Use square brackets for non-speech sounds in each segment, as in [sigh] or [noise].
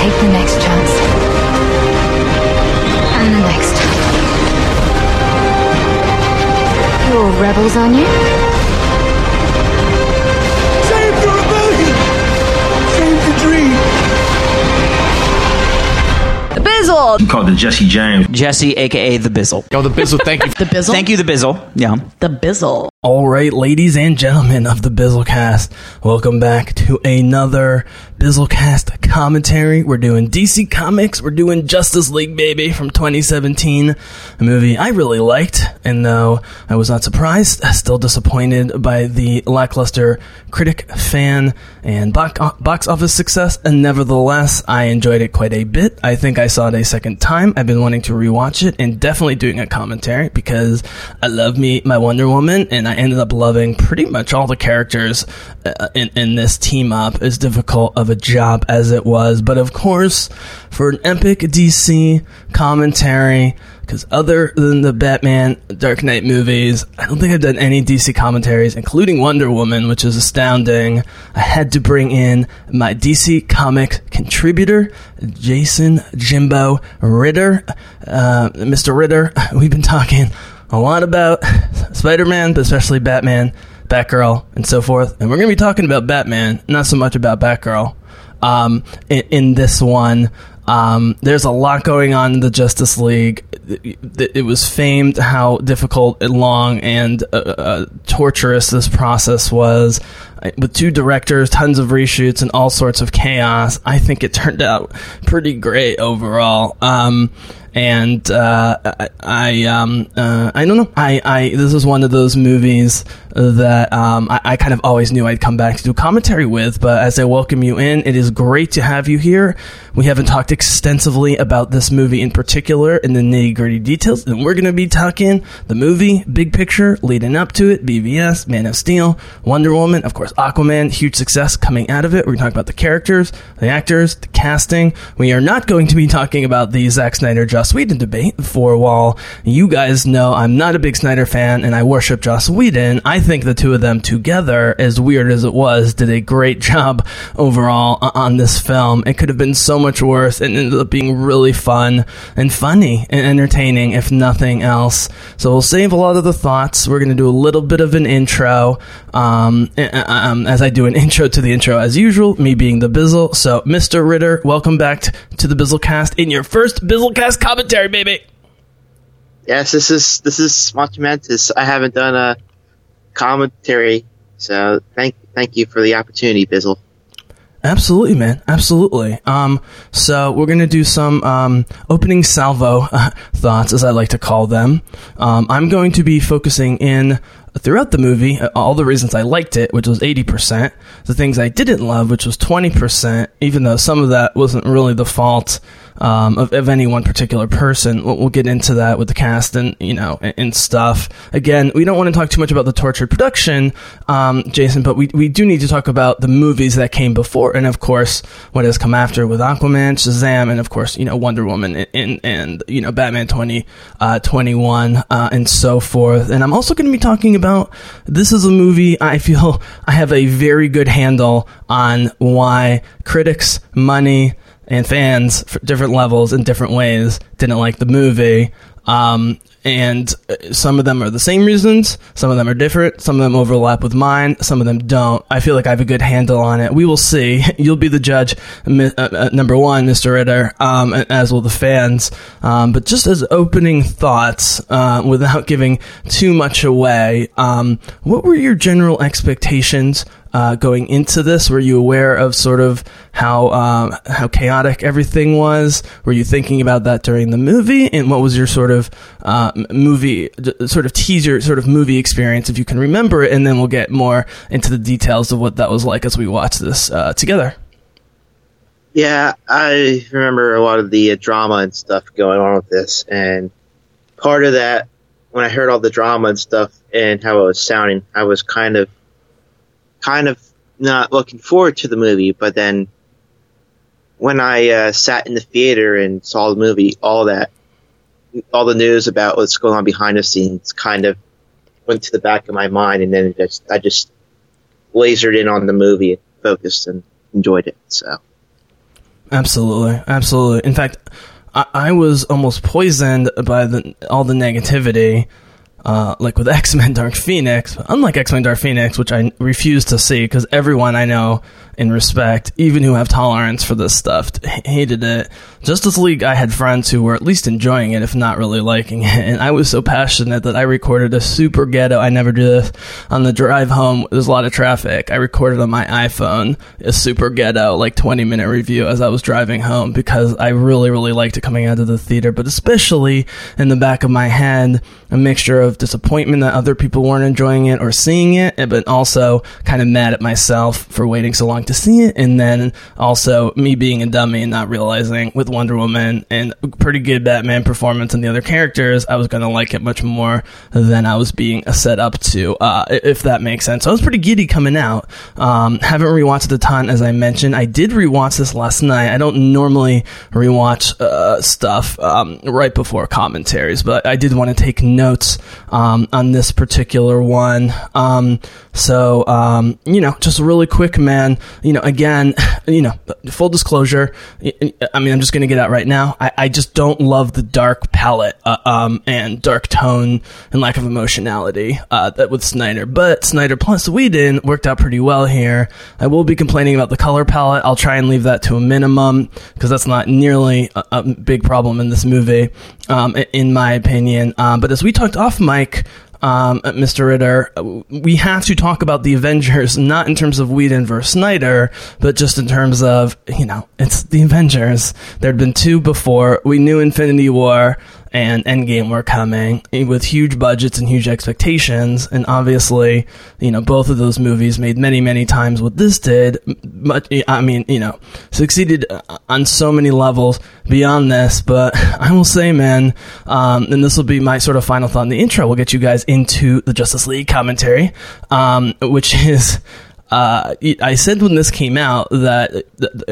Take the next chance. And the next. You're rebels, aren't you? Save the rebellion! Save the dream! The Bizzle. You called the Jesse James. Jesse, aka the Bizzle. Oh, the Bizzle. Thank you. [laughs] the Bizzle. Thank you, the Bizzle. Yeah. The Bizzle. All right, ladies and gentlemen of the Bizzlecast, welcome back to another Bizzlecast commentary. We're doing DC Comics. We're doing Justice League, baby, from 2017, a movie I really liked, and though I was not surprised, uh, still disappointed by the lackluster critic, fan, and box office success. And nevertheless, I enjoyed it quite a bit. I think I saw it a second time. I've been wanting to rewatch it and definitely doing a commentary because I love me my Wonder Woman and I ended up loving pretty much all the characters uh, in, in this team up, as difficult of a job as it was. But of course, for an epic DC commentary, because other than the Batman Dark Knight movies, I don't think I've done any DC commentaries, including Wonder Woman, which is astounding. I had to bring in my DC comic contributor, Jason Jimbo Ritter. Uh, Mr. Ritter, [laughs] we've been talking a lot about Spider Man, but especially Batman, Batgirl, and so forth. And we're going to be talking about Batman, not so much about Batgirl. Um, in, in, this one, um, there's a lot going on in the Justice League. It, it was famed how difficult and long and uh, uh, torturous this process was. With two directors, tons of reshoots, and all sorts of chaos, I think it turned out pretty great overall. Um, and uh, I, I um uh, I don't know. I, I this is one of those movies that um, I, I, kind of always knew I'd come back to do commentary with. But as I welcome you in, it is great to have you here. We haven't talked extensively about this movie in particular in the nitty gritty details, and we're going to be talking the movie, big picture, leading up to it, BVS, Man of Steel, Wonder Woman, of course, Aquaman, huge success coming out of it. We're going to talk about the characters, the actors, the casting. We are not going to be talking about the Zack Snyder Joss Whedon debate. For a while you guys know I'm not a big Snyder fan and I worship Joss Whedon, I think the two of them together, as weird as it was, did a great job overall on this film. It could have been so much worse and ended up being really fun and funny and entertaining, if nothing else. So we'll save a lot of the thoughts. We're going to do a little bit of an intro, um, um, as I do an intro to the intro as usual, me being the Bizzle. So, Mr. Ritter, welcome back to the Bizzlecast in your first Bizzlecast commentary, baby. Yes, this is this is much momentous. I haven't done a commentary, so thank thank you for the opportunity, Bizzle. Absolutely, man. Absolutely. Um, so we're gonna do some um, opening salvo uh, thoughts, as I like to call them. Um, I'm going to be focusing in throughout the movie uh, all the reasons I liked it, which was 80%, the things I didn't love, which was 20%, even though some of that wasn't really the fault um, of, of, any one particular person. We'll, we'll, get into that with the cast and you know and, and, stuff. Again, we don't want to talk too much about the tortured production, um, Jason, but we we do need to talk about the movies that came before, and of course what has come after with Aquaman, Shazam, and of course you know Wonder Woman and and, and you know Batman 20, uh, 21, uh, and so forth. And I'm also going to be talking about this is a movie I feel I have a very good handle on why critics, money and fans for different levels in different ways didn't like the movie. Um, and uh, some of them are the same reasons, some of them are different, some of them overlap with mine, some of them don't. I feel like I have a good handle on it. We will see. [laughs] You'll be the judge, uh, uh, number one, Mr. Ritter, um, as will the fans. Um, but just as opening thoughts, uh, without giving too much away, um, what were your general expectations uh, going into this? Were you aware of sort of how um, how chaotic everything was? Were you thinking about that during the movie? And what was your sort of uh, movie, sort of teaser, sort of movie experience, if you can remember it? And then we'll get more into the details of what that was like as we watch this uh, together. Yeah, I remember a lot of the uh, drama and stuff going on with this, and part of that, when I heard all the drama and stuff and how it was sounding, I was kind of, kind of not looking forward to the movie. But then, when I uh, sat in the theater and saw the movie, all that, all the news about what's going on behind the scenes, kind of went to the back of my mind, and then just, I just lasered in on the movie, focused, and enjoyed it. So. Absolutely, absolutely. In fact, I, I was almost poisoned by the all the negativity, uh, like with [laughs] X Men Dark Phoenix. Unlike X Men Dark Phoenix, which I refuse to see because everyone I know and respect, even who have tolerance for this stuff, hated it. Justice League, I had friends who were at least enjoying it, if not really liking it, and I was so passionate that I recorded a super ghetto. I never do this on the drive home. There's a lot of traffic. I recorded on my iPhone a super ghetto, like 20 minute review as I was driving home because I really, really liked it coming out of the theater, but especially in the back of my head, a mixture of disappointment that other people weren't enjoying it or seeing it, eh, but also kind of mad at myself for waiting so long to see it, and then also me being a dummy and not realizing with Wonder Woman and pretty good Batman performance and the other characters, I was going to like it much more than I was being set up to, uh, if that makes sense. So I was pretty giddy coming out. Um, haven't rewatched a ton, as I mentioned. I did rewatch this last night. I don't normally rewatch uh, stuff um, right before commentaries, but I did want to take notes um, on this particular one. Um, so, um, you know, just really quick, man. You know, again, [sighs] you know, full disclosure. I mean, I'm just going to get out right now. I, I just don't love the dark palette uh, um, and dark tone and lack of emotionality uh, that with Snyder. But Snyder plus Whedon worked out pretty well here. I will be complaining about the color palette. I'll try and leave that to a minimum because that's not nearly a, a big problem in this movie, um, in my opinion. Um, but as we talked off mic, um, Mr. Ritter, we have to talk about the Avengers, not in terms of Whedon versus Snyder, but just in terms of, you know, it's the Avengers. There had been two before. We knew Infinity War and Endgame were coming with huge budgets and huge expectations. And obviously, you know, both of those movies made many, many times what this did. But, I mean, you know, succeeded on so many levels beyond this. But [laughs] I will say, man, um, and this will be my sort of final thought in the intro. We'll get you guys into the Justice League commentary, um, which [laughs] is uh, I said when this came out that,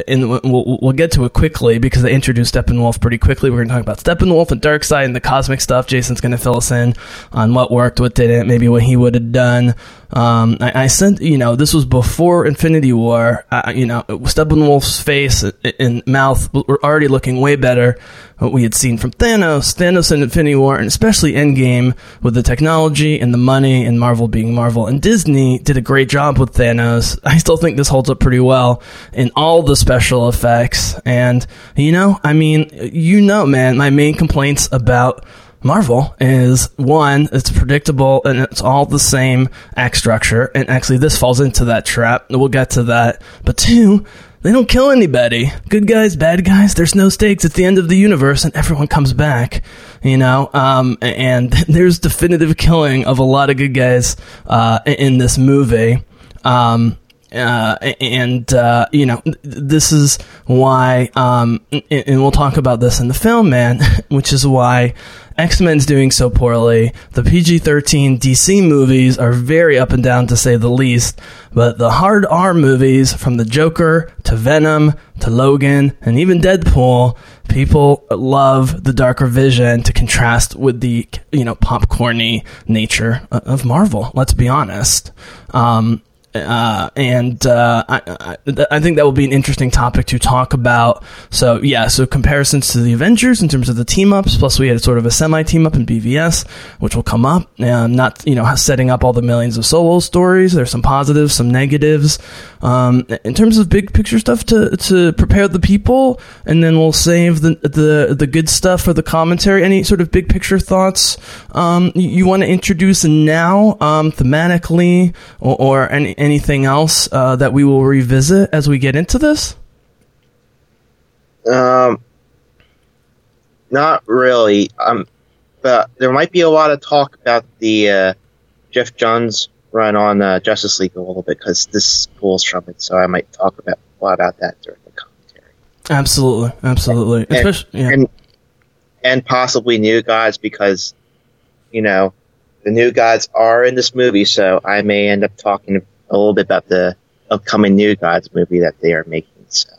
and we'll, we'll get to it quickly because they introduced Steppenwolf pretty quickly. We're going to talk about Steppenwolf and Darkseid and the cosmic stuff. Jason's going to fill us in on what worked, what didn't, maybe what he would have done. Um, I, I said, you know, this was before Infinity War. Uh, you know, Steppenwolf's face and mouth were already looking way better. What we had seen from Thanos, Thanos and Infinity War, and especially Endgame with the technology and the money and Marvel being Marvel and Disney did a great job with Thanos. I still think this holds up pretty well in all the special effects. And, you know, I mean, you know, man, my main complaints about Marvel is one, it's predictable and it's all the same act structure. And actually, this falls into that trap. We'll get to that. But two, they don't kill anybody. Good guys, bad guys, there's no stakes. It's the end of the universe and everyone comes back, you know? Um, and [laughs] there's definitive killing of a lot of good guys, uh, in this movie. Um, uh, and uh, you know this is why, um, and, we'll talk about this in the film, man, [laughs] which is why X Men's doing so poorly. The PG thirteen DC movies are very up and down to say the least, but the hard R movies, from the Joker to Venom to Logan and even Deadpool, people love the darker vision to contrast with the you know popcorny nature of Marvel. Let's be honest. Um, uh, and uh, I, I, I think that will be an interesting topic to talk about. So yeah, so comparisons to the Avengers in terms of the team ups. Plus, we had sort of a semi team up in BVS, which will come up. And not you know setting up all the millions of solo stories. There's some positives, some negatives. Um, in terms of big picture stuff to to prepare the people, and then we'll save the the the good stuff for the commentary. Any sort of big picture thoughts um, you, you want to introduce now, um, thematically, or, or any anything else uh, that we will revisit as we get into this? Um, not really. Um, but there might be a lot of talk about the uh, Geoff Johns run on uh, Justice League a little bit because this pulls from it. So I might talk about a lot about that during the commentary. Absolutely, absolutely. And, Especially, yeah. and and possibly new gods because you know the new gods are in this movie, so I may end up talking a little bit about the upcoming new gods movie that they are making. So.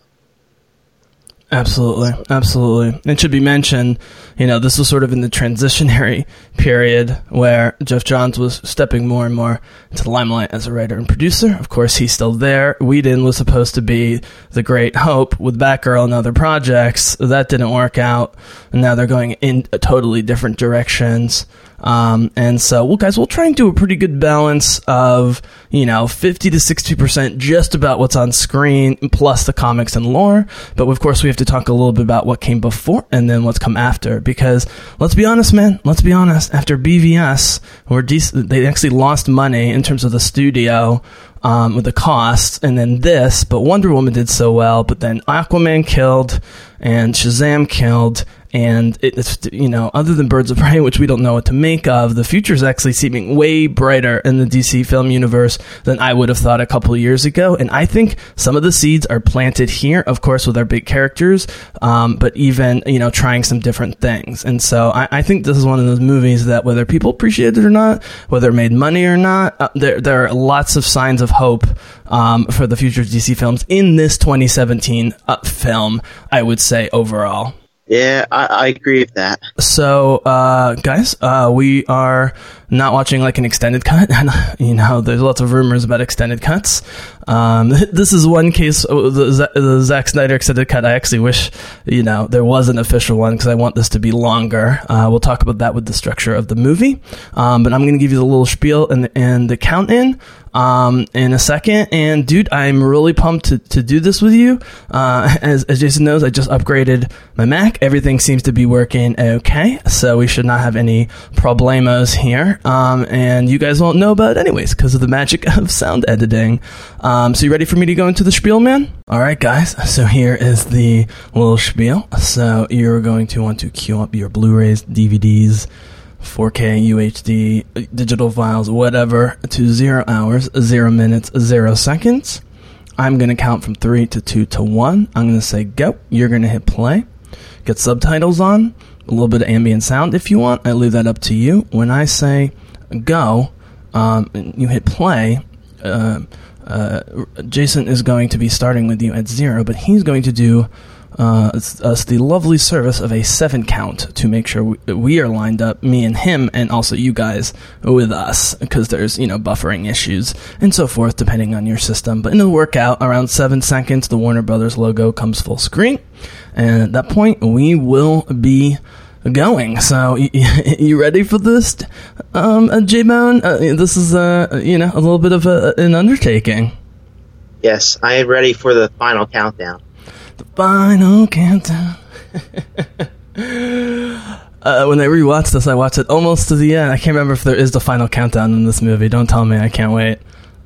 Absolutely, absolutely. It should be mentioned, you know, this was sort of in the transitionary period where Geoff Johns was stepping more and more into the limelight as a writer and producer. Of course, he's still there. Whedon was supposed to be the great hope with Batgirl and other projects. That didn't work out, and now they're going in totally different directions. Um, and so, well, guys, we'll try and do a pretty good balance of, you know, 50 to 60% just about what's on screen plus the comics and lore. But of course, we have to talk a little bit about what came before and then what's come after. Because let's be honest, man, let's be honest. After BVS, where they actually lost money in terms of the studio. Um, with the cost, and then this, but Wonder Woman did so well, but then Aquaman killed, and Shazam killed, and it's you know other than Birds of Prey, which we don't know what to make of, the future is actually seeming way brighter in the DC film universe than I would have thought a couple of years ago. And I think some of the seeds are planted here, of course, with our big characters, um, but even you know trying some different things. And so I, I, think this is one of those movies that whether people appreciate it or not, whether it made money or not, uh, there there are lots of signs of hope um, for the future of DC films in this 2017 uh, film. I would say overall. Yeah, I, I, agree with that. So, uh, guys, uh, we are not watching like an extended cut. [laughs] And, you know, there's lots of rumors about extended cuts. Um, [laughs] this is one case, uh, the, the Zack Snyder extended cut. I actually wish, you know, there was an official one because I want this to be longer. Uh, we'll talk about that with the structure of the movie. Um, but I'm going to give you the little spiel and and the count in um, in a second. And dude, I'm really pumped to, to do this with you. Uh, [laughs] as, as Jason knows, I just upgraded my Mac. Everything seems to be working okay. So we should not have any problemos here. Um, and you guys won't know about it anyways because of the magic [laughs] of sound editing. Um, so you ready for me to go into the spiel, man? All right, guys. So here is the little spiel. So you're going to want to queue up your Blu-rays, DVDs, 4K, UHD, digital files, whatever, to zero hours, zero minutes, zero seconds. I'm going to count from three to two to one. I'm going to say go. You're going to hit play. Get subtitles on, a little bit of ambient sound if you want. I leave that up to you. When I say go, um, you hit play. Uh, uh, Jason is going to be starting with you at zero, but he's going to do uh, us the lovely service of a seven count to make sure we, we, are lined up, me and him, and also you guys with us, because there's, you know, buffering issues and so forth, depending on your system. But it'll work out around seven seconds. The Warner Brothers logo comes full screen. And at that point, we will be going. So, [laughs] you, you ready for this, um, uh, J Bone? Uh, this is, uh, you know, a little bit of a, an undertaking. Yes, I am ready for the final countdown the final countdown. [laughs] uh, when I rewatched this, I watched it almost to the end. I can't remember if there is the final countdown in this movie. Don't tell me. I can't wait.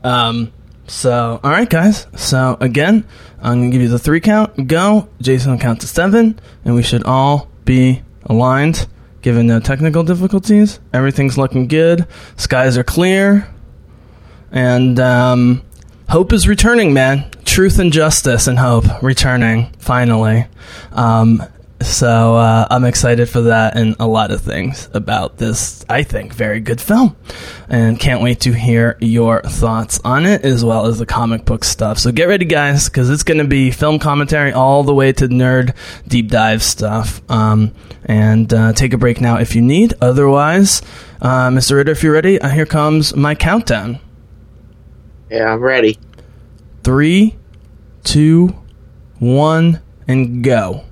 Um, so, all right, guys. So again, I'm gonna give you the three count. Go. Jason will count to seven, and we should all be aligned. Given no technical difficulties, everything's looking good. Skies are clear, and um, hope is returning, man. Truth and justice and hope returning finally. Um, so uh, I'm excited for that and a lot of things about this. I think very good film, and can't wait to hear your thoughts on it as well as the comic book stuff. So get ready, guys, because it's going to be film commentary all the way to nerd deep dive stuff. Um, and uh, take a break now if you need. Otherwise, uh, Mr. Ritter, if you're ready, uh, here comes my countdown. Yeah, I'm ready. Three, two, one, and go.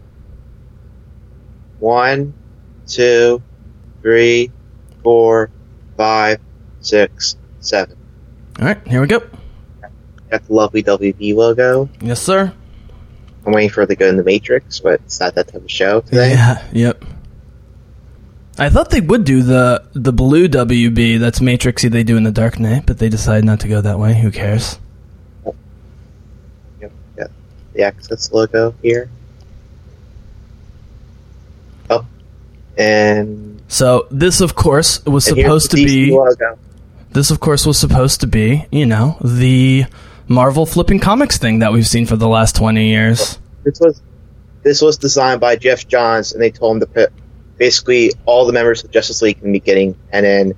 One, two, three, four, five, six, seven. All right, here we go. Got the lovely WB logo. Yes, sir. I'm waiting for it to go in the Matrix, but it's not that type of show today. Yeah, yep. I thought they would do the the blue WB that's Matrixy they do in the Dark Knight, but they decided not to go that way. Who cares? Yep, got the Access logo here. And, So this, of course, was supposed to be. logo. This, of course, was supposed to be, you know, the Marvel flipping comics thing that we've seen for the last twenty years. This was this was designed by Geoff Johns, and they told him to put basically all the members of Justice League in the beginning, and then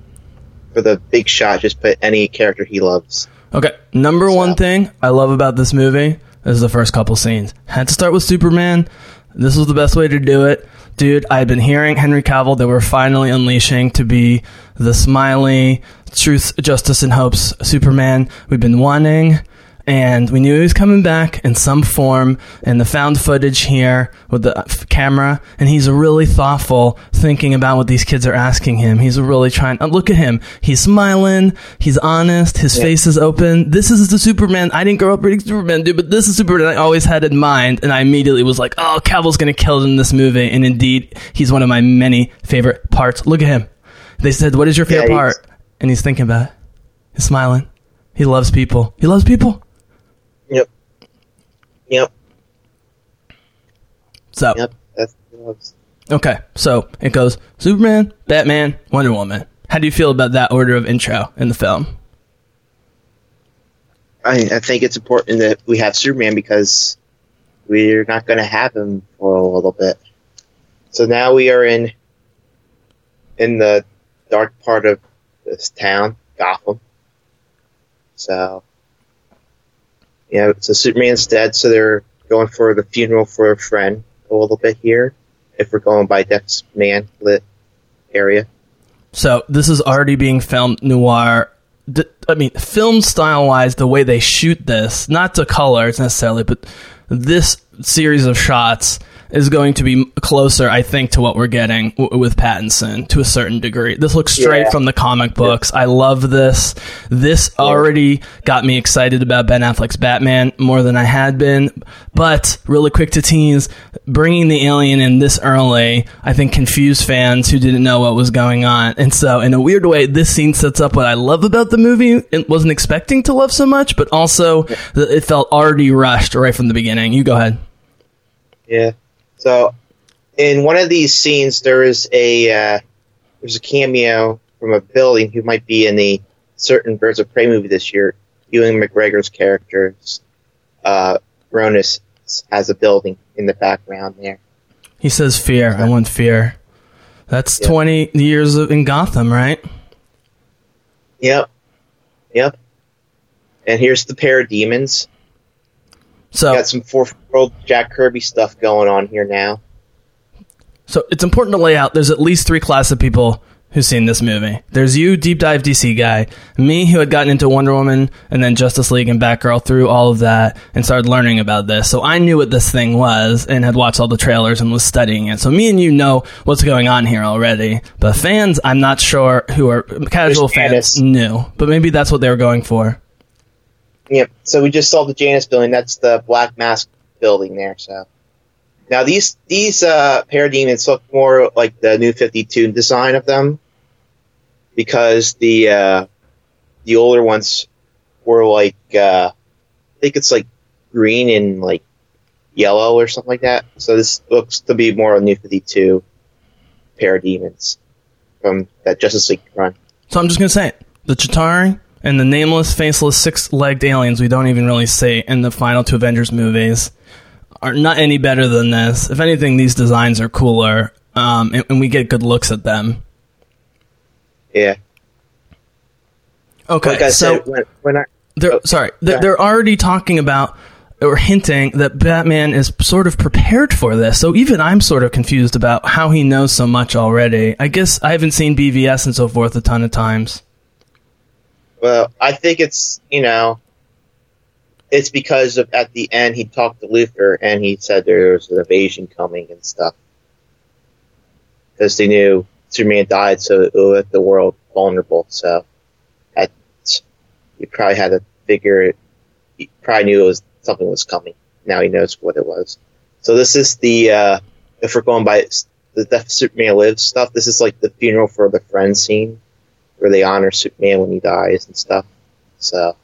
for the big shot, just put any character he loves. Okay, number So- one thing I love about this movie is the first couple scenes. Had to start with Superman. This was the best way to do it. Dude, I've been hearing Henry Cavill that we're finally unleashing to be the smiley, truth, justice, and hopes Superman we've been wanting. And we knew he was coming back in some form, and the found footage here with the camera. And he's really thoughtful, thinking about what these kids are asking him. He's really trying. Uh, look at him. He's smiling. He's honest. His face is open. This is the Superman. I didn't grow up reading Superman, dude, but this is Superman I always had in mind. And I immediately was like, oh, Cavill's gonna kill it in this movie. And indeed, he's one of my many favorite parts. Look at him. They said, what is your favorite Yeah, part? And he's thinking about it. He's smiling. He loves people. He loves people. Yep. Yep. So, Yep. That's what he loves. okay. So it goes Superman, Batman, Wonder Woman. How do you feel about that order of intro in the film? I, I think it's important that we have Superman because we're not going to have him for a little bit. So now we are in in the dark part of this town, Gotham. So yeah, so Superman's dead, so they're going for the funeral for a friend a little bit here. If we're going by Death's man lit area. So this is already being filmed noir. I mean, film style wise, the way they shoot this, not to colors necessarily, but this series of shots is going to be closer, I think, to what we're getting w- with Pattinson to a certain degree. This looks straight Yeah. from the comic books. I love this. This already got me excited about Ben Affleck's Batman more than I had been. But really quick to tease, bringing the alien in this early, I think confused fans who didn't know what was going on. And so, in a weird way, this scene sets up what I love about the movie and wasn't expecting to love so much, but also it felt already rushed right from the beginning. You go ahead. Yeah. So, in one of these scenes, there is a uh, there's a cameo from a building who might be in the certain Birds of Prey movie this year. Ewan McGregor's character, uh, Ronus has a building in the background there. He says fear. I want fear. That's Yeah. 20 years of, in Gotham, right? Yep. Yep. And here's the parademons. So, Got some fourth world Jack Kirby stuff going on here now. so it's important to lay out. There's at least three class of people who've seen this movie. There's you, deep dive DC guy, me who had gotten into Wonder Woman and then Justice League and Batgirl through all of that and started learning about this. So I knew what this thing was and had watched all the trailers and was studying it. So me and you know what's going on here already. But fans, I'm not sure who are casual There's fans Janus. knew, but maybe that's what they were going for. Yep. So we just saw the Janus building. That's the Black Mask building there. So now these these uh, parademons look more like the new Fifty Two design of them because the uh, the older ones were like uh, I think it's like green and like yellow or something like that. So this looks to be more a new Fifty Two parademons from that Justice League run. So I'm just gonna say it. The Chitauri and the nameless, faceless, six-legged aliens we don't even really see in the final two Avengers movies are not any better than this. If anything, these designs are cooler, um, and, and we get good looks at them. Yeah. Okay, Like so said, when, when I they're Oh, sorry, they're, they're already talking about or hinting that Batman is sort of prepared for this. So even I'm sort of confused about how he knows so much already. I guess I haven't seen BVS and so forth a ton of times. Well, I think it's you know, it's because of at the end he talked to Luthor and he said there was an invasion coming and stuff because they knew Superman died, so it make the world vulnerable. So, at you probably had to figure it. He probably knew it was something was coming. Now he knows what it was. So this is the uh, if we're going by the Death Superman Lives stuff. This is like the funeral for the friend scene where they honor Superman when he dies and stuff. So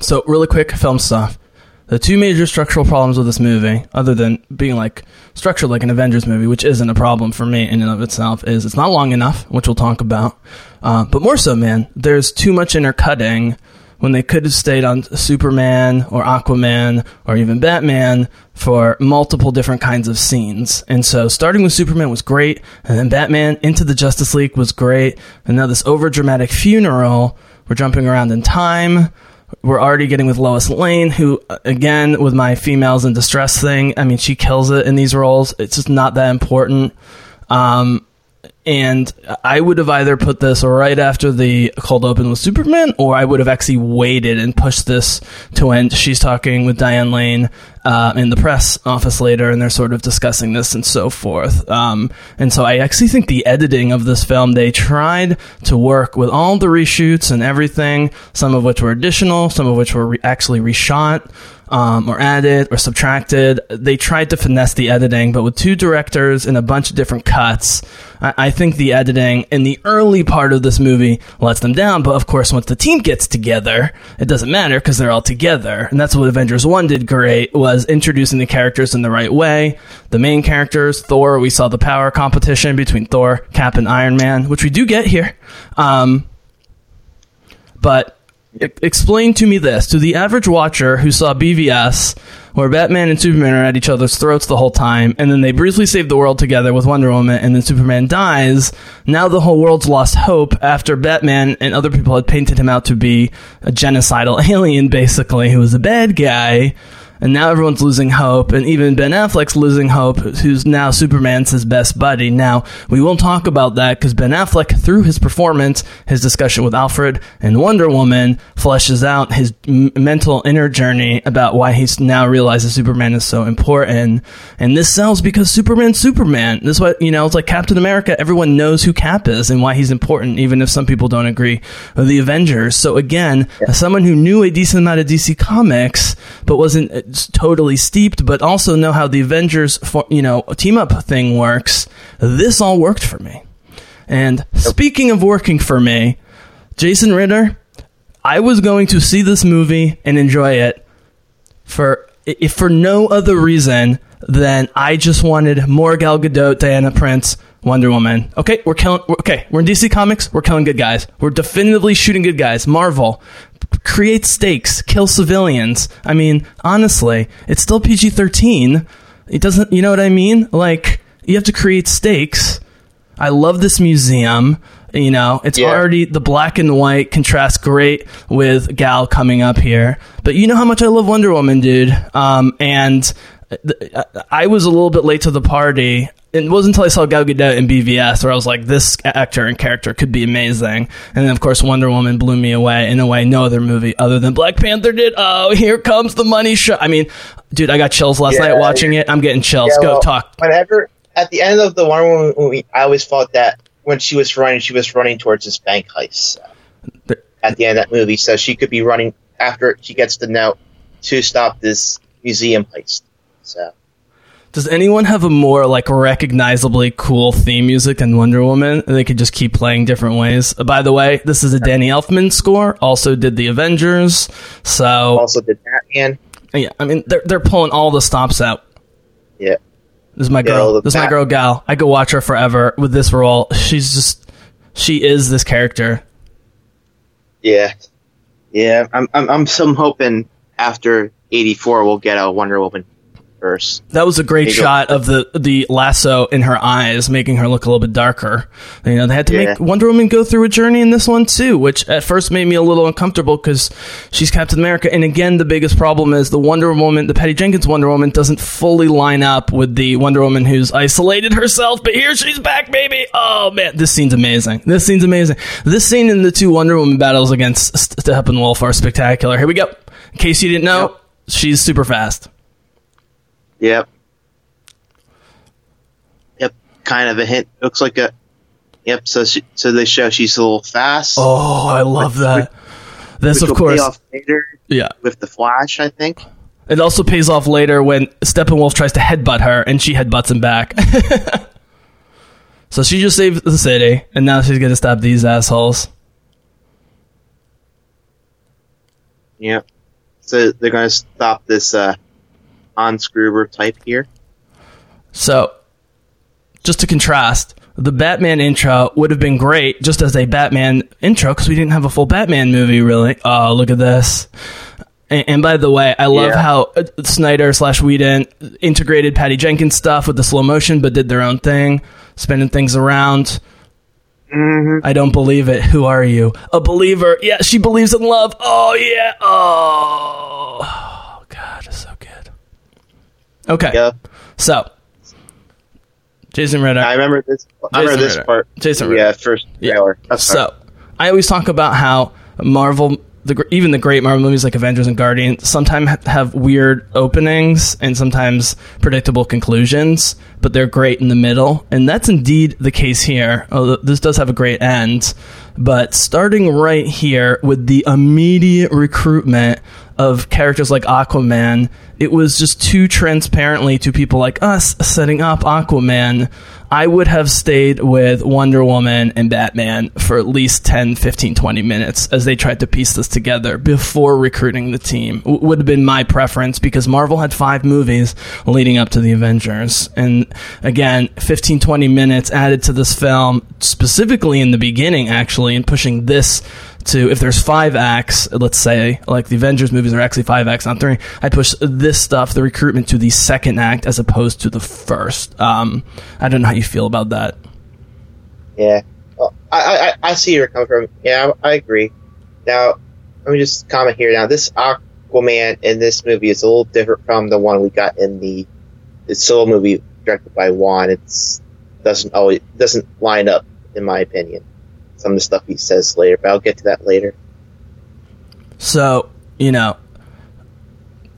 So, really quick film stuff. the two major structural problems with this movie, other than being like structured like an Avengers movie, which isn't a problem for me in and of itself, is it's not long enough, which we'll talk about. Uh, but more so, man, there's too much intercutting when they could have stayed on Superman or Aquaman or even Batman for multiple different kinds of scenes. And so starting with Superman was great, and then Batman into the Justice League was great, and now this over dramatic funeral, we're jumping around in time. We're already getting with Lois Lane, who, again, with my females in distress thing, I mean, she kills it in these roles. It's just not that important. Um, and I would have either put this right after the cold open with Superman, or I would have actually waited and pushed this to when she's talking with Diane Lane uh, in the press office later, and they're sort of discussing this and so forth. Um, and so I actually think the editing of this film, they tried to work with all the reshoots and everything, some of which were additional, some of which were re- actually reshot um, or added or subtracted. They tried to finesse the editing, but with two directors and a bunch of different cuts, I, I think the editing in the early part of this movie lets them down. But of course, once the team gets together, it doesn't matter because they're all together, and that's what Avengers One did great was introducing the characters in the right way. The main characters, Thor, we saw the power competition between Thor, Cap, and Iron Man, which we do get here. Um, but explain to me this to the average watcher who saw BVS, where Batman and Superman are at each other's throats the whole time, and then they briefly save the world together with Wonder Woman, and then Superman dies. Now the whole world's lost hope after Batman and other people had painted him out to be a genocidal [laughs] alien, basically, who was a bad guy. And now everyone's losing hope, and even Ben Affleck's losing hope, who's now Superman's his best buddy. Now, we won't talk about that because Ben Affleck, through his performance, his discussion with Alfred and Wonder Woman, fleshes out his m- mental inner journey about why he's now realizes Superman is so important. And this sells because Superman's Superman. This is what, you know, it's like Captain America. Everyone knows who Cap is and why he's important, even if some people don't agree with the Avengers. So again, as someone who knew a decent amount of DC Comics, but wasn't uh, totally steeped, but also know how the Avengers, for, you know, team up thing works, this all worked for me. And speaking of working for me, Jason Ritter, I was going to see this movie and enjoy it for if for no other reason than I just wanted more Gal Gadot, Diana Prince, Wonder Woman. Okay, we're killing. Okay, we're in DC Comics. We're killing good guys. We're definitively shooting good guys. Marvel create stakes, kill civilians. I mean, honestly, it's still PG thirteen. It doesn't. You know what I mean? Like you have to create stakes. I love this museum. You know, it's Yeah. already the black and white contrasts great with Gal coming up here. But you know how much I love Wonder Woman, dude. Um, and th- I was a little bit late to the party. It wasn't until I saw Gal Gadot in BVS where I was like, this actor and character could be amazing. And then, of course, Wonder Woman blew me away in a way no other movie other than Black Panther did. Oh, here comes the money shot. I mean, dude, I got chills last Yeah. night watching it. I'm getting chills. Yeah, Go well, talk. Whenever at the end of the Wonder Woman movie, I always thought that when she was running, she was running towards this bank heist. So, at the end of that movie, so she could be running after she gets the note to stop this museum heist. So Does anyone have a more like recognizably cool theme music than Wonder Woman? They could just keep playing different ways. Uh, by the way, this is a Danny Elfman score. Also did the Avengers. So also did Batman. yeah, I mean they're they're pulling all the stops out. Yeah, This is my Yeah, girl. this is my girl Gal. I could watch her forever with this role. She's just she is this character. yeah, yeah. I'm I'm I'm some hoping after '84 we'll get a Wonder Woman verse. That was a great shot of the the lasso in her eyes, making her look a little bit darker. You know, they had to Yeah. make Wonder Woman go through a journey in this one too, which at first made me a little uncomfortable because she's Captain America. And again, the biggest problem is the Wonder Woman, the Patty Jenkins Wonder Woman, doesn't fully line up with the Wonder Woman who's isolated herself. But here she's back, baby. Oh man, this scene's amazing. This scene's amazing. This scene in the two Wonder Woman battles against Steppenwolf are spectacular. Here we go. In case you didn't know, Yep. she's super fast. Yep. Yep. Kind of a hint. Looks like a. Yep. So she, so they show she's a little fast. Oh, I love that. This, which of course, off later yeah. with the Flash, I think. It also pays off later when Steppenwolf tries to headbutt her, and she headbutts him back. [laughs] so she just saved the city, and now she's gonna stop these assholes. Yep. So they're going to stop this uh, Gruber type here. So, just to contrast, the Batman intro would have been great just as a Batman intro because we didn't have a full Batman movie, really. Oh, look at this. And, and by the way, I love Yeah. how uh, Snyder slash Whedon integrated Patty Jenkins stuff with the slow motion, but did their own thing, spinning things around. I don't believe it. Who are you? A believer. Yeah, she believes in love. Oh, yeah. Oh, oh [sighs] God, it's so. Okay. Yeah, So, Jason Ritter. I remember this. I Jason remember this Ritter. part. Jason Yeah, first Yeah. trailer. That's So, I always talk about how Marvel, the even the great Marvel movies like Avengers and Guardians, sometimes have weird openings and sometimes predictable conclusions, but they're great in the middle, and that's indeed the case here. Although this does have a great end, but starting right here with the immediate recruitment of characters like Aquaman, it was just too transparently to people like us setting up Aquaman. I would have stayed with Wonder Woman and Batman for at least 10, 15, 20 minutes as they tried to piece this together before recruiting the team. W- would have been my preference because Marvel had five movies leading up to the Avengers. And again, 15, 20 minutes added to this film, specifically in the beginning, actually, and pushing this to if there's five acts, let's say, like the Avengers movies are actually five acts, not three. I push this stuff, the recruitment, to the second act as opposed to the first. Um, I don't know how you feel about that. Yeah, well, I, I I see where you're coming from. Yeah, I, I agree. Now, let me just comment here. Now, this Aquaman in this movie is a little different from the one we got in the the solo movie directed by Wan. It's doesn't always doesn't line up, in my opinion. Some of the stuff he says later, but I'll get to that later. So, you know,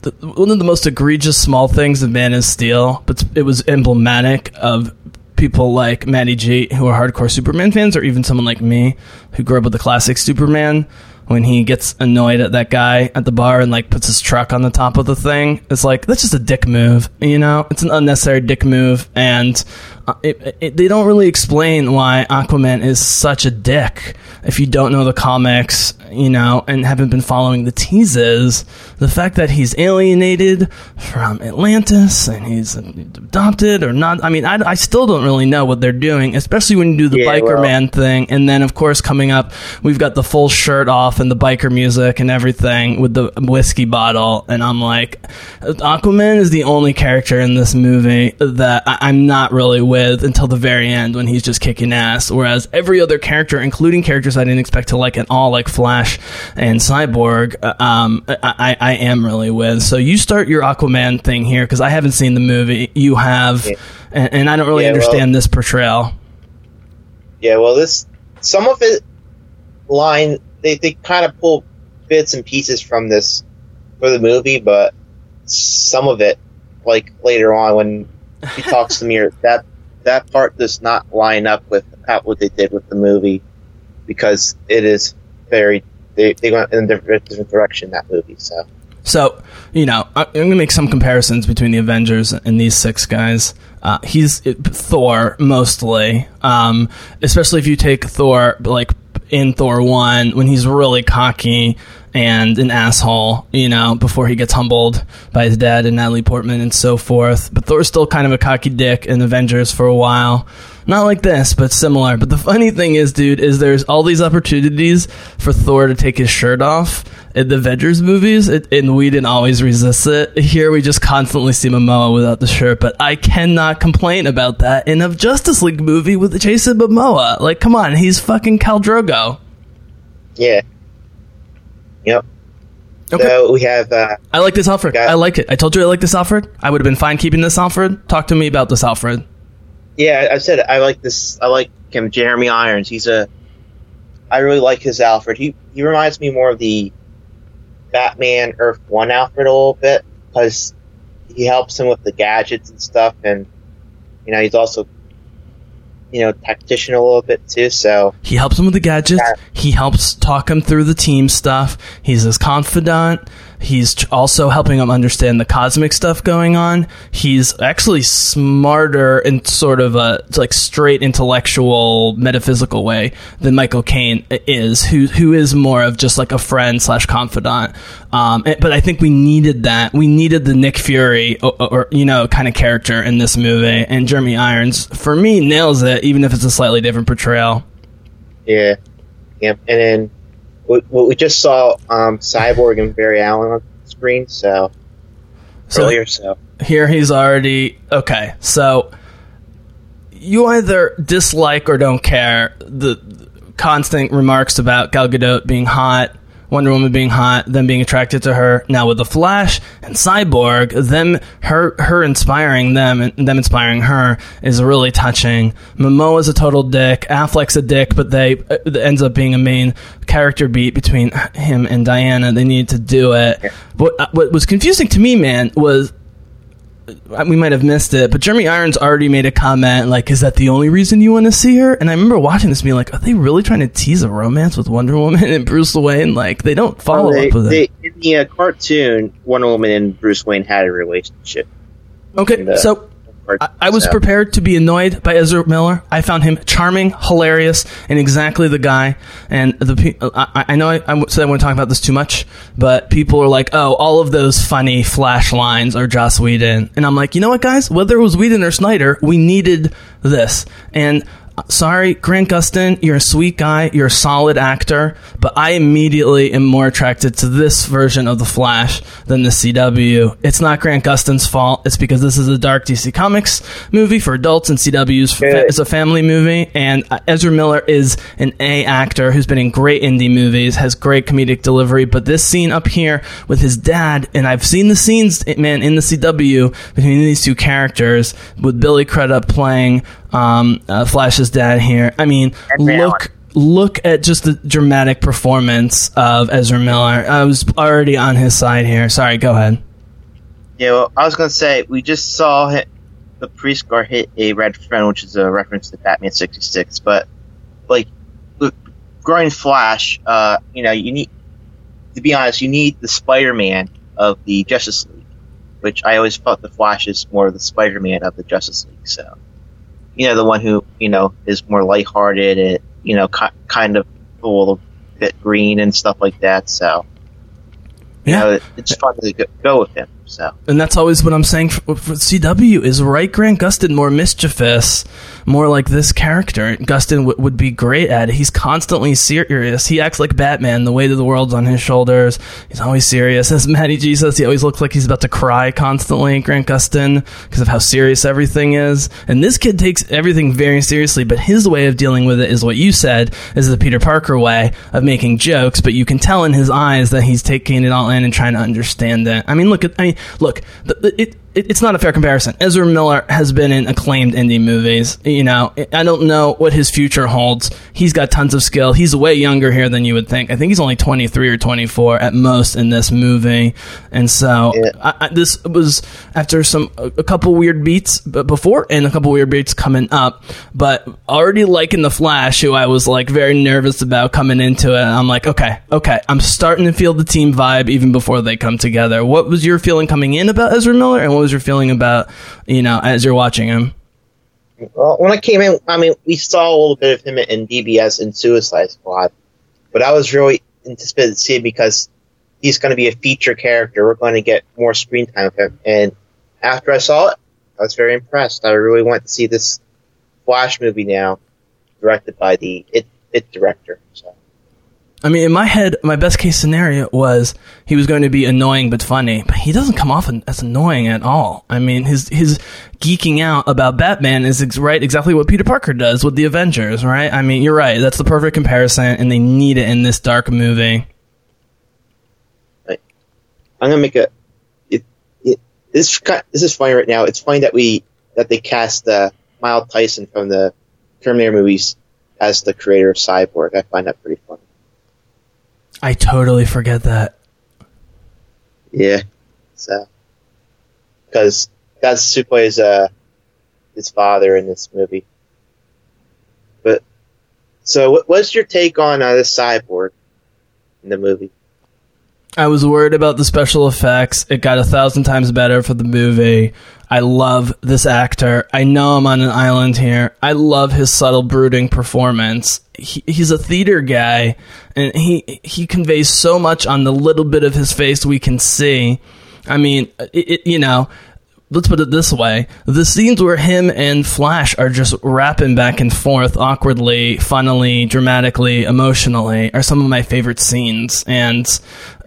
the, one of the most egregious small things of Man of Steel, but it was emblematic of people like Matty G, who are hardcore Superman fans, or even someone like me, who grew up with the classic Superman. When he gets annoyed at that guy at the bar and like puts his truck on the top of the thing, it's like that's just a dick move, you know. It's an unnecessary dick move, and it, it, they don't really explain why Aquaman is such a dick. If you don't know the comics, you know, and haven't been following the teases, the fact that he's alienated from Atlantis and he's adopted or not, I mean, I, I still don't really know what they're doing, especially when you do the Yeah, biker well- man thing. And then, of course, coming up, we've got the full shirt off and the biker music and everything with the whiskey bottle. And I'm like, Aquaman is the only character in this movie that I- I'm not really with until the very end when he's just kicking ass. Whereas every other character, including characters I didn't expect to like at all, like Flash and Cyborg, uh, um, I, I, I am really with. So you start your Aquaman thing here because I haven't seen the movie. You have, Yeah. and, and I don't really Yeah, well- understand this portrayal. Yeah, well, this some of it line they they kind of pull bits and pieces from this for the movie, but some of it, like later on when he talks to [laughs] Mir, that that part does not line up with how- what they did with the movie because it is very they, they went in a different, direction that movie. So So, you know, I'm to make some comparisons between the Avengers and these six guys. Uh, he's it, Thor mostly, um, especially if you take Thor like in Thor one when he's really cocky and an asshole, you know, before he gets humbled by his dad and Natalie Portman and so forth. But Thor's still kind of a cocky dick in Avengers for a while. Not like this, but similar. But the funny thing is, dude, is there's all these opportunities for Thor to take his shirt off in the Avengers movies, it, and we didn't always resist it. Here we just constantly see Momoa without the shirt, but I cannot complain about that in a Justice League movie with Jason Momoa. Like, come on, he's fucking Khal Drogo. yeah, yep. Okay. So we have uh, I like this Alfred. Got- I like it. I told you I like this Alfred. I would have been fine keeping this Alfred. Talk to me about this Alfred. Yeah, I said I like this. I like him, Jeremy Irons. He's a. I really like his Alfred. He he reminds me more of the Batman Earth One Alfred a little bit because he helps him with the gadgets and stuff, and you know he's also you know tactician a little bit too. So He helps him with the gadgets. Yeah. He helps talk him through the team stuff. He's his confidant. He's also helping him understand the cosmic stuff going on. He's actually smarter in sort of a like straight intellectual metaphysical way than Michael Caine is, who who is more of just like a friend slash confidant. Um, but I think we needed that. We needed the Nick Fury or, or you know kind of character in this movie, and Jeremy Irons for me nails it, even if it's a slightly different portrayal. Yeah, yep. And then we, we we just saw um, Cyborg and Barry Allen on screen, so, So- earlier. So here he's already okay so you either dislike or don't care the constant remarks about Gal Gadot being hot Wonder Woman being hot, them being attracted to her. Now with the Flash and Cyborg, them her her inspiring them and them inspiring her is really touching. Momoa's a total dick. Affleck's a dick, but they uh, it ends up being a main character beat between him and Diana. They needed to do it. What uh, what was confusing to me, man, was we might have missed it, but Jeremy Irons already made a comment like, "Is that the only reason you want to see her?" And I remember watching this, being like, "Are they really trying to tease a romance with Wonder Woman and Bruce Wayne?" Like, they don't follow they, up with they, it. in the uh, cartoon, Wonder Woman and Bruce Wayne had a relationship. Okay, the so I, I was So- prepared to be annoyed by Ezra Miller. I found him charming, hilarious, and exactly the guy. And the pe- I, I know I, I said I want to talk about this too much, but people are like, "Oh, all of those funny Flash lines are Joss Whedon," and I'm like, you know what, guys? Whether it was Whedon or Snyder, we needed this. And sorry, Grant Gustin, you're a sweet guy, you're a solid actor, but I immediately am more attracted to this version of the Flash than the CW. It's not Grant Gustin's fault. It's because this is a dark DC Comics movie for adults, and CW's fa- is a family movie. And uh, Ezra Miller is an A actor who's been in great indie movies, has great comedic delivery. But this scene up here with his dad, and I've seen the scenes, man, in the CW between these two characters with Billy Crudup playing um, uh, Flash's dad here. I mean, look. Look at just the dramatic performance of Ezra Miller. I was already on his side here. Sorry, go ahead. Yeah, well, I was gonna say we just saw hit, the priest guard hit a red friend, which is a reference to Batman sixty six. But like, look, growing Flash, uh, you know, you need to be honest, you need the Spider Man of the Justice League, which I always felt the Flash is more of the Spider Man of the Justice League. So, you know, the one who you know is more lighthearted and you know, ki- kind of a little bit green and stuff like that. So, you Yeah. know, it's fun to go- go with him. So. And that's always what I'm saying for, for CW is right Grant Gustin more mischievous, more like this character. Gustin w- would be great at it. He's constantly serious. He acts like Batman. The weight of the world's on his shoulders. He's always serious. As Matty G says, he always looks like he's about to cry constantly, Grant Gustin, because of how serious everything is. And this kid takes everything very seriously, but his way of dealing with it is what you said, is the Peter Parker way of making jokes, but you can tell in his eyes that he's taking it all in and trying to understand it. I mean, look at, I mean, look, the, it, it's not a fair comparison. Ezra Miller has been in acclaimed indie movies. You know, I don't know what his future holds. He's got tons of skill. He's way younger here than you would think. I think he's only 23 or 24 at most in this movie. And so Yeah. I, I, this was after some a, a couple weird beats before and a couple weird beats coming up, but already liking the Flash, who I was like very nervous about coming into it. I'm like, okay, okay, I'm starting to feel the team vibe even before they come together. What was your feeling coming in about Ezra Miller, and what was your feeling about you know as you're watching him? Well, when I came in, I mean, we saw a little bit of him in BVS and Suicide Squad, but I was really anticipated to see him because he's going to be a feature character. We're going to get more screen time with him. And after I saw it, I was very impressed. I really want to see this Flash movie now, directed by the It, it director. So. I mean, in my head, my best case scenario was he was going to be annoying but funny, but he doesn't come off as annoying at all. I mean, his his geeking out about Batman is ex- right exactly what Peter Parker does with the Avengers, right? I mean, you're right. That's the perfect comparison, and they need it in this dark movie. I'm gonna make a. It, it, this this is funny right now. It's funny that we that they cast uh, Miles Dyson from the Terminator movies as the creator of Cyborg. I find that pretty funny. I totally forget that. Yeah, so because that's who plays uh his father in this movie. But so, what, what's your take on uh, this Cyborg in the movie? I was worried about the special effects. It got a thousand times better for the movie. I love this actor. I know I'm on an island here. I love his subtle, brooding performance. He, he's a theater guy, and he he conveys so much on the little bit of his face we can see. I mean, it, it, you know, let's put it this way. The scenes where him and flash are just rapping back and forth awkwardly funnily dramatically emotionally are some of my favorite scenes. And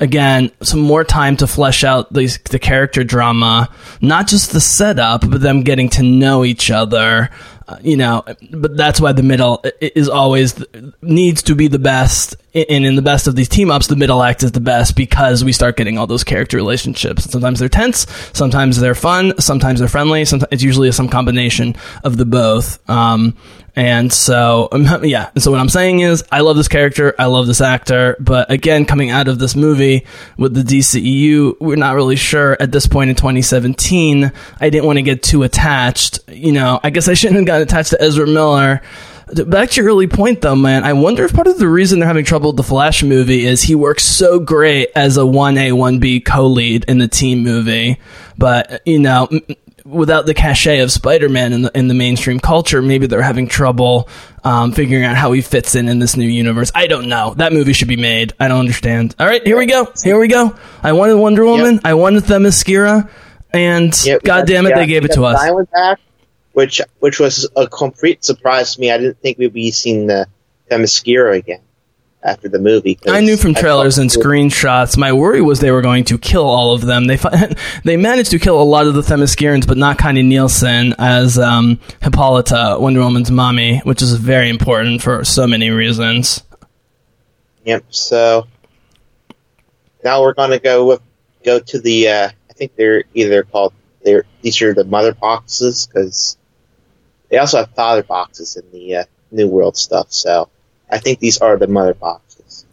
again some more time to flesh out these, the character drama. Not just the setup but them getting to know each other you know, but that's why the middle is always needs to be the best. And in the best of these team ups, the middle act is the best because we start getting all those character relationships. Sometimes they're tense, sometimes they're fun, sometimes they're friendly. Sometimes it's usually some combination of the both. Um, and so, um, [laughs] yeah. So what I'm saying is, I love this character. I love this actor. But again, coming out of this movie with the DCEU, we're not really sure at this point in 2017. I didn't want to get too attached. You know, I guess I shouldn't have gotten attached to Ezra Miller. Back to your early point, though, man. I wonder if part of the reason they're having trouble with the Flash movie is he works so great as a 1A, 1B co lead in the team movie. But, you know, without the cachet of Spider-Man in the in the mainstream culture, maybe they're having trouble um, figuring out how he fits in in this new universe. I don't know. That movie should be made. I don't understand. All right, here we go. Here we go. I wanted Wonder Woman. Yep. I wanted Themyscira, and yep, God damn it, they gave it to us. Which which was a complete surprise to me. I didn't think we'd be seeing the Themyscira again after the movie. I knew from trailers and screenshots. My worry was they were going to kill all of them. They [laughs] they managed to kill a lot of the Themyscirans, but not Connie Nielsen as um, Hippolyta, Wonder Woman's mommy, which is very important for so many reasons. Yep. So now we're going to go with go to the. Uh, I think they're either called they're these are the mother boxes because they also have father boxes in the uh, New World stuff. So I think these are the mother boxes.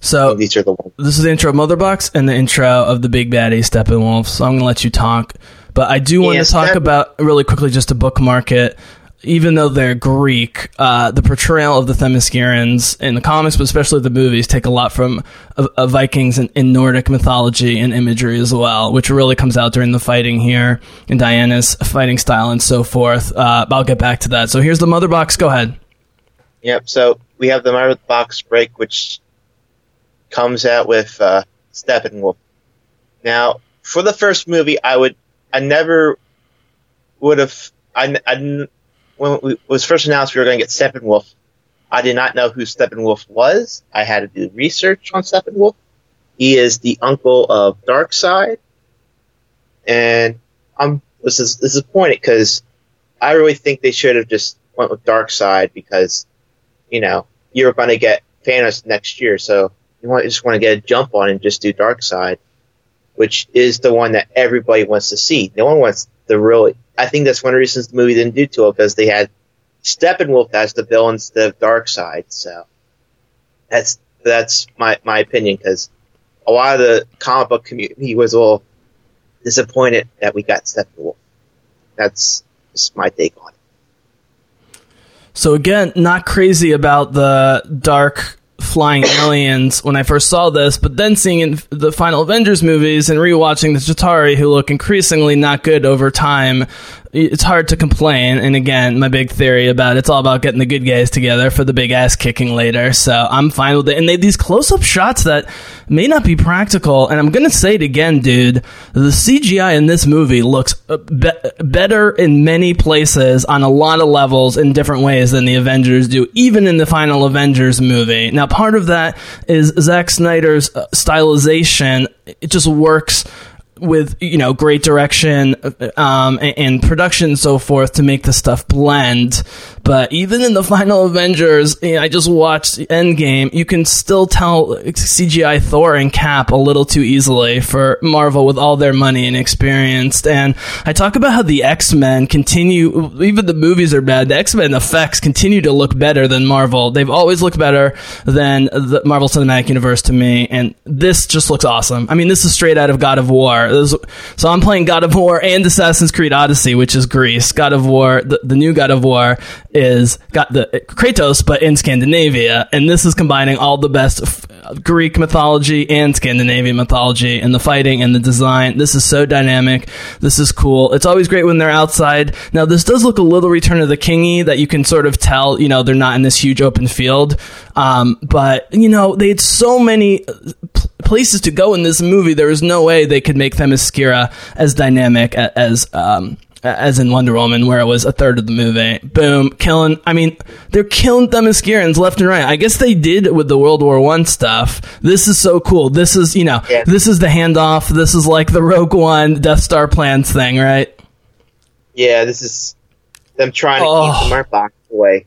So these are the ones. This is the intro of Mother Box and the intro of the Big Baddie Steppenwolf. So I'm going to let you talk, but I do want to talk about really quickly just to bookmark it. Even though they're Greek, uh, the portrayal of the Themyscirans in the comics, but especially the movies, take a lot from uh, uh, Vikings and in Nordic mythology and imagery as well, which really comes out during the fighting here in Diana's fighting style and so forth. Uh, I'll get back to that. So here's the Mother Box. Go ahead. Yep. So we have the Mother Box break, which comes out with uh, Steppenwolf. Now, for the first movie, I would, I never would have, I, I when it was first announced we were going to get Steppenwolf, I did not know who Steppenwolf was. I had to do research on Steppenwolf. He is the uncle of Darkseid, and I'm is disappointed because I really think they should have just went with Darkseid because you know, you're going to get Thanos next year, so you want, you just want to get a jump on and just do Darkseid, which is the one that everybody wants to see. No one wants the really. I think that's one of the reasons the movie didn't do too well because they had Steppenwolf as the villain instead of Side. So that's that's my my opinion because a lot of the comic book community was all disappointed that we got Steppenwolf. That's just my take on it. So again, not crazy about the dark flying [coughs] aliens when I first saw this, but then seeing in the final Avengers movies and rewatching the Chitauri who look increasingly not good over time, it's hard to complain. And again, my big theory about it's all about getting the good guys together for the big ass kicking later. So I'm fine with it. And they these close up shots that may not be practical. And I'm gonna say it again, dude. The CGI in this movie looks uh, be- better in many places on a lot of levels in different ways than the Avengers do, even in the final Avengers movie. Now, part of that is Zack Snyder's uh, stylization. It just works with you know great direction um, and, and, production and so forth to make the stuff blend. But even in the final Avengers, you know, I just watched Endgame. You can still tell CGI Thor and Cap a little too easily for Marvel with all their money and experience. And I talk about how the X Men continue, even the movies are bad. The X Men effects continue to look better than Marvel. They've always looked better than the Marvel Cinematic Universe to me. And this just looks awesome. I mean, this is straight out of God of War Those- so I'm playing God of War and Assassin's Creed Odyssey, which is Greece. God of War, the, the new God of War is got the Kratos, but in Scandinavia, and this is combining all the best f- Greek mythology and Scandinavian mythology, and the fighting and the design. This is so dynamic. This is cool. It's always great when they're outside. Now this does look a little Return of the Kingy that you can sort of tell, you know, they're not in this huge open field. Um, but you know, they had so many uh, places to go in this movie. There was no way they could make Themyscira as dynamic as um, as in Wonder Woman, where it was a third of the movie. Boom, killing. I mean, they're killing Themyscirans left and right. I guess they did with the World War One stuff. This is so cool. This is you know, Yeah. this is the handoff. This is like the Rogue One Death Star plans thing, right? Yeah, this is them trying to Oh. keep Murdoch away.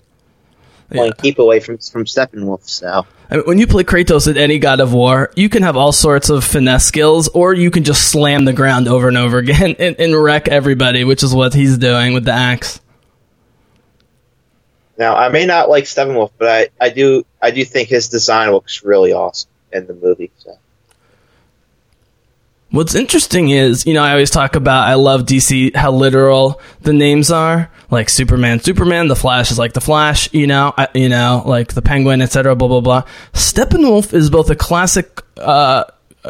Yeah. Like, keep away from from Steppenwolf. So I mean, when you play Kratos in any God of War, you can have all sorts of finesse skills, or you can just slam the ground over and over again [laughs] and, and wreck everybody, which is what he's doing with the axe. now I may not like Steppenwolf, but I, I do I do think his design looks really awesome in the movie. So What's interesting is, you know, I always talk about I love DC how literal the names are. Like Superman, Superman. The Flash is like the Flash. You know, I, you know, like the Penguin, etc. Blah blah blah. Steppenwolf is both a classic. Uh,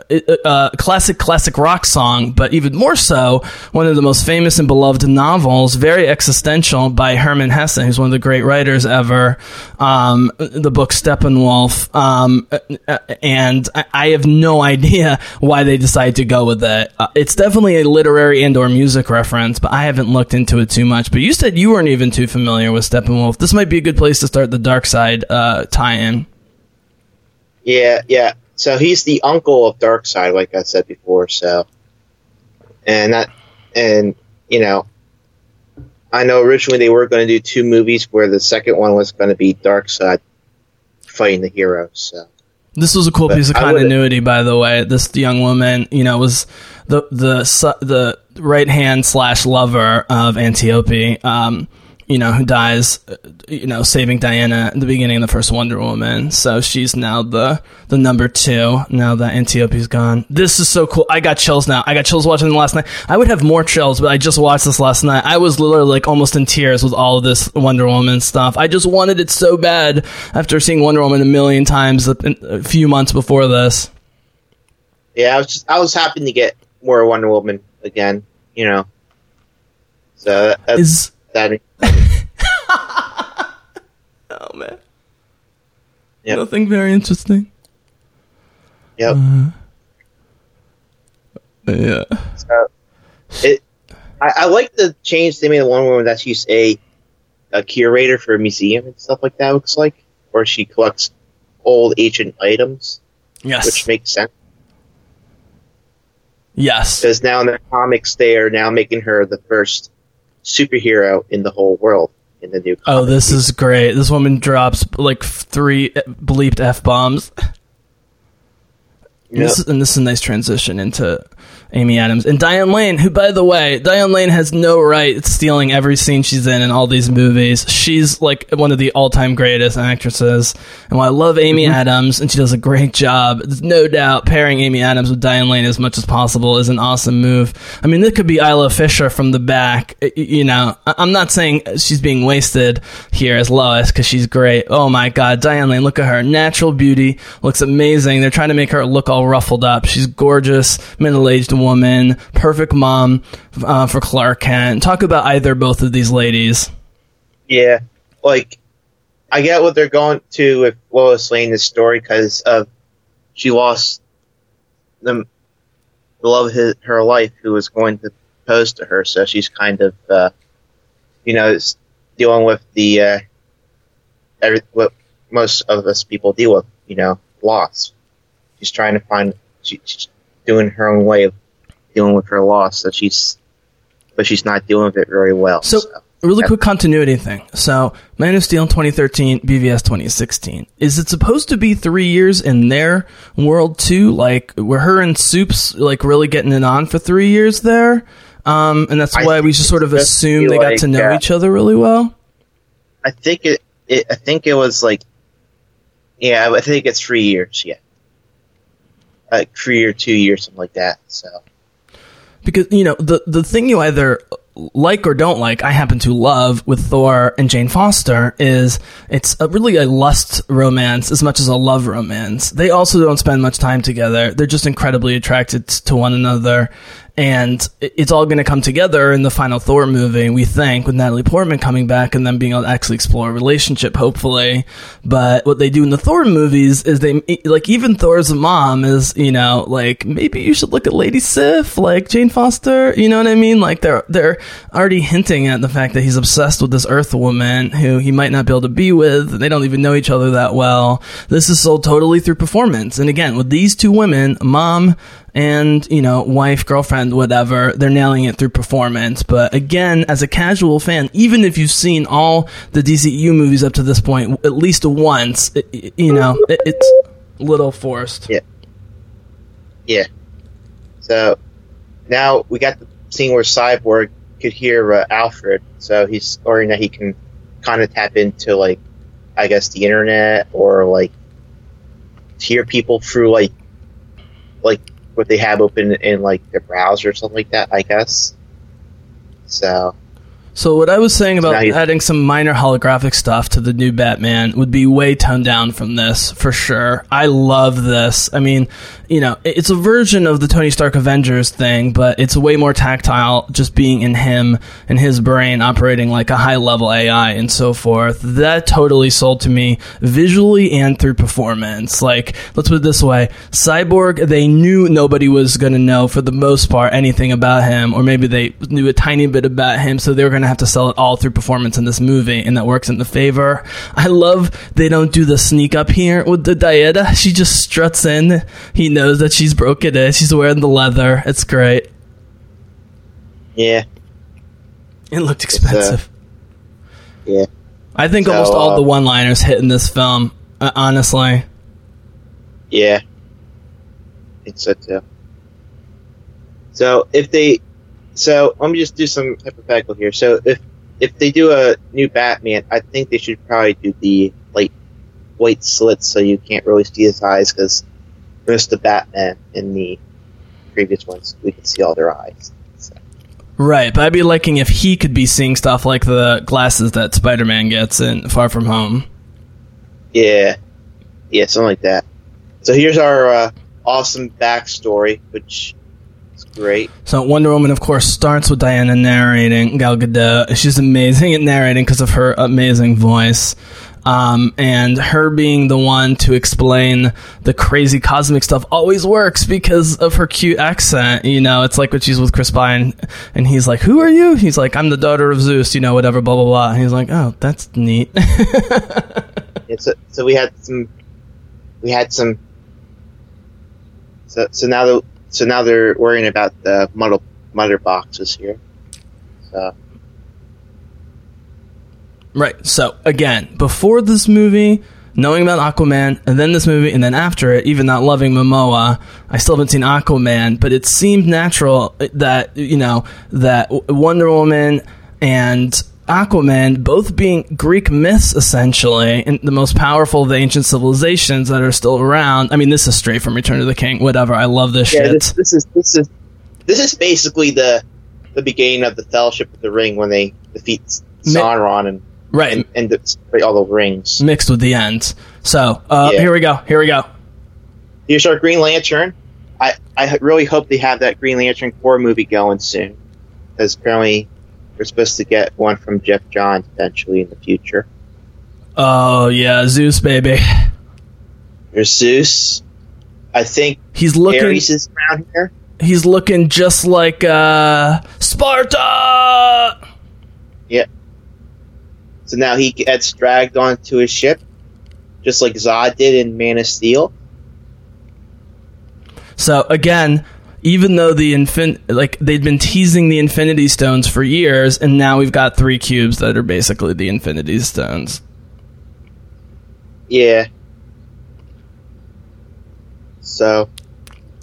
uh, uh, classic classic rock song, but even more so, one of the most famous and beloved novels, very existential by Herman Hesse, who's one of the great writers ever. Um, the book Steppenwolf, um, uh, and I, have no [laughs] idea why they decided to go with it. Uh, it's definitely a literary and/or music reference, but I haven't looked into it too much. But you said you weren't even too familiar with Steppenwolf. This might be a good place to start the Darkseid uh, tie-in. yeah, yeah. So he's the uncle of Darkseid, like I said before. So, and that, and you know, I know originally they were going to do two movies, where the second one was going to be Darkseid fighting the hero. So. This was a cool But piece of continuity, by the way. This young woman, you know, was the the the right hand slash lover of Antiope, um, you know, who dies, uh, you know, saving Diana at the beginning of the first Wonder Woman. So she's now the the number two. Now that Antiope's gone, this is so cool. I got chills now. I got chills watching last night. I would have more chills, but I just watched this last night. I was literally like almost in tears with all of this Wonder Woman stuff. I just wanted it so bad after seeing Wonder Woman a million times a, a few months before this. Yeah, I was just I was happy to get more Wonder Woman again. You know, so that's Is that. oh man, Yep. nothing very interesting. Yep. Uh, yeah. So it, I, I like the change they made. The one woman that she's a a curator for a museum and stuff like that. Looks like, or she collects old ancient items, Yes. which makes sense yes. because now in the comics they are now making her the first superhero in the whole world in the new. Oh, this is great. This woman drops like three bleeped f bombs. Yep. This and this is a nice transition into Amy Adams and Diane Lane, who, by the way, Diane Lane has no right stealing every scene she's in in all these movies. She's like one of the all-time greatest actresses, and while I love Amy mm-hmm. Adams and she does a great job, there's no doubt pairing Amy Adams with Diane Lane as much as possible is an awesome move. I mean, this could be Isla Fisher from the back. You know, I'm not saying she's being wasted here as Lois because she's great. Oh my God, Diane Lane, look at her, natural beauty, looks amazing. They're trying to make her look all ruffled up. She's gorgeous, woman, perfect mom uh, for Clark Kent. Talk about either both of these ladies. Yeah, like I get what they're going to with Lois Lane this story because of she lost the, the love of his, her life who was going to propose to her, so she's kind of uh, you know dealing with the uh, every, what most of us people deal with, you know, loss. She's trying to find she, she's doing her own way of dealing with her loss, so she's but she's not dealing with it very well. So, really quick continuity thing. So, Man of Steel 2013, BVS 2016. Is it supposed to be three years in their world too? Like, were her and Soups like really getting it on for three years there? Um, and that's why we just sort of it's supposed to assume they got like, to know uh, each other really well. I think it, it. I think it was like. Yeah, I think it's three years. Yeah, like three or two years, something like that. So because you know the the thing you either like or don't like i happen to love with thor and jane foster is it's a, really a lust romance as much as a love romance. They also don't spend much time together. They're just incredibly attracted to one another and it's all going to come together in the final Thor movie, we think, with Natalie Portman coming back and them being able to actually explore a relationship, hopefully. But what they do in the Thor movies is they, like, even Thor's mom is, you know, like, maybe you should look at Lady Sif, like Jane Foster, you know what I mean? Like, they're, they're already hinting at the fact that he's obsessed with this Earth woman who he might not be able to be with. They don't even know each other that well. This is sold totally through performance. And again, with these two women, mom, and you know wife girlfriend whatever they're nailing it through performance but again as a casual fan even if you've seen all the dcu movies up to this point at least once it, you know it, it's little forced Yeah. Yeah. So now we got the scene where Cyborg could hear uh, Alfred, so he's or that he can kind of tap into like I guess the internet or like hear people through like like what they have open in like their browser or something like that. I guess. So So what I was saying about he's- adding some minor holographic stuff to the new Batman would be way toned down from this for sure. I love this. I mean, you know, it's a version of the Tony Stark Avengers thing, but it's way more tactile just being in him and his brain operating like a high level AI and so forth. That totally sold to me visually and through performance. Like, let's put it this way. Cyborg, they knew nobody was going to know for the most part anything about him, or maybe they knew a tiny bit about him, so they were going to have to sell it all through performance in this movie, and that works in the favor. I love they don't do the sneak up here with the Dieta. She just struts in. He knows that she's broken it. She's wearing the leather. It's great. yeah, It looked expensive. yeah. I think So, almost all uh, the one liners hit in this film, uh, honestly. Yeah, I think so too. So if they, so let me just do some hypothetical here. So if if they do a new Batman, I think they should probably do the like white slits so you can't really see his eyes because most of the Batman in the previous ones we can see all their eyes. So, Right, but I'd be liking if he could be seeing stuff like the glasses that Spider Man gets in Far From Home. yeah, yeah, something like that. So here's our uh, awesome backstory, which great. So Wonder Woman, of course, starts with Diana narrating. Gal Gadot, she's amazing at narrating because of her amazing voice. Um, and her being the one to explain the crazy cosmic stuff always works because of her cute accent. You know, it's like when she's with Chris Pine and he's like, Who are you? He's like, I'm the daughter of Zeus, you know, whatever, blah, blah, blah. And he's like, Oh, that's neat. [laughs] Yeah, so, so we had some, we had some. So so now the so now they're worrying about the mother boxes here. So Right. So again, before this movie, knowing about Aquaman, and then this movie, and then after it, even not loving Momoa, I still haven't seen Aquaman, but it seemed natural that you know that Wonder Woman and Aquaman both being Greek myths essentially, and the most powerful of the ancient civilizations that are still around. I mean, this is straight from Return of the King. Whatever. I love this yeah, shit. this, this is this is this is basically the the beginning of the Fellowship of the Ring when they defeat Sauron and right. and, and destroy all the rings. mixed with the ends. So uh, Yeah. here we go. Here we go. Here's our Green Lantern. I I really hope they have that Green Lantern Corps movie going soon, because apparently we're supposed to get one from Geoff Johns eventually in the future. Oh yeah, Zeus baby. There's Zeus. I think He's looking. Ares is around here. He's looking just like uh, Sparta. Yeah. So now he gets dragged onto his ship, just like Zod did in Man of Steel. So again, even though the infin like they'd been teasing the Infinity Stones for years, and now we've got three cubes that are basically the Infinity Stones. Yeah. So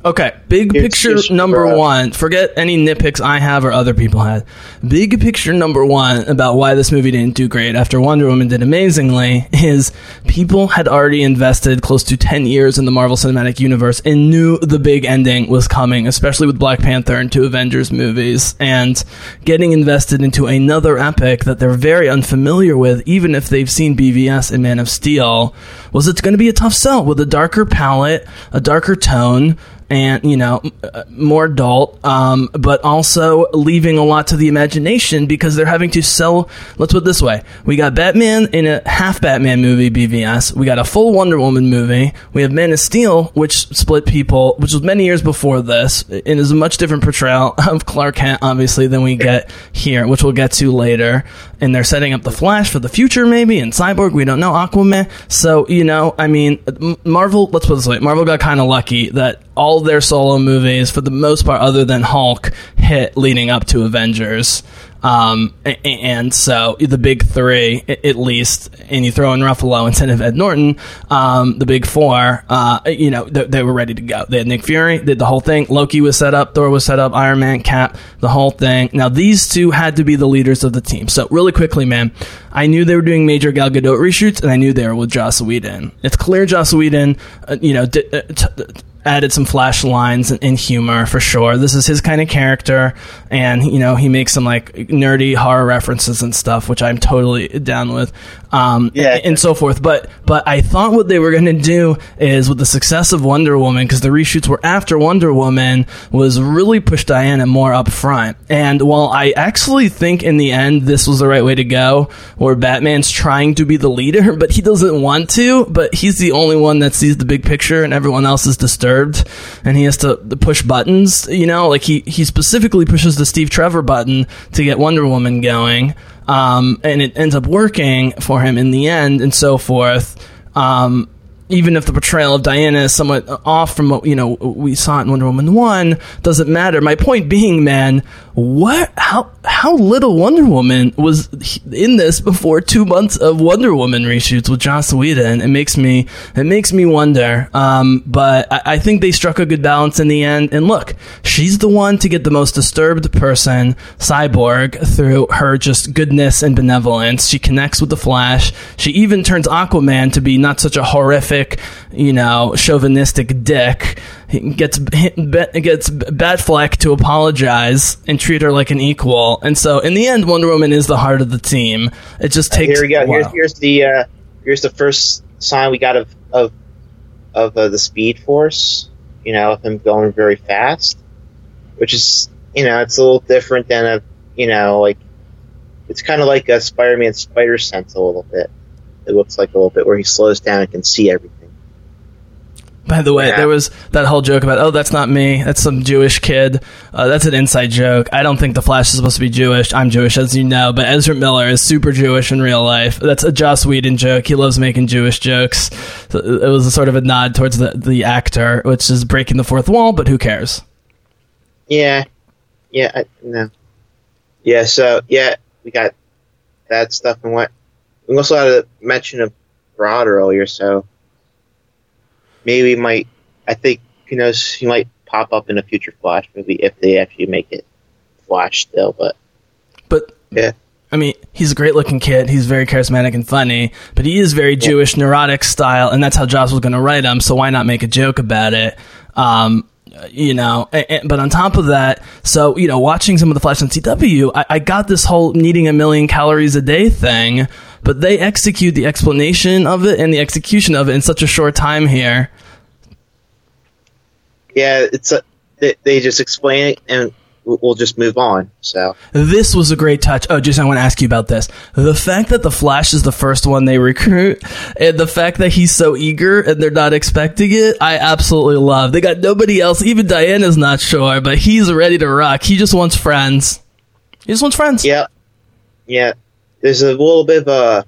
Okay, big Here's- picture here's- number uh, one. Forget any nitpicks I have or other people had. Big picture number one about why this movie didn't do great after Wonder Woman did amazingly is people had already invested close to 10 years in the Marvel Cinematic Universe and knew the big ending was coming, especially with Black Panther and two Avengers movies. And getting invested into another epic that they're very unfamiliar with, even if they've seen BVS and Man of Steel, was it's going to be a tough sell with a darker palette, a darker tone, and you know uh, more adult um, but also leaving a lot to the imagination because they're having to sell let's put it this way we got batman in a half batman movie bvs we got a full wonder woman movie. We have man of steel which split people which was many years before this and is a much different portrayal [laughs] of clark kent obviously than we get here which we'll get to later and they're setting up the flash for the future maybe and cyborg we don't know aquaman so you know i mean marvel let's put it this way marvel got kind of lucky that all their solo movies, for the most part, other than Hulk, hit leading up to Avengers. Um, and so the big three, at least, and you throw in Ruffalo instead of Ed Norton, um, the big four, uh, you know, they, they were ready to go. They had Nick Fury, did the whole thing. Loki was set up, Thor was set up, Iron Man, Cap, the whole thing. Now these two had to be the leaders of the team. So really quickly, man, I knew they were doing major Gal Gadot reshoots, and I knew they were with Joss Whedon. It's clear Joss Whedon, uh, you know, uh, t- added some flash lines and, and humor for sure. This is his kind of character, and you know he makes some like nerdy horror references and stuff, which I'm totally down with, um, Yeah. and so forth. But but I thought what they were going to do is with the success of Wonder Woman, because the reshoots were after Wonder Woman, was really push Diana more up front. And while I actually think in the end this was the right way to go, where Batman's trying to be the leader, [laughs] but he doesn't want to, but he's the only one that sees the big picture, and everyone else is disturbed, and he has to push buttons. You know, like he he specifically pushes the Steve Trevor button to get Wonder Woman going, um, and it ends up working for him in the end, and so forth. Um, even if the portrayal of Diana is somewhat off from what you know we saw in Wonder Woman one, doesn't matter. My point being, man, what how how little Wonder Woman was in this before two months of Wonder Woman reshoots with Joss Whedon. It makes me it makes me wonder. Um, but I, I think they struck a good balance in the end. And look, she's the one to get the most disturbed person, Cyborg, through her just goodness and benevolence. She connects with the Flash. She even turns Aquaman to be not such a horrific, you know, chauvinistic dick. He gets gets Batfleck to apologize and treat her like an equal. And so, in the end, Wonder Woman is the heart of the team. It just takes. Here we go. a Here's here's the uh, here's the first sign we got of of of uh, the Speed Force. You know, of him going very fast, which is you know it's a little different than a you know like it's kind of like a Spider-Man Spider Sense a little bit. It looks like a little bit where he slows down and can see everything. By the way, Yeah. there was that whole joke about, oh, that's not me. That's some Jewish kid. Uh, that's an inside joke. I don't think the Flash is supposed to be Jewish. I'm Jewish, as you know, but Ezra Miller is super Jewish in real life. That's a Joss Whedon joke. He loves making Jewish jokes. So it was a sort of a nod towards the, the actor, which is breaking the fourth wall, but who cares? Yeah, yeah, I, no, yeah. So yeah, we got that stuff and what we also had a mention of Broad earlier, so maybe we might. I think who knows? He might pop up in a future Flash movie if they actually make it Flash still. But But yeah, I mean, he's a great looking kid. He's very charismatic and funny, but he is very Jewish, neurotic style, and that's how Joss was going to write him. So why not make a joke about it? Um, you know, a- a- but on top of that, so you know, watching some of the Flash on CW, I, I got this whole needing a million calories a day thing, but they execute the explanation of it and the execution of it in such a short time here. yeah. It's a, they, they just explain it and we'll, just move on. So This was a great touch. Oh, Jason, I want to ask you about this. The fact that the Flash is the first one they recruit, and the fact that he's so eager and they're not expecting it, I absolutely love. They got nobody else. Even Diana's not sure, but he's ready to rock. He just wants friends. He just wants friends. yeah, yeah. There's a little bit of a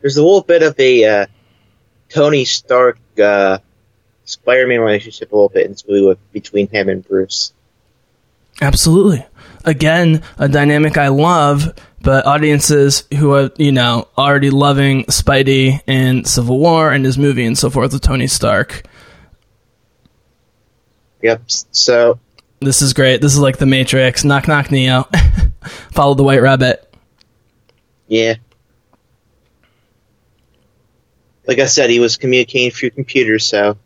there's a little bit of a uh, Tony Stark uh, Spider-Man relationship a little bit in this movie with, between him and Bruce. Absolutely. Again, a dynamic I love, but audiences who are, you know, already loving Spidey in Civil War and his movie and so forth with Tony Stark. Yep. So This is great. This is like the Matrix. Knock knock Neo. [laughs] Follow the white rabbit. Yeah. Like I said, he was communicating through computers, so.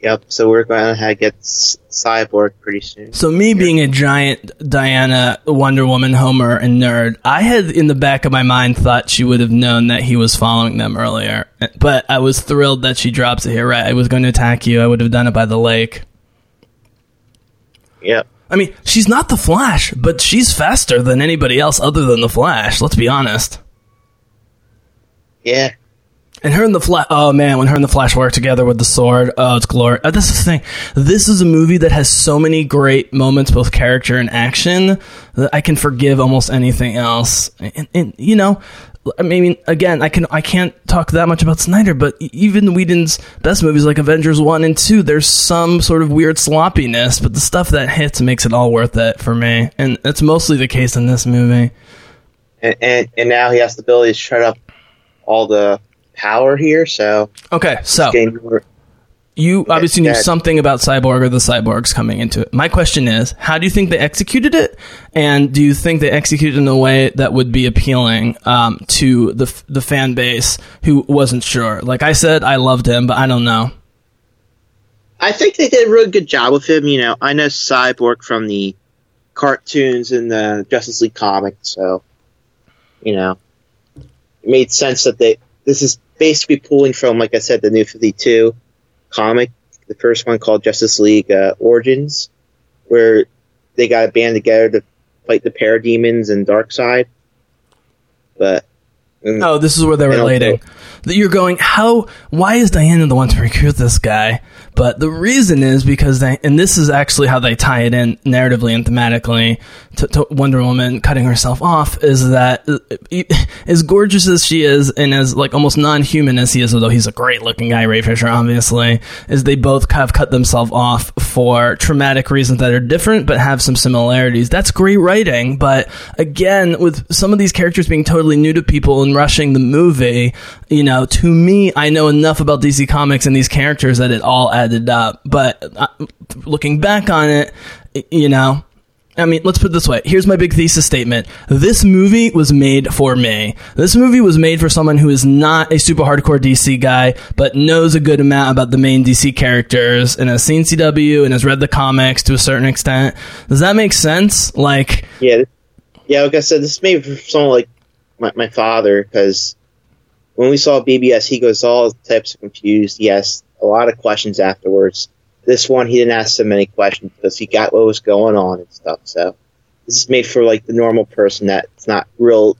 Yep. So we're going to have to get Cyborg pretty soon. So me being a giant Diana Wonder Woman homer and nerd, I had in the back of my mind thought she would have known that he was following them earlier. But I was thrilled that she drops it here. Right, I was going to attack you. I would have done it by the lake. Yep. I mean, she's not the Flash, but she's faster than anybody else other than the Flash. Let's be honest. Yeah. And her and the Flash, oh man, when her and the Flash work together with the sword, oh, it's glory. Uh, this is the thing. This is a movie that has so many great moments, both character and action, that I can forgive almost anything else. And, and you know, I mean, again, I can I can't talk that much about Snyder, but even Whedon's best movies like Avengers one and two, there's some sort of weird sloppiness, but the stuff that hits makes it all worth it for me, and it's mostly the case in this movie. And, and and now he has the ability to shut up all the power here, so Okay, so. You obviously knew something about Cyborg or the Cyborgs coming into it. My question is, how do you think they executed it? And do you think they executed it in a way that would be appealing um, to the f- the fan base who wasn't sure? Like I said, I loved him, but I don't know. I think they did a really good job with him. You know, I know Cyborg from the cartoons and the Justice League comics, so you know, it made sense that they. This is basically pulling from, like I said, the New Fifty Two comic, the first one called Justice League uh, Origins, where they got a band together to fight the Parademons and Darkseid. But mm, Oh, this is where they're relating. That you're going, how? Why is Diana the one to recruit this guy? But the reason is because they, and this is actually how they tie it in narratively and thematically to, to Wonder Woman cutting herself off. Is that as gorgeous as she is, and as like almost non-human as he is, although he's a great-looking guy, Ray Fisher, obviously, is they both have cut themselves off for traumatic reasons that are different but have some similarities. That's great writing, but again, with some of these characters being totally new to people and rushing the movie, you know, to me, I know enough about DC Comics and these characters that it all added up. But looking back on it, you know, I mean, let's put it this way. Here's my big thesis statement. This movie was made for me. This movie was made for someone who is not a super hardcore DC guy, but knows a good amount about the main DC characters and has seen CW and has read the comics to a certain extent. Does that make sense? Like, Yeah, yeah. Like I said, this is made for someone like my, my father because when we saw BVS, he goes all types of confused. Asked a lot of questions afterwards. This one, he didn't ask so many questions because he got what was going on and stuff. So this is made for like the normal person that's not real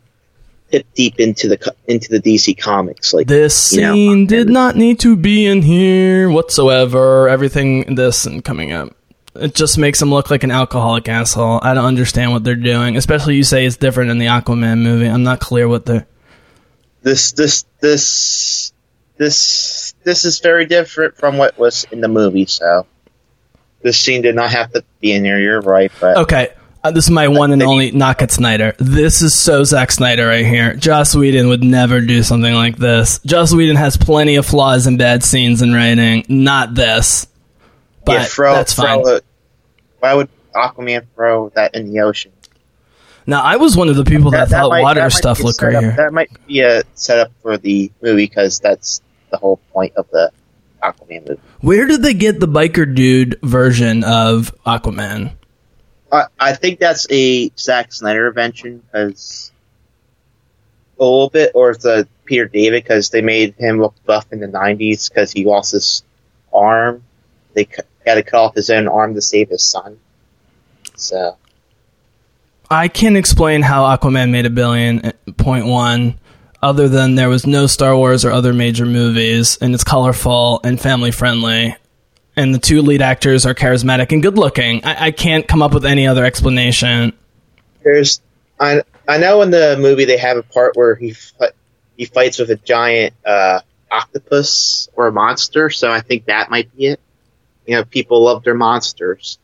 hip deep into the into the DC comics. Like this you know, scene did not need to be in here whatsoever. Everything this and coming up. It just makes him look like an alcoholic asshole. I don't understand what they're doing. Especially you say it's different in the Aquaman movie. I'm not clear what they're. this this this this this is very different from what was in the movie. So this scene did not have to be in there. You're right, but Okay, uh, this is my one and only knock at Snyder. This is so Zack Snyder right here. Joss Whedon would never do something like this. Joss Whedon has plenty of flaws and bad scenes in writing. Not this, but yeah, throw, that's fine. throw why would Aquaman throw that in the ocean? now, I was one of the people that, thought might- water that stuff looked great here. That might be a setup for the movie because that's the whole point of the Aquaman movie. Where did they get the biker dude version of Aquaman? I, I think that's a Zack Snyder invention because a little bit, or it's a Peter David because they made him look buff in the '90s because he lost his arm. They cu- had to cut off his own arm to save his son. So I can't explain how Aquaman made a billion uh, point one, other than there was no Star Wars or other major movies, and it's colorful and family friendly, and the two lead actors are charismatic and good looking. I, I can't come up with any other explanation. there's, I I know in the movie they have a part where he he fights with a giant uh, octopus or a monster. So I think that might be it. You know, people love their monsters.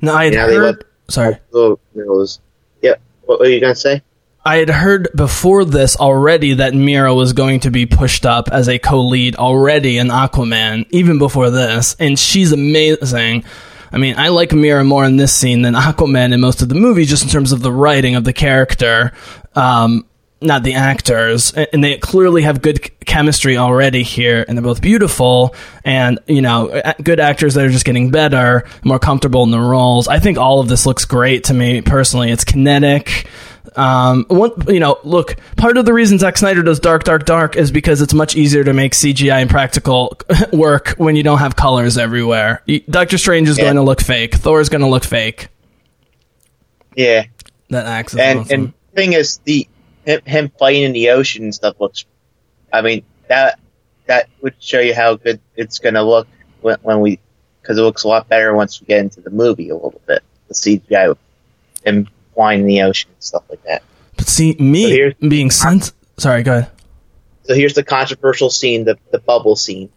No, I had Yeah, they heard. Sorry, Little, those. Yep. What were you gonna say? I had heard before this already that Mera was going to be pushed up as a co-lead already in Aquaman, even before this, and she's amazing. I mean, I like Mera more in this scene than Aquaman in most of the movie, just in terms of the writing of the character, um, not the actors. And they clearly have good chemistry already here, and they're both beautiful, and you know, good actors that are just getting better, more comfortable in the roles. I think all of this looks great to me personally. It's kinetic. Um, one, you know, look, part of the reason Zack Snyder does Dark, Dark, Dark is because it's much easier to make CGI and practical [laughs] work when you don't have colors everywhere. Doctor Strange is Yeah. going to look fake. Thor is going to look fake. Yeah, That is and awesome. and thing is the him, him fighting in the ocean and stuff looks. I mean that that would show you how good it's gonna look when, when we because it looks a lot better once we get into the movie a little bit. The CGI of flying in the ocean and stuff like that. but see, So me here's- being sent. Sorry, go ahead. So here's the controversial scene, the the bubble scene.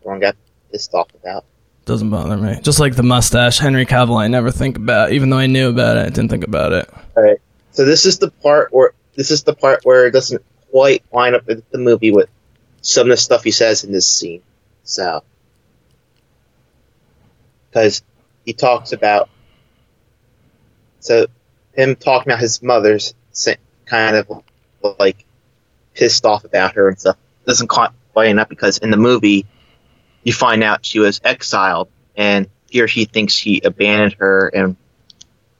Everyone got pissed off about. Doesn't bother me. Just like the mustache, Henry Cavill, I never think about. Even though I knew about it, I didn't think about it. All right. So this is the part where this is the part where it doesn't quite line up with the movie with some of the stuff he says in this scene. So, because he talks about so him talking about his mother's kind of like pissed off about her and stuff doesn't quite line up because in the movie you find out she was exiled and here he thinks he abandoned her and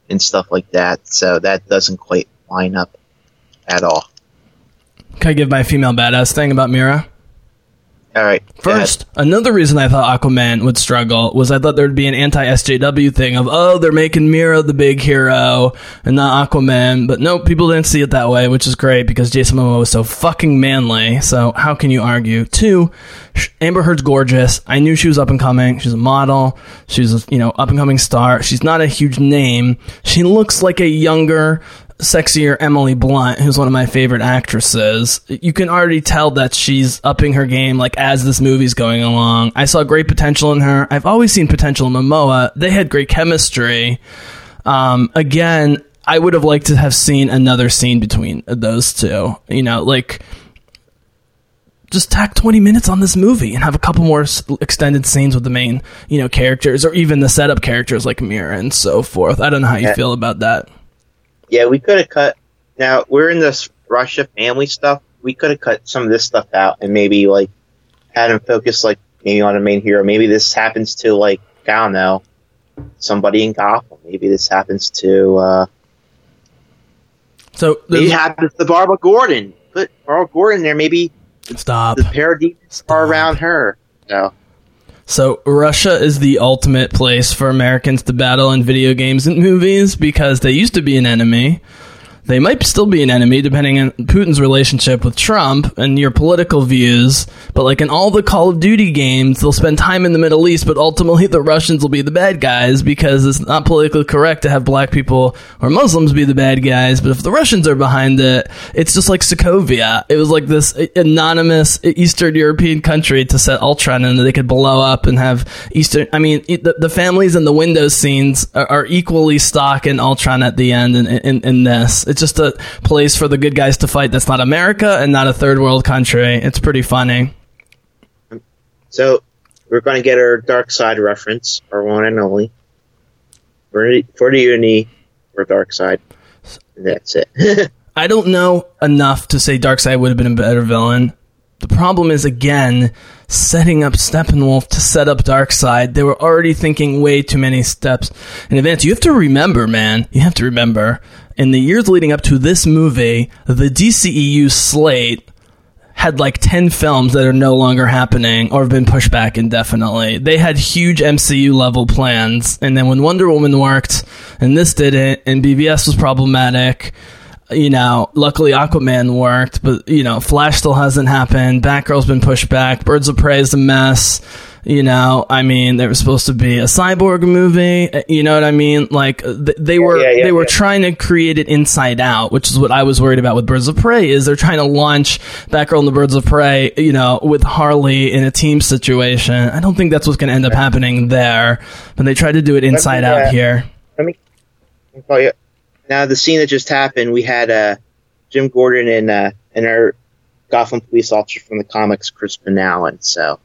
and stuff like that. So that doesn't quite line up at all. Can I give my female badass thing about Mera? All right. First, another reason I thought Aquaman would struggle was I thought there'd be an anti SJW thing of, oh, they're making Mera the big hero and not Aquaman. But no, people didn't see it that way, which is great because Jason Momoa was so fucking manly. So how can you argue? Two, Amber Heard's gorgeous. I knew she was up and coming. She's a model. She's a, you know, up and coming star. She's not a huge name. She looks like a younger, sexier Emily Blunt, who's one of my favorite actresses. You can already tell that she's upping her game like as this movie's going along. I saw great potential in her. I've always seen potential in Momoa. They had great chemistry. Um, again, I would have liked to have seen another scene between those two. You know, like just tack 20 minutes on this movie and have a couple more extended scenes with the main, you know, characters or even the setup characters like Mera and so forth. I don't know how you Yeah. feel about that. Yeah, we could have cut. Now we're in this Russia family stuff. We could have cut some of this stuff out and maybe like had him focus like maybe on a main hero. Maybe this happens to like I don't know somebody in Gotham. Maybe this happens to uh, So maybe it happens to Barbara Gordon. Put Barbara Gordon there. Maybe stop. the parademons are around her. So So Russia is the ultimate place for Americans to battle in video games and movies because they used to be an enemy. They might still be an enemy depending on Putin's relationship with Trump and your political views. But like in all the Call of Duty games, they'll spend time in the Middle East, but ultimately the Russians will be the bad guys because it's not politically correct to have black people or Muslims be the bad guys. But if the Russians are behind it, it's just like Sokovia. It was like this anonymous Eastern European country to set Ultron and they could blow up and have Eastern. I mean, the, the families in the Windows scenes are, are equally stock in Ultron at the end in, in, in this. Just a place for the good guys to fight that's not America and not a third world country. It's pretty funny. So we're going to get our Darkseid reference, our one and only. For, the uni, for Darkseid. That's it. [laughs] I don't know enough to say Darkseid would have been a better villain. The problem is again setting up Steppenwolf to set up Darkseid. They were already thinking way too many steps in advance. You have to remember, man. You have to remember. In the years leading up to this movie, the DCEU slate had like 10 films that are no longer happening or have been pushed back indefinitely. They had huge MCU level plans. And then when Wonder Woman worked and this didn't and BVS was problematic, you know, luckily Aquaman worked, but you know, Flash still hasn't happened. Batgirl's been pushed back. Birds of Prey is a mess. You know, I mean, there was supposed to be a cyborg movie. uh, You know what I mean? Like th- they were yeah, yeah, they were yeah. trying to create it inside out, which is what I was worried about with Birds of Prey. Is they're trying to launch Batgirl and the Birds of Prey, you know, with Harley in a team situation. I don't think that's what's going to end up happening there. But they tried to do it inside me, out uh, here. Let me. Call you. Now the scene that just happened, we had uh, Jim Gordon and uh, and our Gotham police officer from the comics, Chris Crispus Allen. So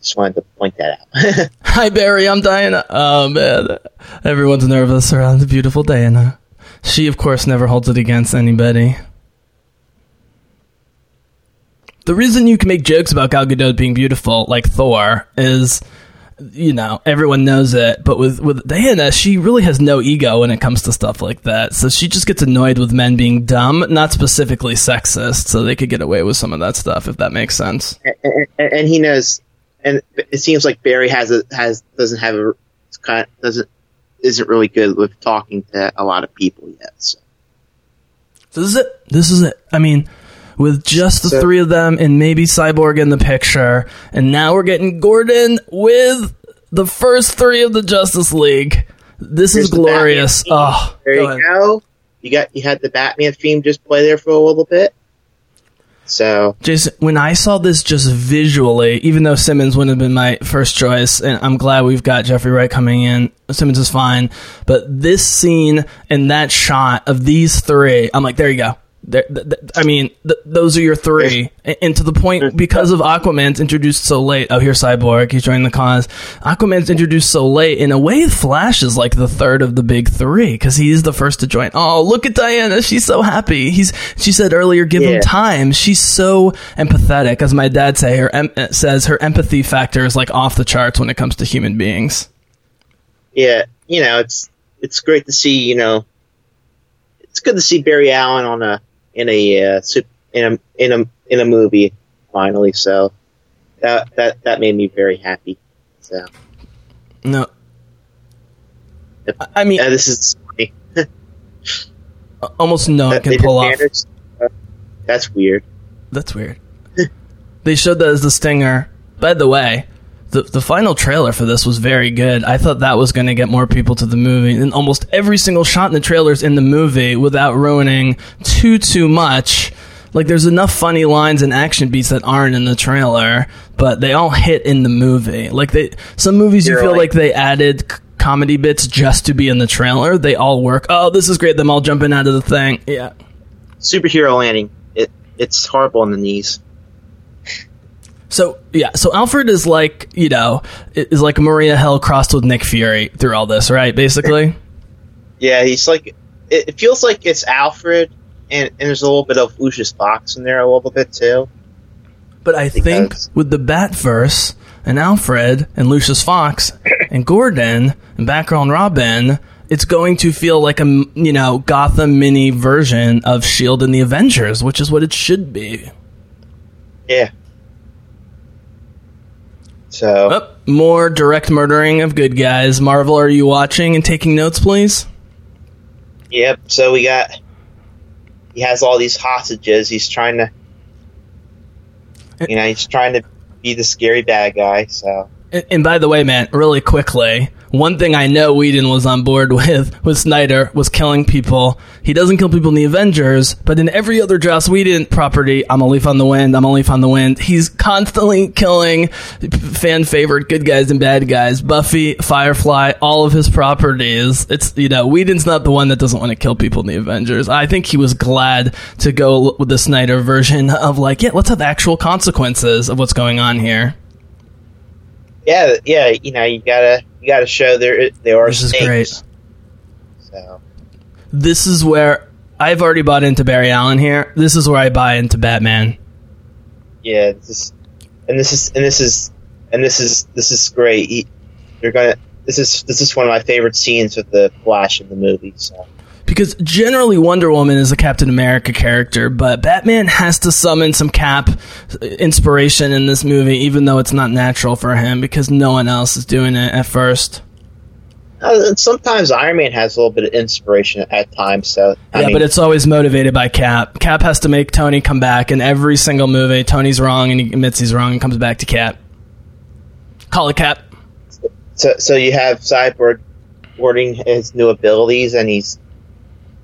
just wanted to point that out. [laughs] Hi, Barry. I'm Diana. Oh, man. Everyone's nervous around the beautiful Diana. She, of course, never holds it against anybody. The reason you can make jokes about Gal Gadot being beautiful, like Thor, is, you know, everyone knows it. But with, with Diana, she really has no ego when it comes to stuff like that. So she just gets annoyed with men being dumb, not specifically sexist, so they could get away with some of that stuff, if that makes sense. and, and, and he knows, and it seems like Barry has a has doesn't have a kind of, doesn't isn't really good with talking to a lot of people yet. So. So this is it. This is it. I mean, with just the So- three of them and maybe Cyborg in the picture, and now we're getting Gordon with the first three of the Justice League. This is glorious. Theme. Oh, there go you go. You got you had the Batman theme just play there for a little bit. So Jason, when I saw this just visually, even though Simmons wouldn't have been my first choice, and I'm glad we've got Jeffrey Wright coming in. Simmons is fine, but this scene and that shot of these three, I'm like, there you go. There, th- th- I mean, th- those are your three, and, and to the point because of Aquaman's introduced so late. Oh, here's Cyborg. He's joining the cause. Aquaman's introduced so late. In a way, Flash is like the third of the big three because he's the first to join. Oh, look at Diana. She's so happy. He's. She said earlier, give him time. She's so empathetic, as my dad say. Her em- uh, says her empathy factor is like off the charts when it comes to human beings. yeah, you know it's it's great to see. You know, it's good to see Barry Allen on a in a uh, in a in a in a movie finally. So that that that made me very happy. So No, I- mean, uh, this is funny. [laughs] almost no one That can pull off. uh, That's weird. That's weird. [laughs] they showed that as the stinger. By the way, the the final trailer for this was very good. I thought that was going to get more people to the movie, and almost every single shot in the trailers in the movie, without ruining too too much. Like there's enough funny lines and action beats that aren't in the trailer, but they all hit in the movie. Like they, some movies you You're feel like- like they added c- comedy bits just to be in the trailer. They all work. Oh, this is great. Them all jumping out of the thing. Yeah. Superhero landing. It it's horrible on the knees. So yeah, so Alfred is like you know is like Maria Hill crossed with Nick Fury through all this, right? Basically, Yeah, he's like. It, it feels like it's Alfred, and, and there's a little bit of Lucius Fox in there a little bit too. but I think with the Batverse and Alfred and Lucius Fox [coughs] and Gordon and Background Robin, it's going to feel like a you know Gotham mini version of Shield and the Avengers, which is what it should be. Yeah. So Oh, more direct murdering of good guys. Marvel, are you watching and taking notes, please? yep. So we got. He has all these hostages. He's trying to. You know, he's trying to be the scary bad guy. So And, and by the way, man, really quickly, one thing I know Whedon was on board [laughs] with with Snyder was killing people. He doesn't kill people in the Avengers, but in every other Joss Whedon property, I'm a leaf on the wind. I'm a leaf on the wind. He's constantly killing fan favorite good guys and bad guys. Buffy, Firefly, all of his properties. It's you know Whedon's not the one that doesn't want to kill people in the Avengers. I think he was glad to go with the Snyder version of like, yeah, let's have actual consequences of what's going on here. Yeah, yeah. You know, you gotta you gotta show there there are This is great. So this is where I've already bought into Barry Allen here. This is where I buy into Batman. yeah, this is, and this is and this is and this is this is great. He, they're gonna. This is this is one of my favorite scenes with the Flash in the movie. So Because generally Wonder Woman is a Captain America character, but Batman has to summon some Cap inspiration in this movie, even though it's not natural for him because no one else is doing it at first. Uh, sometimes Iron Man has a little bit of inspiration at times. So I yeah, mean, but it's always motivated by Cap. Cap has to make Tony come back in every single movie. Tony's wrong and he admits he's wrong and comes back to Cap. Call it Cap. so so you have Cyborg wording his new abilities, and he's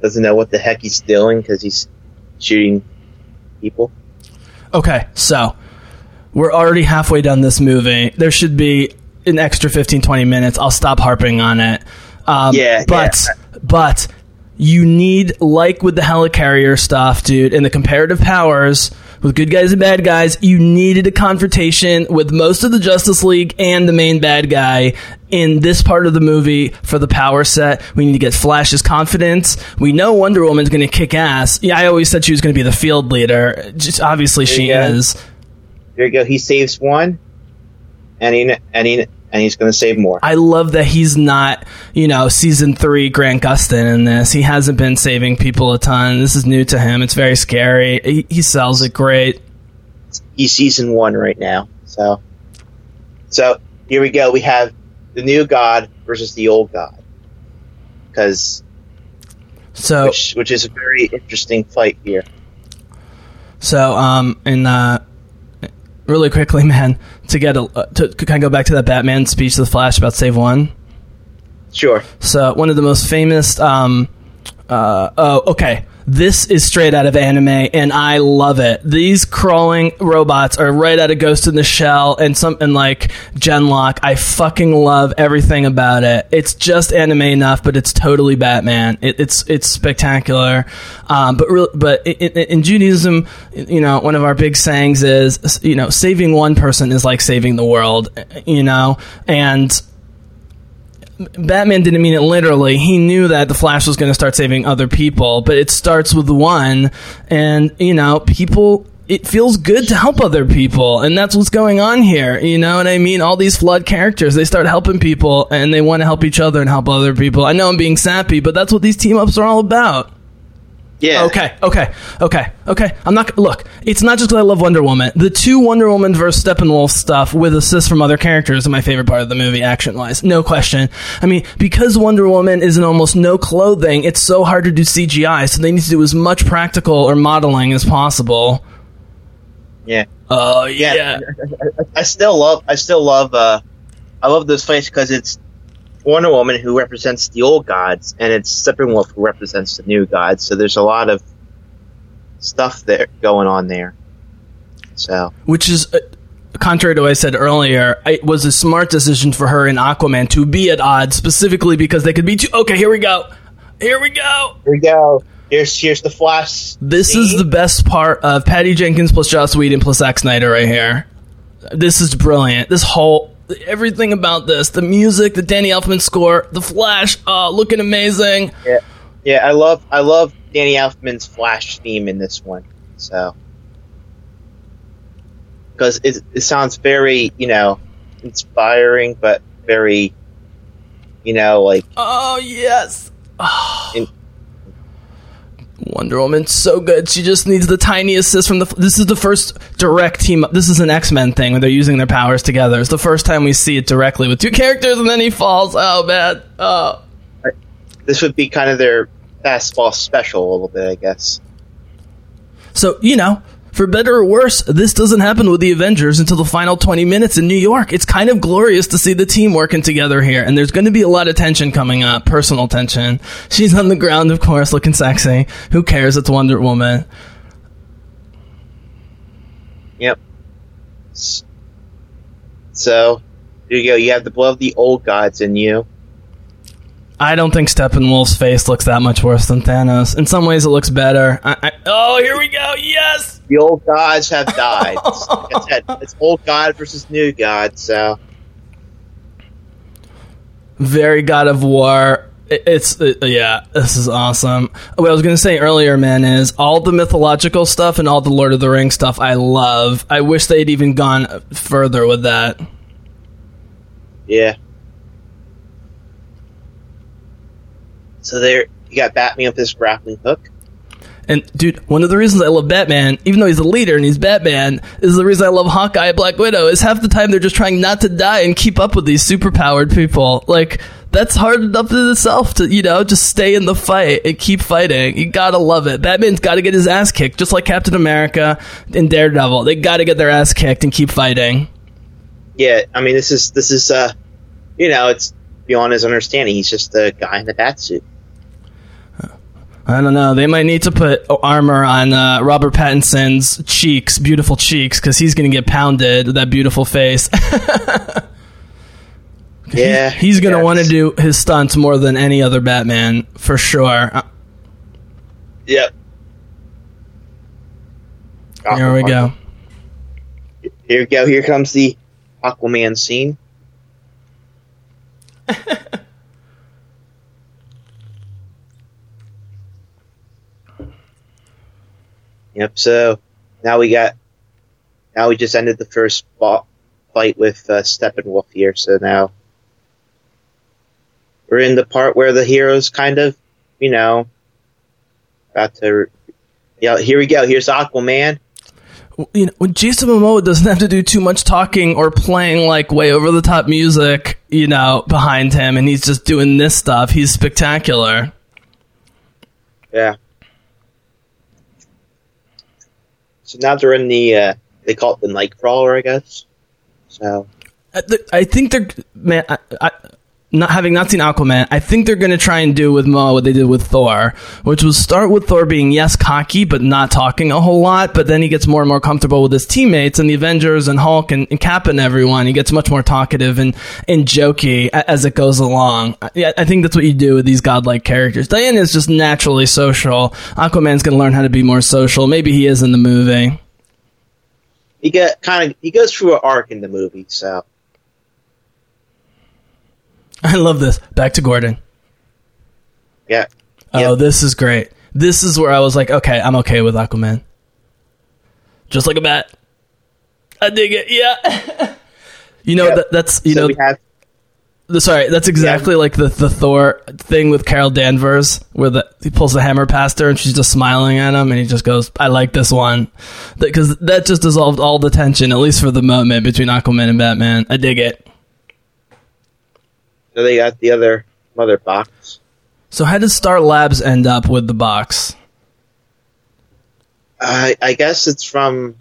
doesn't know what the heck he's doing because he's shooting people. Okay, so we're already halfway done this movie. There should be an extra 15, 20 minutes. I'll stop harping on it. Um, Yeah, but but you need like with the helicarrier stuff, dude, and the comparative powers with good guys and bad guys, you needed a confrontation with most of the Justice League and the main bad guy in this part of the movie for the power set. We need to get Flash's confidence. We know Wonder Woman's going to kick ass. Yeah, I always said she was going to be the field leader. Just obviously she is. There you go. He saves one, and he and he and he's going to save more. I love that he's not, you know, season three Grant Gustin in this. He hasn't been saving people a ton. This is new to him. It's very scary. He, he sells it great. He's season one right now. So, so here we go. We have the new god versus the old god, because So, which which is a very interesting fight here. so, um, in uh, really quickly, [laughs] man, to get a, uh, to, to kind of go back to that Batman speech to the Flash about save one. Sure. So one of the most famous. Um, uh, oh, okay. This is straight out of anime, and I love it. These crawling robots are right out of Ghost in the Shell and something like Genlock. I fucking love everything about it. It's just anime enough, but it's totally Batman. It, it's it's spectacular. Um, but real, but in, in Judaism, you know, one of our big sayings is, you know, saving one person is like saving the world. You know, and Batman didn't mean it literally. He knew that the Flash was going to start saving other people, but it starts with one, and you know, people. It feels good to help other people, and that's what's going on here. You know what I mean? All these flood characters, they start helping people, and they want to help each other and help other people. I know I'm being sappy, but that's what these team ups are all about. Yeah. Okay, okay, okay, okay. I'm not look. It's not just because I love Wonder Woman. The two Wonder Woman versus Steppenwolf stuff with assists from other characters is my favorite part of the movie, action wise, no question. I mean, because Wonder Woman is in almost no clothing, it's so hard to do CGI. So they need to do as much practical or modeling as possible. Yeah. Oh Yeah. yeah, I still love. I still love. Uh, I love this fights because it's Wonder Woman who represents the old gods, and it's Steppenwolf who represents the new gods. So there's a lot of stuff there going on there. So which is. Uh, Contrary to what I said earlier, it was a smart decision for her and Aquaman to be at odds, specifically because they could be too. Okay, here we go. Here we go. here we go. Here's here's the Flash. This is the best part of Patty Jenkins plus Joss Whedon plus Zack Snyder right here. This is brilliant. This whole everything about this, the music, the Danny Elfman score, the Flash, oh, looking amazing. Yeah, yeah. I love I love Danny Elfman's Flash theme in this one. So because it it sounds very you know inspiring, but very you know like Oh yes. [sighs] In- Wonder Woman's so good. She just needs the tiny assist from the. This is the first direct team. up. This is an X Men thing where they're using their powers together. It's the first time we see it directly with two characters, and then he falls. Oh man. Oh. this would be kind of their fastball special a little bit, I guess. So, you know, for better or worse, this doesn't happen with the Avengers until the final 20 minutes in New York. It's kind of glorious to see the team working together here, and there's going to be a lot of tension coming up, personal tension. She's on the ground, of course, looking sexy. Who cares? It's Wonder Woman. Yep. So there you go. You have the blood of the old gods in you. I don't think Steppenwolf's face looks that much worse than Thanos. In some ways, it looks better. I, I, oh, here we go. Yes. The old gods have died. It's- [laughs] like said, it's old god versus new god. So very God of War. It- It's uh, yeah, this is awesome. What I was gonna say earlier, man, is all the mythological stuff and all the Lord of the Rings stuff. I love. I wish they'd even gone further with that. yeah. So there, you got Batman with his grappling hook. And dude, one of the reasons I love Batman, even though he's a leader and he's Batman, is the reason I love Hawkeye Black Widow. Is half the time they're just trying not to die and keep up with these superpowered people. Like that's hard enough in itself to you know just stay in the fight and keep fighting. You gotta love it. Batman's got to get his ass kicked, just like Captain America and Daredevil. They got to get their ass kicked and keep fighting. Yeah, I mean this is this is uh, you know, it's beyond his understanding. He's just a guy in a bat suit. I don't know. They might need to put armor on uh, Robert Pattinson's cheeks, beautiful cheeks, because he's going to get pounded with that beautiful face. [laughs] Yeah, He's going to want to do his stunts more than any other Batman, for sure. Uh, Yep. Here we go. Here we go. Here comes the Aquaman scene. [laughs] yep. So now we got. Now we just ended the first bo- fight with uh, Steppenwolf here. So now we're in the part where the heroes kind of, you know, about to. Yeah. Here we go. Here's Aquaman. you know, when Jason Momoa doesn't have to do too much talking or playing like way over the top music, you know, behind him, and he's just doing this stuff. He's spectacular. Yeah. So now they're in the uh, they call it the Nightcrawler, I guess. So I, th- I think they're man. I, not having not seen Aquaman, I think they're going to try and do with Moa what they did with Thor, which was start with Thor being yes cocky but not talking a whole lot, but then he gets more and more comfortable with his teammates and the Avengers and Hulk and, and Cap and everyone. He gets much more talkative and and jokey as it goes along. I, I think that's what you do with these godlike characters. Diana is just naturally social. Aquaman's going to learn how to be more social. Maybe he is in the movie. he get kind of he goes through an arc in the movie. So [laughs] I love this. Back to Gordon. yeah, Oh, this is great. This is where I was like, okay, I'm okay with Aquaman. Just like a bat. I dig it. Yeah. [laughs] you know Yep. that, that's you so know have the, sorry that's exactly like the the Thor thing with Carol Danvers where the he pulls the hammer past her and she's just smiling at him and he just goes, I like this one because that just dissolved all the tension at least for the moment between Aquaman and Batman. I dig it. So they got the other mother box. So how does Star Labs end up with the box? I I guess it's from.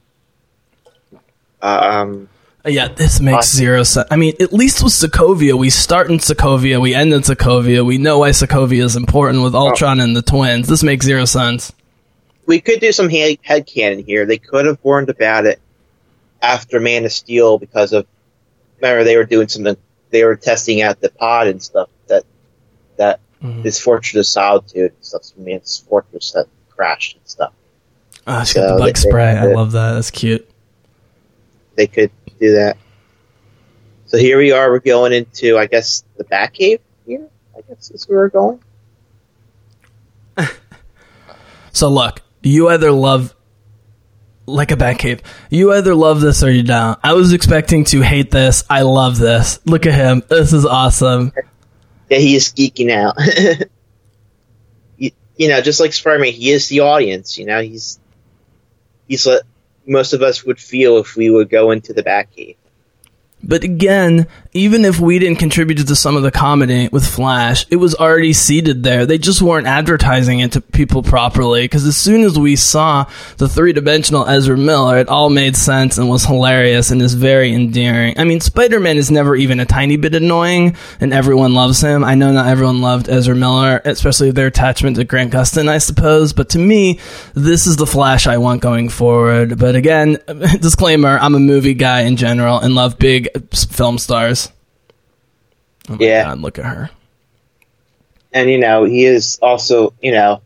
Um, Yeah, this makes zero sense. I mean, at least with Sokovia, we start in Sokovia, we end in Sokovia. We know why Sokovia is important with Ultron and the twins. This makes zero sense. we could do some head headcanon here. They could have warned about it after Man of Steel because of remember they were doing something. They were testing out the pod and stuff that that mm-hmm. this Fortress of Solitude and stuff. Man's Fortress that crashed and stuff. Ah, oh, she got the bug they- spray. I love that. That's cute. They could do that. So here we are. We're going into, I guess, the Batcave here. I guess is where we're going. [laughs] So look, you either love like a bat cave. You either love this or you don't. I was expecting to hate this. I love this. Look at him. This is awesome. Yeah, he is geeking out. [laughs] you, you know, just like Spider-Man, he is the audience. You know, he's he's what most of us would feel if we would go into the Batcave. But again, even if we didn't contribute to some of the comedy with Flash, it was already seated there. They just weren't advertising it to people properly. Because as soon as we saw the three dimensional Ezra Miller, it all made sense and was hilarious and is very endearing. I mean, Spider Man is never even a tiny bit annoying, and everyone loves him. I know not everyone loved Ezra Miller, especially their attachment to Grant Gustin, I suppose. But to me, this is the Flash I want going forward. But again, [laughs] disclaimer: I'm a movie guy in general and love big film stars. Oh Yeah. God, look at her. And you know, he is also, you know,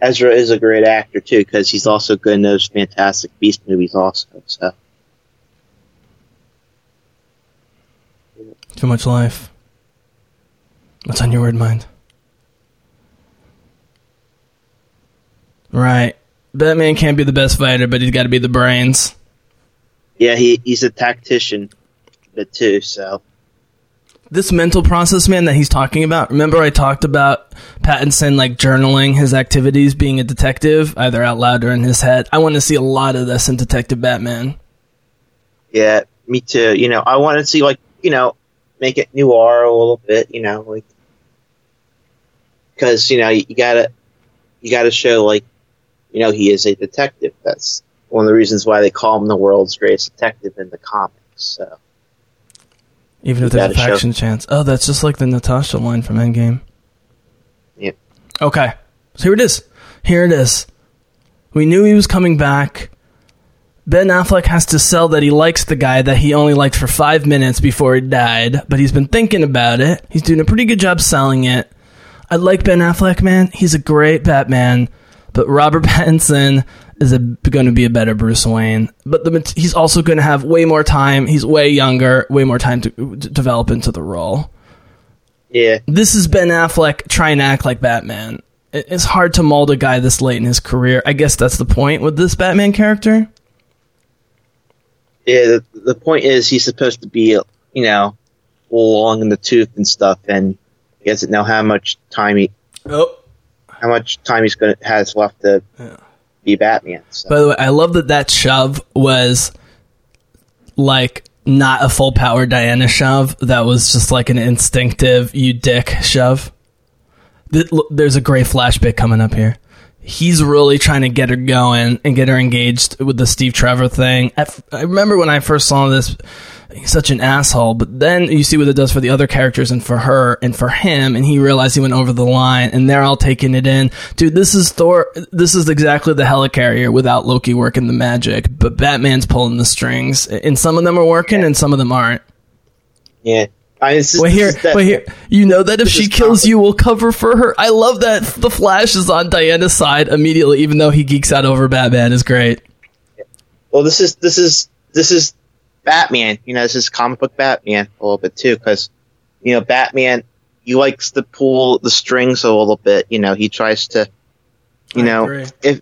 Ezra is a great actor too because he's also good in those Fantastic Beast movies also. So Too much life. What's on your weird mind? Right. Batman can't be the best fighter, but he's got to be the brains. yeah, he he's a tactician, but too. So This mental process, man, that he's talking about. Remember, I talked about Pattinson like journaling his activities, being a detective, either out loud or in his head. I want to see a lot of this in Detective Batman. yeah, me too. You know, I want to see like you know, make it noir a little bit. You know, like because you know you, gotta you gotta show like you know he is a detective. That's one of the reasons why they call him the world's greatest detective in the comics. So Even if there's a gotta show- faction chance. Oh, that's just like the Natasha line from Endgame. Yep. Okay. So here it is. Here it is. We knew he was coming back. Ben Affleck has to sell that he likes the guy that he only liked for five minutes before he died, but he's been thinking about it. He's doing a pretty good job selling it. I like Ben Affleck, man. He's a great Batman. but Robert [laughs] Pattinson is going to be a better Bruce Wayne. But the, he's also going to have way more time. He's way younger, way more time to, to develop into the role. Yeah, This is Ben Affleck trying to act like Batman. It- It's hard to mold a guy this late in his career. I guess that's the point with this Batman character. yeah. The, the point is, he's supposed to be, you know, long in the tooth and stuff, and he doesn't know how much time he, Oh, how much time he's gonna has left to be Batman. So. By the way, I love that that shove was like not a full power Diana shove. That was just like an instinctive you dick shove. There's a great bit coming up here. He's really trying to get her going and get her engaged with the Steve Trevor thing. I, f- I remember when I first saw this, he's such an asshole. But then you see what it does for the other characters and for her and for him, and he realized he went over the line, and they're all taking it in. Dude, this is Thor. This is exactly the helicarrier without Loki working the magic, but Batman's pulling the strings, and some of them are working and some of them aren't. yeah, I, this is, Wait this here, wait here. You know that if she kills you, we'll cover for her. I love that the Flash is on Diana's side immediately, even though he geeks out over Batman. Is great. Well, this is this is this is Batman. You know, this is comic book Batman a little bit too, because you know Batman he likes to pull the strings a little bit. You know, he tries to, you I know, agree. if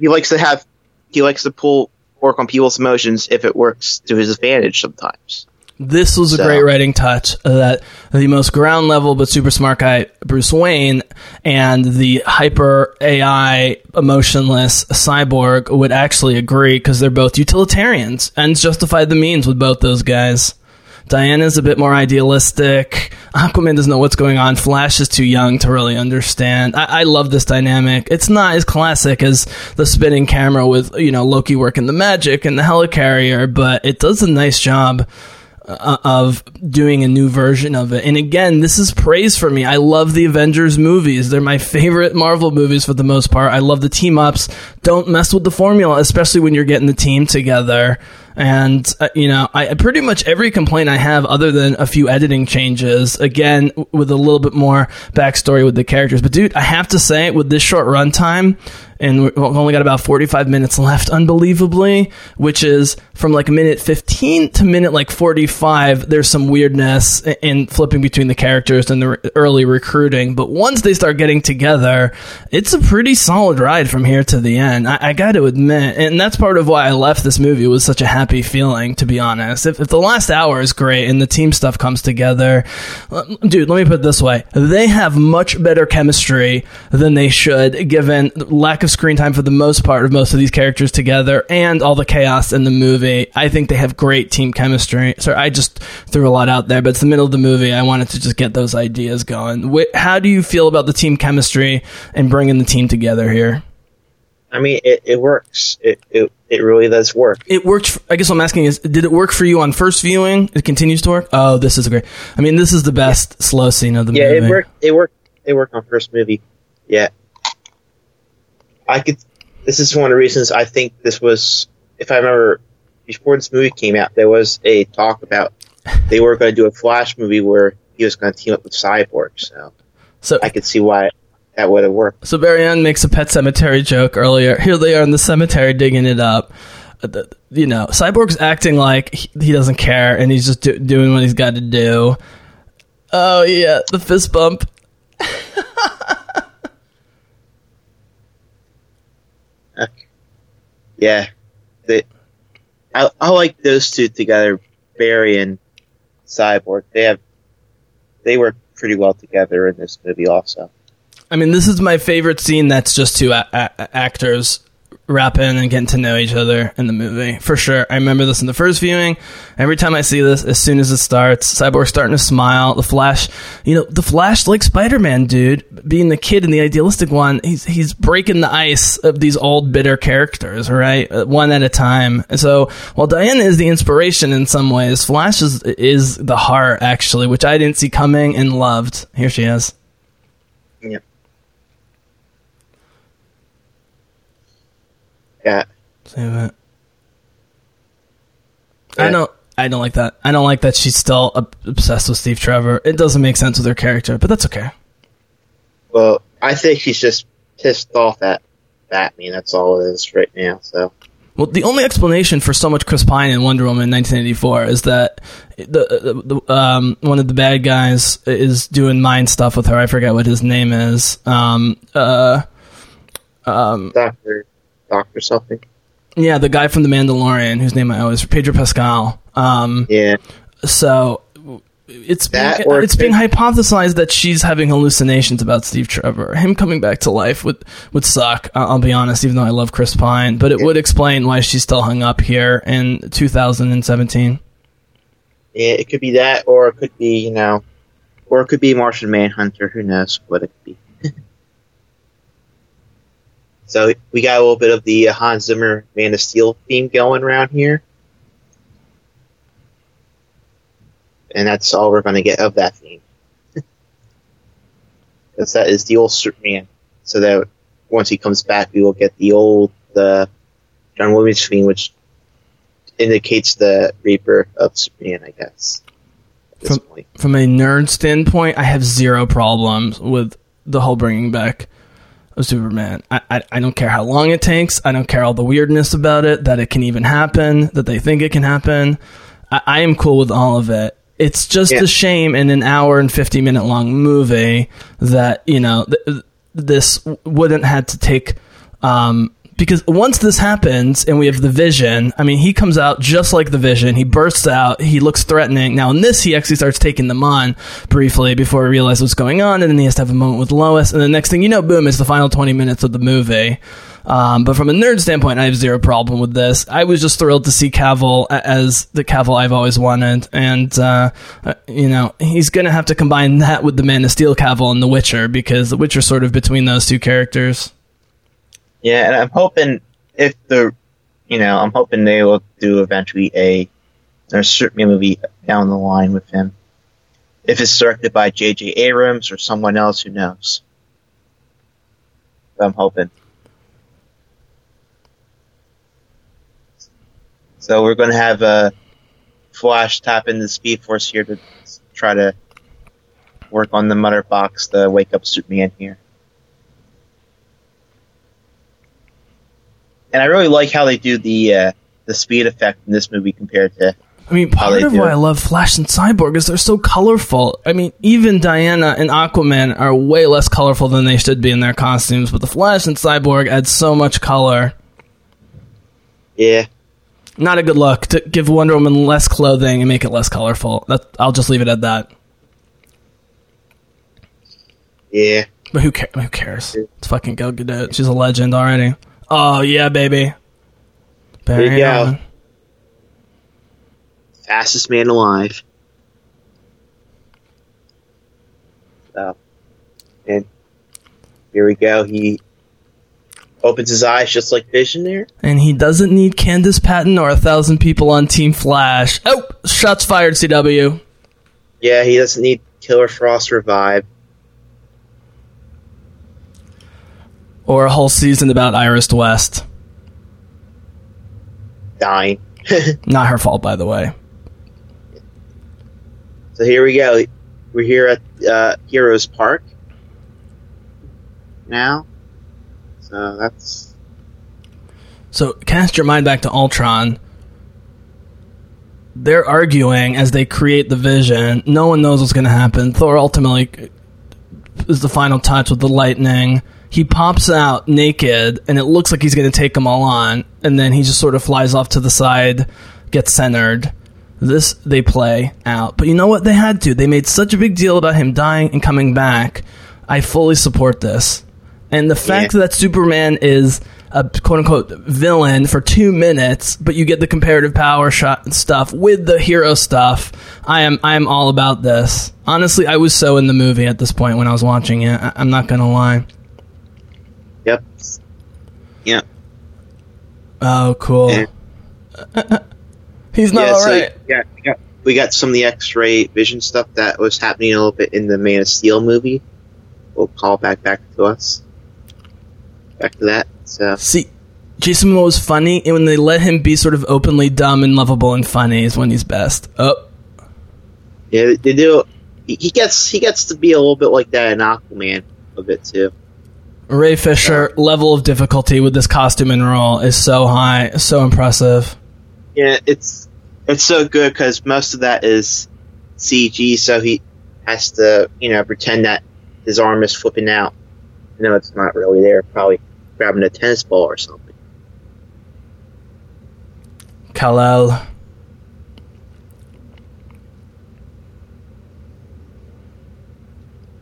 he likes to have he likes to pull work on people's emotions if it works to his advantage sometimes. This was a So- great writing touch uh, that the most ground level but super smart guy, Bruce Wayne, and the hyper AI emotionless cyborg would actually agree because they're both utilitarians and justify the means with both those guys. Diana's a bit more idealistic. Aquaman doesn't know what's going on. Flash is too young to really understand. I, I love this dynamic. It's not as classic as the spinning camera with, you know, Loki working the magic and the helicarrier, but it does a nice job uh, of doing a new version of it. And again, this is praise for me. I love the Avengers movies. They're my favorite Marvel movies for the most part. I love the team ups. Don't mess with the formula, especially when you're getting the team together. And, uh, you know, I pretty much every complaint I have, other than a few editing changes, again, with a little bit more backstory with the characters. But dude, I have to say, with this short runtime, and we've only got about 45 minutes left, unbelievably, which is from like minute 15 to minute like 45. There's some weirdness in flipping between the characters and the early recruiting. But once they start getting together, it's a pretty solid ride from here to the end. I, I got to admit. And that's part of why I left this movie with such a happy feeling, to be honest. If, if the last hour is great and the team stuff comes together, dude, let me put it this way. They have much better chemistry than they should, given lack of screen time for the most part of most of these characters together and all the chaos in the movie. I think they have great team chemistry. So I just threw a lot out there, but it's the middle of the movie. I wanted to just get those ideas going. How do you feel about the team chemistry and bringing the team together here? I mean, it, it works. It, it it really does work. It worked. For, I guess what I'm asking is, did it work for you on first viewing? It continues to work. Oh, this is great. I mean, this is the best slow scene of the Yeah, movie. Yeah, it worked. It worked. It worked on first movie. Yeah, I could. This is one of the reasons I think this was. If I remember, before this movie came out, there was a talk about they were going to do a Flash movie where he was going to team up with Cyborg. So So I could see why that would have worked. So Barry makes a pet cemetery joke earlier. Here they are in the cemetery digging it up. Uh, You know, Cyborg's acting like he, he doesn't care and he's just do, doing what he's got to do. Oh yeah, the fist bump. [laughs] Yeah, they, I I like those two together, Barry and Cyborg. They have they work pretty well together in this movie, also. I mean, this is my favorite scene. That's just two a- a- actors rapping and getting to know each other in the movie for sure. I remember this in the first viewing. Every time I see this, as soon as it starts, Cyborg's starting to smile. The Flash, you know, the Flash like Spider Man, dude, being the kid and the idealistic one. He's he's breaking the ice of these old bitter characters, right, Uh, one at a time. And so while Diana is the inspiration in some ways, Flash is is the heart actually, which I didn't see coming and loved. Here she is. Yeah. Yeah. Save it. I don't. I don't like that. I don't like that she's still obsessed with Steve Trevor. It doesn't make sense with her character, but that's okay. Well, I think she's just pissed off at Batman. That's all it is right now. So Well, the only explanation for so much Chris Pine in Wonder Woman 1984 is that the, the, the um, one of the bad guys is doing mind stuff with her. I forget what his name is. Um, uh, Doctor Doctor something. yeah, the guy from The Mandalorian, whose name I always Pedro Pascal. Um, Yeah. so it's being, it's being hypothesized that she's having hallucinations about Steve Trevor. Him coming back to life would would suck. I'll be honest, even though I love Chris Pine, but it would explain why she's still hung up here in 2017. Yeah, it could be that, or it could be, you know, or it could be Martian Manhunter. Who knows what it could be? So we got a little bit of the uh, Hans Zimmer Man of Steel theme going around here, and that's all we're going to get of that theme. [laughs] Because that is the old Superman. So that once he comes back, we will get the old uh, John Williams theme, which indicates the Reaper of Superman, I guess. From- From a nerd standpoint, I have zero problems with the whole bringing back of Superman. I, I, I don't care how long it takes. I don't care all the weirdness about it, that it can even happen, that they think it can happen. I, I am cool with all of it. It's just Yeah. a shame in an hour and 50 minute long movie that, you know, th- this wouldn't had to take um, because once this happens and we have the vision, I mean, he comes out just like the vision. He bursts out. He looks threatening. Now in this, he actually starts taking them on briefly before he realizes what's going on, and then he has to have a moment with Lois. And the next thing you know, boom, it's the final twenty minutes of the movie. Um, but from a nerd standpoint, I have zero problem with this. I was just thrilled to see Cavill as the Cavill I've always wanted, and uh, uh, you know he's going to have to combine that with the Man of Steel Cavill and The Witcher because The Witcher's sort of between those two characters. Yeah, and I'm hoping if the, you know, I'm hoping they will do eventually a, or certainly a movie down the line with him. If it's directed by J.J. Abrams or someone else, who knows? But I'm hoping. So we're going to have a Flash tap into the Speed Force here to try to work on the mother box to wake up Superman here. And I really like how they do the uh, the speed effect in this movie compared to I mean, part of why it. I love Flash and Cyborg is they're so colorful. I mean, even Diana and Aquaman are way less colorful than they should be in their costumes, but the Flash and Cyborg add so much color. yeah. Not a good look to give Wonder Woman less clothing and make it less colorful. That, I'll just leave it at that. Yeah. But who, ca- who cares? It's fucking Gal Gadot. She's a legend already. Oh, yeah, baby. There you Barry go. Allen. Fastest man alive. So, and here we go. He opens his eyes just like Vision there. And he doesn't need Candice Patton or a thousand people on Team Flash. Oh, shots fired, CW. Yeah, he doesn't need Killer Frost to revive. Or a whole season about Iris West. Dying. [laughs] Not her fault, by the way. So here we go. We're here at uh, Heroes Park now. So that's So cast your mind back to Ultron. They're arguing as they create the vision. No one knows what's going to happen. Thor ultimately is the final touch with the lightning. He pops out naked, and it looks like he's going to take them all on. And then he just sort of flies off to the side, gets centered. This they play out. But you know what? They had to. They made such a big deal about him dying and coming back. I fully support this. And the fact Yeah. that Superman is a quote unquote villain for two minutes, but you get the comparative power shot stuff with the hero stuff. I am I am all about this. Honestly, I was so in the movie at this point when I was watching it. I, I'm not gonna lie. Yep. Yeah. Oh, cool. Yeah. [laughs] He's not yeah, so alright. yeah, we got we got some of the X-ray vision stuff that was happening a little bit in the Man of Steel movie. We'll call back back to us. Back to that. So See, Jason Momoa was funny, and when they let him be sort of openly dumb and lovable and funny is when he's best. Oh, yeah, they do. He he gets he gets to be a little bit like that in Aquaman a bit too. Ray Fisher level of difficulty with this costume and role is so high, so impressive. Yeah, it's it's so good because most of that is CG, so he has to you know pretend that his arm is flipping out. No, it's not really there. Probably grabbing a tennis ball or something. Kal-El.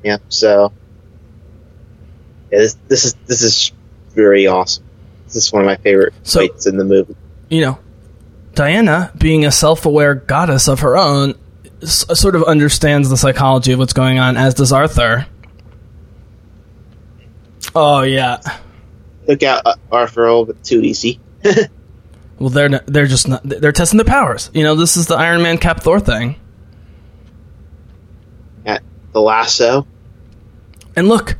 Yeah, so yeah, this, this is this is very awesome. This is one of my favorite So- fights in the movie. you know, Diana, being a self aware goddess of her own, s- sort of understands the psychology of what's going on, as does Arthur. Oh, yeah. Look out, uh, Arthur, a little bit too easy. [laughs] Well, they're not, they're just not, they're testing their powers. You know, this is the Iron Man Cap Thor thing. At the lasso. And look,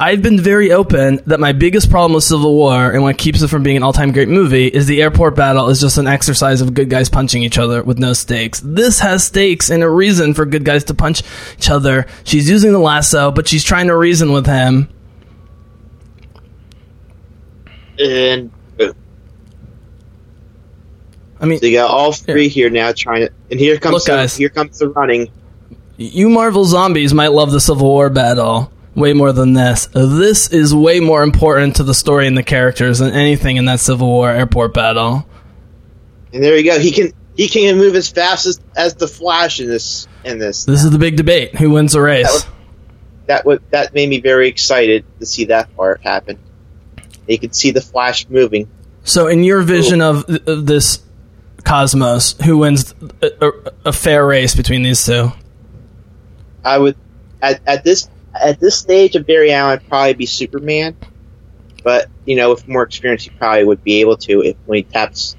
I've been very open that my biggest problem with Civil War and what keeps it from being an all time great movie is the airport battle is just an exercise of good guys punching each other with no stakes. This has stakes and a reason for good guys to punch each other. She's using the lasso, but she's trying to reason with him. And. I mean, So you got all three here now trying to and here comes Look, the, guys. here comes the running. you Marvel zombies might love the Civil War battle way more than this. This is way more important to the story and the characters than anything in that Civil War airport battle. And there you go. He can he can move as fast as, as the Flash in this in this. This is the big debate. Who wins the race? That was- That would that made me very excited to see that part happen. You could see the Flash moving. So, in your vision of, of this cosmos, who wins a, a, a fair race between these two? I would at, at this at this stage of Barry Allen probably be Superman, but you know with more experience he probably would be able to if when he taps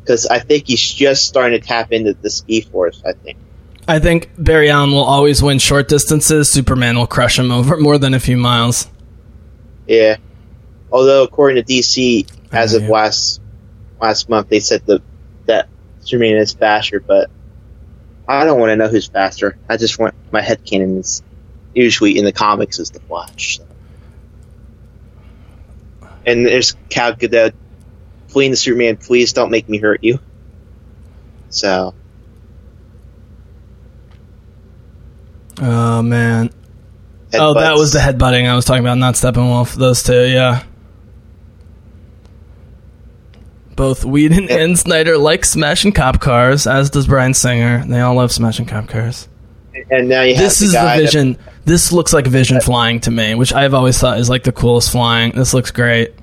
because I think he's just starting to tap into the speed force. I think. I think Barry Allen will always win short distances. Superman will crush him over [laughs] more than a few miles. Yeah. Although according to DC, as of Yeah. last last month, they said the that Superman is faster, but I don't want to know who's faster. I just want my headcanon is usually in the comics is the so. And there's Gal Gadot fleeing the Superman, please don't make me hurt you. So Oh man! Oh, that was the headbutting I was talking about, not Steppenwolf. Those two, yeah. Both Whedon Yeah. and Snyder like smashing cop cars, as does Bryan Singer. They all love smashing cop cars. And now you have This the is the guy that- Vision. This looks like Vision flying to me, which I've always thought is like the coolest flying. This looks great.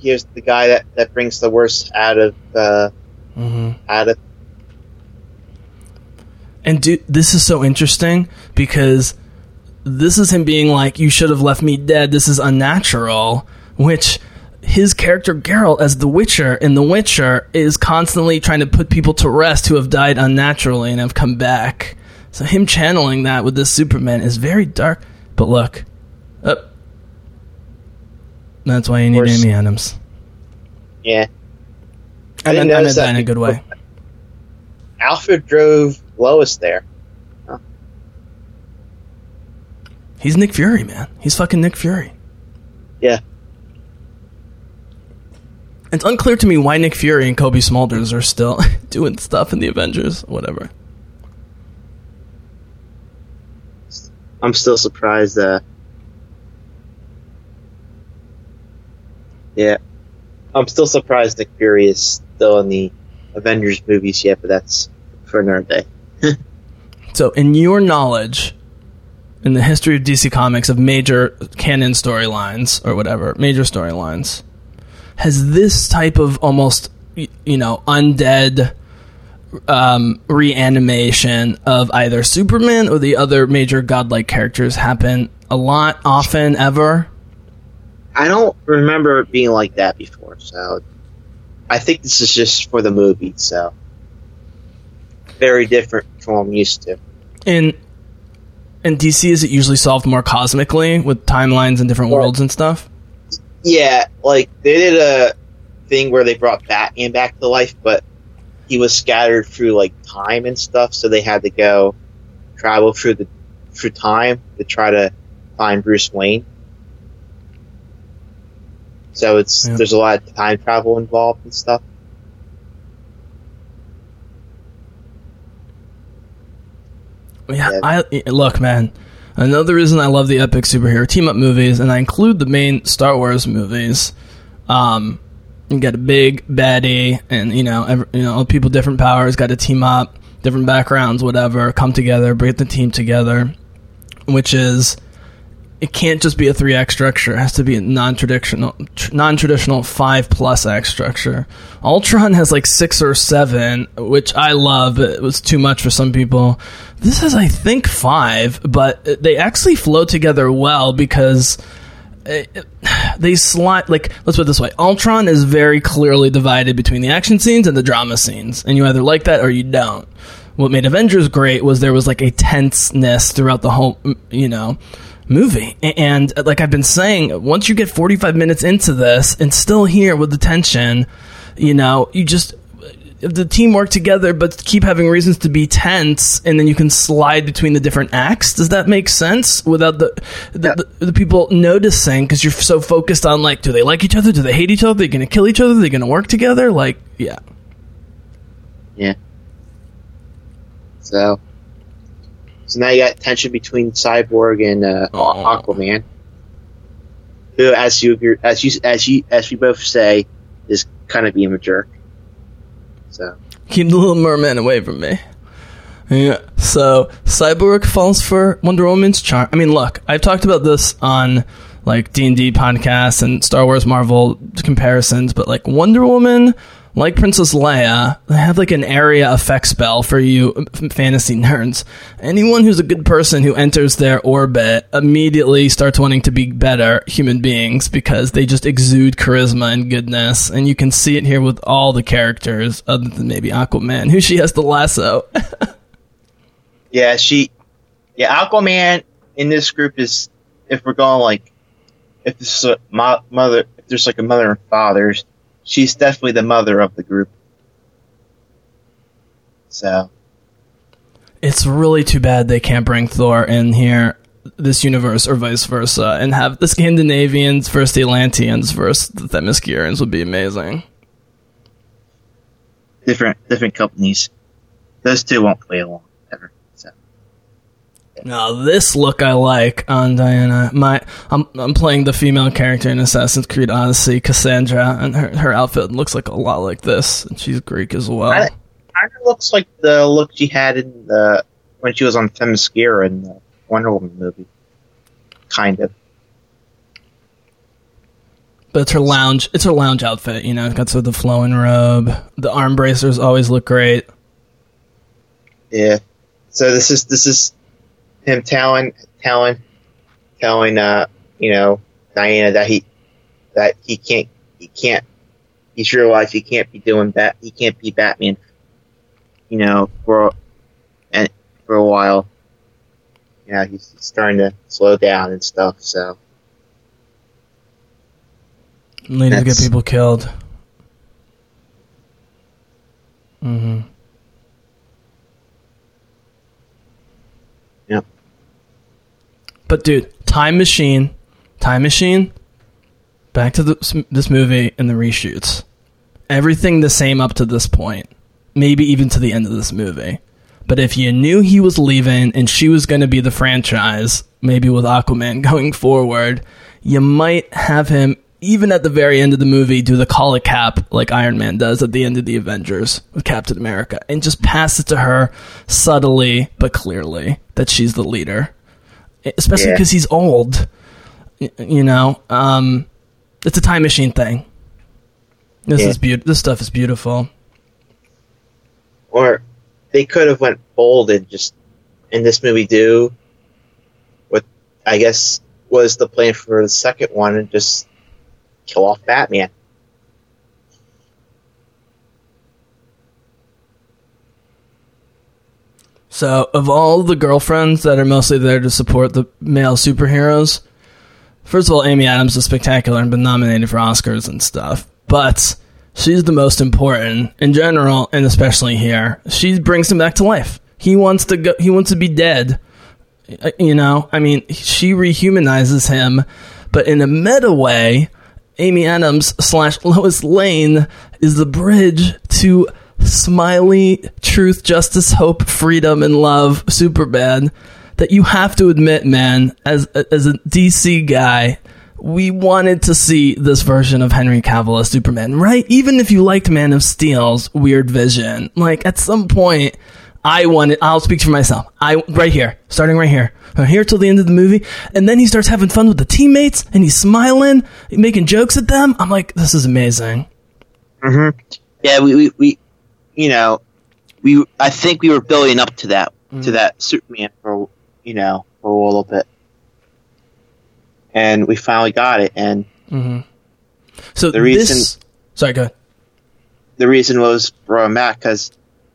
here's the guy that, that brings the worst out of uh, hmm out of And dude, this is so interesting because this is him being like, "You should have left me dead. This is unnatural." Which his character Geralt as the Witcher in The Witcher is constantly trying to put people to rest who have died unnaturally and have come back. So him channeling that with this Superman is very dark. But look, up. That's why you need. Amy Adams. yeah. I didn't meant, I notice that that in a good way. Alfred drove Lois there. He's Nick Fury, man. He's fucking Nick Fury. Yeah. It's unclear to me why Nick Fury and Cobie Smulders are still [laughs] doing stuff in the Avengers. Whatever. I'm still surprised. Uh, yeah, I'm still surprised Nick Fury is still in the Avengers movies yet, but that's for another day. [laughs] So, in your knowledge, in the history of DC Comics of major canon storylines or whatever, major storylines, has this type of almost, you know, undead um, reanimation of either Superman or the other major godlike characters happen a lot, often, ever? I don't remember it being like that before, so I think this is just for the movie. So very different from what I'm used to. In in DC, is it usually solved more cosmically with timelines and different Well- worlds and stuff? Yeah, like they did a thing where they brought Batman back to life, but he was scattered through like time and stuff, so they had to go travel through the through time to try to find Bruce Wayne. So it's Yeah. there's a lot of time travel involved and stuff. Yeah, Yeah. I look, man. Another reason I love the epic superhero team up movies, and I include the main Star Wars movies. Um, you got a big baddie, and you know, every, you know, people different powers got to team up, different backgrounds, whatever, come together, bring the team together, which is it can't just be a three act structure. It has to be a non traditional, non traditional five plus act structure. Ultron has like six or seven, which I love. But it was too much for some people. This has, I think, five, but they actually flow together well because it- they slide. Like, let's put it this way: Ultron is very clearly divided between the action scenes and the drama scenes, and you either like that or you don't. What made Avengers great was there was like a tenseness throughout the whole, you know, movie. And uh, like I've been saying, once you get 45 minutes into this and still here with the tension, you know, you just the team work together but keep having reasons to be tense and then you can slide between the different acts? Does that make sense without the the, the, the people noticing? Because you're so focused on like do they like each other? Do they hate each other? They're they gonna kill each other? They're they gonna work together? Like yeah. Yeah. So, so now you got tension between Cyborg and uh, Aquaman, who, as you as you as you as we both say, is kind of being a jerk. So keep the little merman away from me. Yeah. So Cyborg falls for Wonder Woman's charm. I mean, look, I've talked about this on like D and D podcasts and Star Wars Marvel comparisons, but like Wonder Woman, like Princess Leia, they have like an area effect spell for you fantasy nerds. Anyone who's a good person who enters their orbit immediately starts wanting to be better human beings because they just exude charisma and goodness, and you can see it here with all the characters, other than maybe Aquaman, who she has to lasso. [laughs] yeah, she, yeah, Aquaman in this group is if we're going like if this is a mo- mother, if there's like a mother and fathers, she's definitely the mother of the group. So it's really too bad they can't bring Thor in here, this universe, or vice versa, and have the Scandinavians versus the Atlanteans versus the Themyscirans would be amazing. different different companies, those two won't play along. Now this look I like on Diana. My I'm I'm playing the female character in Assassin's Creed Odyssey, Cassandra, and her her outfit looks like a lot like this, and she's Greek as well. Kind of looks like the look she had in the when she was on Themyscira in the Wonder Woman movie. Kind of. But it's her lounge. It's her lounge outfit. You know, it's got sort of the flowing robe. The arm bracers always look great. Yeah. So this is this is him telling telling telling uh you know Diana that he that he can't he can't he's realized he can't be doing bat he can't be Batman you know for and for a while. Yeah he's starting to slow down and stuff so. Leading to get people killed. Mm hmm But dude, Time Machine, Time Machine. Back to this, this movie and the reshoots. Everything the same up to this point. Maybe even to the end of this movie. But if you knew he was leaving and she was going to be the franchise, maybe with Aquaman [laughs] going forward, you might have him, even at the very end of the movie, do the call a Cap like Iron Man does at the end of the Avengers with Captain America and just pass it to her subtly but clearly that she's the leader. Especially Yeah. because he's old. You know, um, it's a time machine thing. This Yeah. is beautiful. This stuff is beautiful. or they could have went bold and just in this movie do what I guess was the plan for the second one and just kill off Batman. So, of all the girlfriends that are mostly there to support the male superheroes, first of all, Amy Adams is spectacular and been nominated for Oscars and stuff. But she's the most important in general, and especially here. She brings him back to life. He wants to go. He wants to be dead Uh, You know, I mean, she rehumanizes him, but in a meta way, Amy Adams slash Lois Lane is the bridge to smiley truth, justice, hope, freedom, and love Superman that you have to admit, man, as as a DC guy, we wanted to see this version of Henry Cavill as Superman, right? Even if you liked Man of Steel's weird vision, like at some point, I wanted. I'll speak for myself. I right here, starting right here, here till the end of the movie, and then he starts having fun with the teammates, and he's smiling, making jokes at them. I'm like, this is amazing. Mm-hmm. Yeah, we, we, we you know, we I think we were building up to that to mm. that Superman for you know for a little bit, and we finally got it. And mm-hmm. So The reason- this, sorry, go ahead. the reason was brought him back because,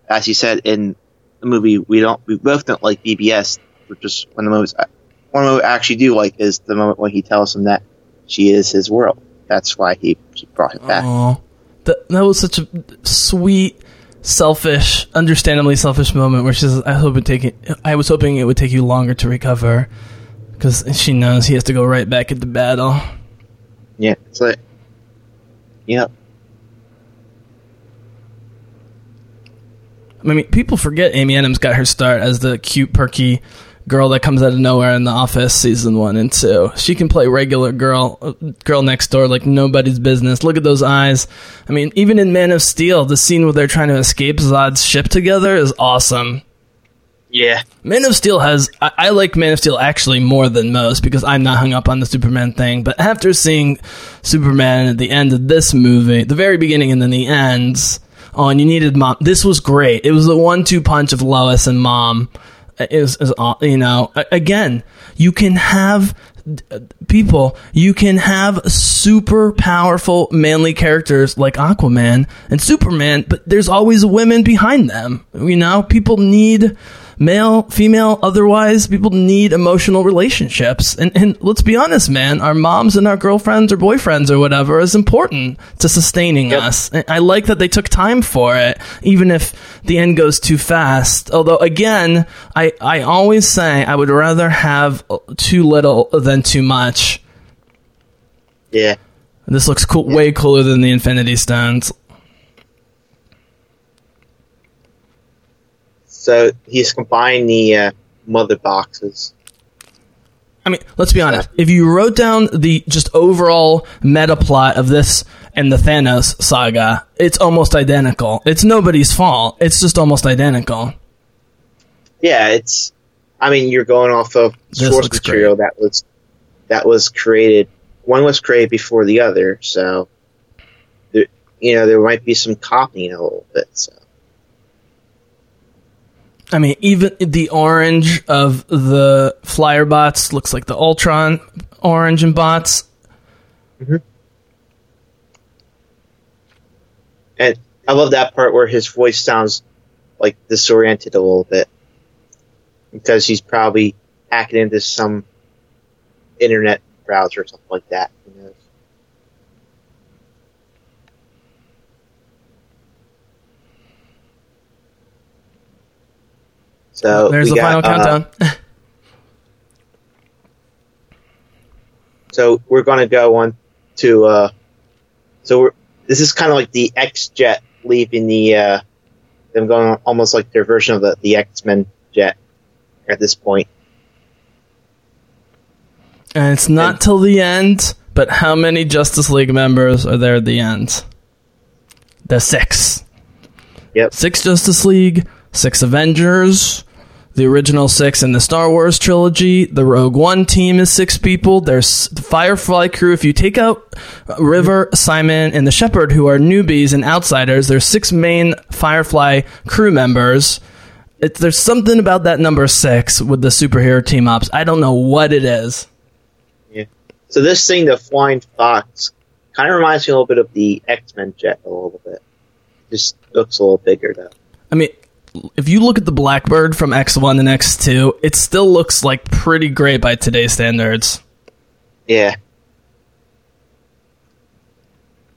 as you said in the movie, we don't we both don't like BVS, which is one of the moments uh, one of the I actually do like is the moment when he tells him that she is his world. That's why he, he brought it back. Aw. that that was such a sweet, selfish, understandably selfish moment where she says, "I hope it take it. I was hoping it would take you longer to recover." Because she knows he has to go right back into battle. Yeah, it's like, yep. I mean, people forget Amy Adams got her start as the cute, perky girl that comes out of nowhere in The Office season one and two. She can play regular girl, girl next door like nobody's business. Look at those eyes. I mean, even in Man of Steel, the scene where they're trying to escape Zod's ship together is awesome. Yeah. Man of Steel has. I, I like Man of Steel actually more than most because I'm not hung up on the Superman thing. But after seeing Superman at the end of this movie, the very beginning and then the ends, oh, and you needed mom. This was great. It was the one-two punch of Lois and mom. It was aw- you know, again, you can have uh, people, you can have super powerful manly characters like Aquaman and Superman, but there's always women behind them. You know, people need male, female, otherwise, people need emotional relationships. And, and let's be honest, man, our moms and our girlfriends or boyfriends or whatever is important to sustaining us. And I like that they took time for it, even if the end goes too fast. Although, again, I, I always say I would rather have too little than too much. Yeah. This looks cool, way cooler than the Infinity Stones. So he's combined the uh, mother boxes. I mean, let's be honest. If you wrote down the just overall meta plot of this and the Thanos saga, it's almost identical. It's nobody's fault. It's just almost identical. Yeah, it's. I mean, you're going off of This source material that was that was created. One was created before the other, so there, you know there might be some copying a little bit. So I mean, even the orange of the flyer bots looks like the Ultron orange and bots. Mm-hmm. and I love that part where his voice sounds like disoriented a little bit because he's probably hacking into some internet browser or something like that. Who knows? So There's the got, final uh, countdown. [laughs] So we're going to go on to. Uh, so we're, this is kind of like the X jet leaving the. Uh, them going on almost like their version of the, the X Men jet at this point. and it's not till the end, but how many Justice League members are there at the end? The six. Yep. Six Justice League, six Avengers, the original six in the Star Wars trilogy. The Rogue One team is six people. There's the Firefly crew. If you take out River, Simon, and the Shepherd, who are newbies and outsiders, there's six main Firefly crew members. It, there's something about that number six with the superhero team ups. I don't know what it is. Yeah. So this thing, the Flying Fox, kind of reminds me a little bit of the X Men jet a little bit. Just looks a little bigger though. I mean, if you look at the Blackbird from X1 and X2, it still looks like pretty great by today's standards. Yeah.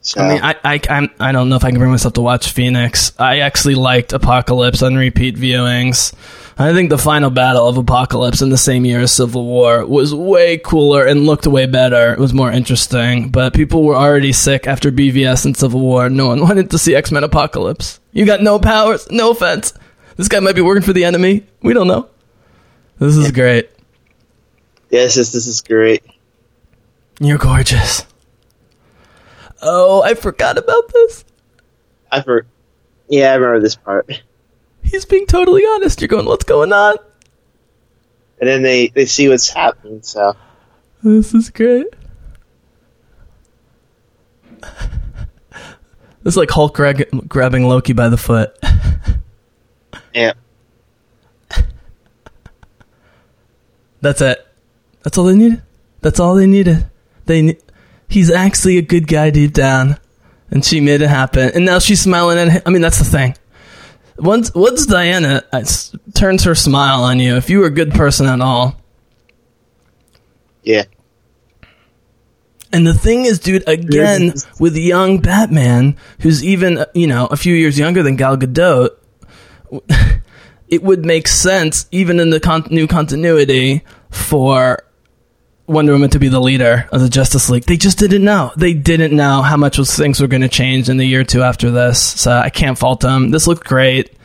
So I mean, I, I, I'm, I don't know if I can bring myself to watch Phoenix. I actually liked Apocalypse on repeat viewings. I think the final battle of Apocalypse in the same year as Civil War was way cooler and looked way better. It was more interesting, but people were already sick after BVS and Civil War. No one [laughs] wanted to see X Men Apocalypse. You got no powers. No offense. This guy might be working for the enemy. We don't know. This is great. yes, this this is great. You're gorgeous. Oh, I forgot about this. I for yeah, I remember this part. He's being totally honest. You're going, what's going on? And then they they see what's happening. So This is great. This is like Hulk grag- grabbing Loki by the foot. [laughs] yeah, That's it. That's all they needed. That's all they needed. They ne- he's actually a good guy deep down, and she made it happen. And now she's smiling at him. I mean, that's the thing. Once once Diana uh, turns her smile on you, if you were a good person at all, yeah, And the thing is, dude, again, with young Batman, who's even, uh, you know, a few years younger than Gal Gadot, [laughs] it would make sense, even in the con- new continuity, for Wonder Woman to be the leader of the Justice League. They just didn't know. They didn't know how much was, things were going to change in the year or two after this. So I can't fault them. This looked great.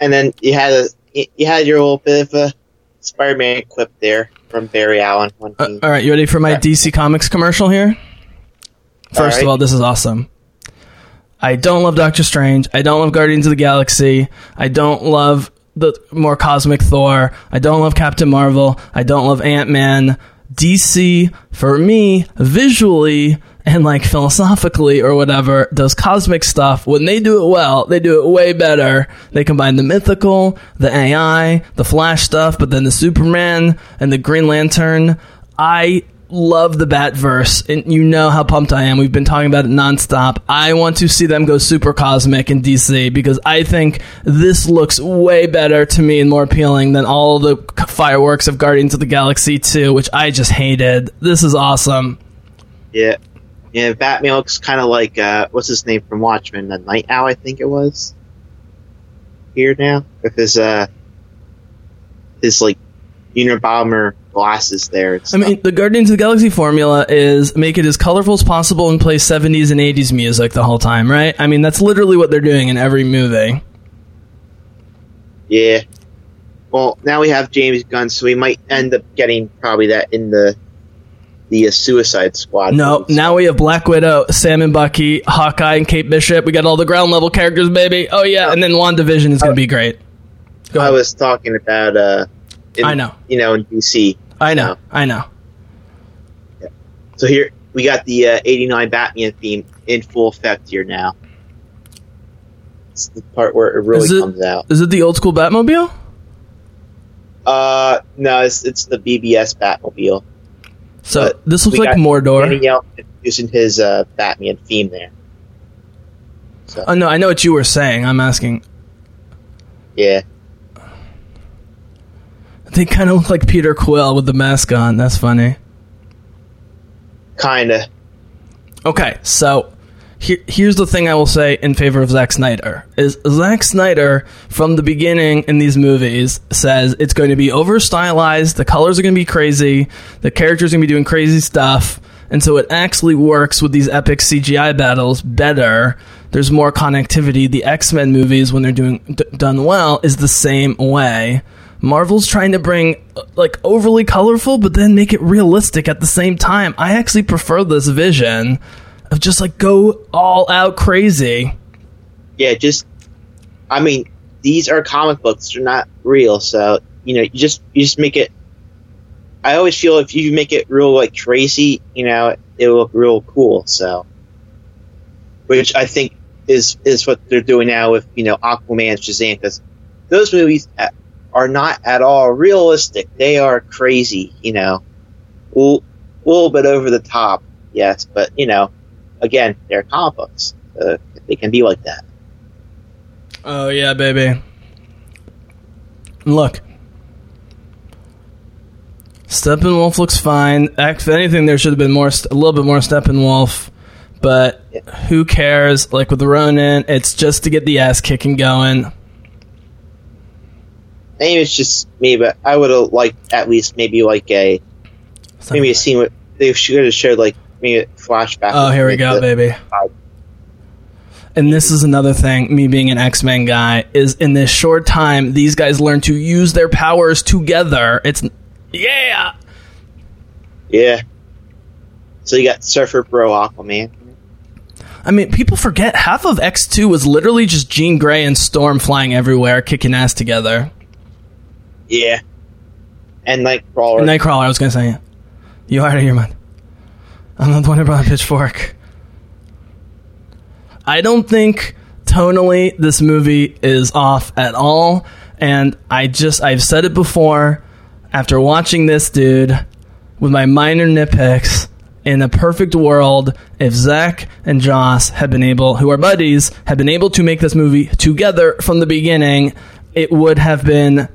and then you had a you had your little bit of a Spider-Man quip there from Barry Allen Uh, all right, you ready for my DC Comics commercial here? First of all, this is awesome. I don't love Doctor Strange. I don't love Guardians of the Galaxy. I don't love the more cosmic Thor. I don't love Captain Marvel. I don't love Ant Man. DC, for me, visually and like philosophically or whatever, does cosmic stuff. When they do it well, they do it way better. They combine the mythical, the AI, the Flash stuff, but then the Superman and the Green Lantern. I love the Batverse, and you know how pumped I am. We've been talking about it nonstop. I want to see them go super cosmic in DC because I think this looks way better to me and more appealing than all the fireworks of Guardians of the Galaxy 2, which I just hated. This is awesome. yeah yeah Batman looks kind of like uh, what's his name from Watchmen, the Night Owl, I think it was. Here now with his uh his like Unabomber glasses there. I mean, the Guardians of the Galaxy formula is make it as colorful as possible and play 70s and 80s music the whole time, right? I mean, that's literally what they're doing in every movie. Yeah. Well, now we have James Gunn, so we might end up getting probably that in the the uh, Suicide Squad. No, movies. now we have Black Widow, Sam and Bucky, Hawkeye and Kate Bishop. We got all the ground level characters, baby. Oh yeah, and then WandaVision is going to be great. Go I ahead. was talking about. uh in, I know. You know, in DC. I know, I know. So here we got the uh, '89 Batman theme in full effect here now. It's the part where it really it- comes out. Is it the old school Batmobile? Uh, no, it's, it's the BVS Batmobile. So But this looks like Mordor. Danny Elfman using his uh, Batman theme there. So Oh no, I know what you were saying. I'm asking. yeah, They kind of look like Peter Quill with the mask on. That's funny. kinda. Okay, so here, here's the thing I will say in favor of Zack Snyder is Zack Snyder from the beginning in these movies says it's going to be over stylized, the colors are going to be crazy, the characters are going to be doing crazy stuff, and so it actually works with these epic CGI battles better. There's more connectivity. The X Men movies, when they're doing d- done well, is the same way. Marvel's trying to bring like overly colorful, but then make it realistic at the same time. I actually prefer this vision of just like go all out crazy. Yeah, just. I mean, these are comic books; they're not real. So you know, you just you just make it. I always feel if you make it real like crazy, you know, it will look real cool. So, which I think is is what they're doing now with you know Aquaman, Shazam, because those movies uh, are not at all realistic. They are crazy, you know, a little, little bit over the top, yes, but you know, again, they're comic books. Uh, they can be like that. Oh yeah, baby. Look, Steppenwolf looks fine. If anything, there should have been more, a little bit more Steppenwolf. but who cares? Like with the Ronan, it's just to get the ass kicking going. Maybe it's just me, but I would have liked at least maybe like a maybe a scene with they should have showed like maybe flashback. Oh, here we go, the- baby. And this is another thing, me being an X Men guy, is in this short time, these guys learn to use their powers together. It's, yeah! Yeah. So you got Surfer Bro Aquaman. I mean, people forget half of X2 was literally just Jean Grey and Storm flying everywhere, kicking ass together. Yeah. And Nightcrawler. And Nightcrawler, I was gonna say. You out of your mind. I'm not the one who brought a pitchfork. I don't think tonally this movie is off at all. And I just, I've said it before. After watching this, dude, with my minor nitpicks, in a perfect world, if Zack and Joss had been able, who are buddies, had been able to make this movie together from the beginning, it would have been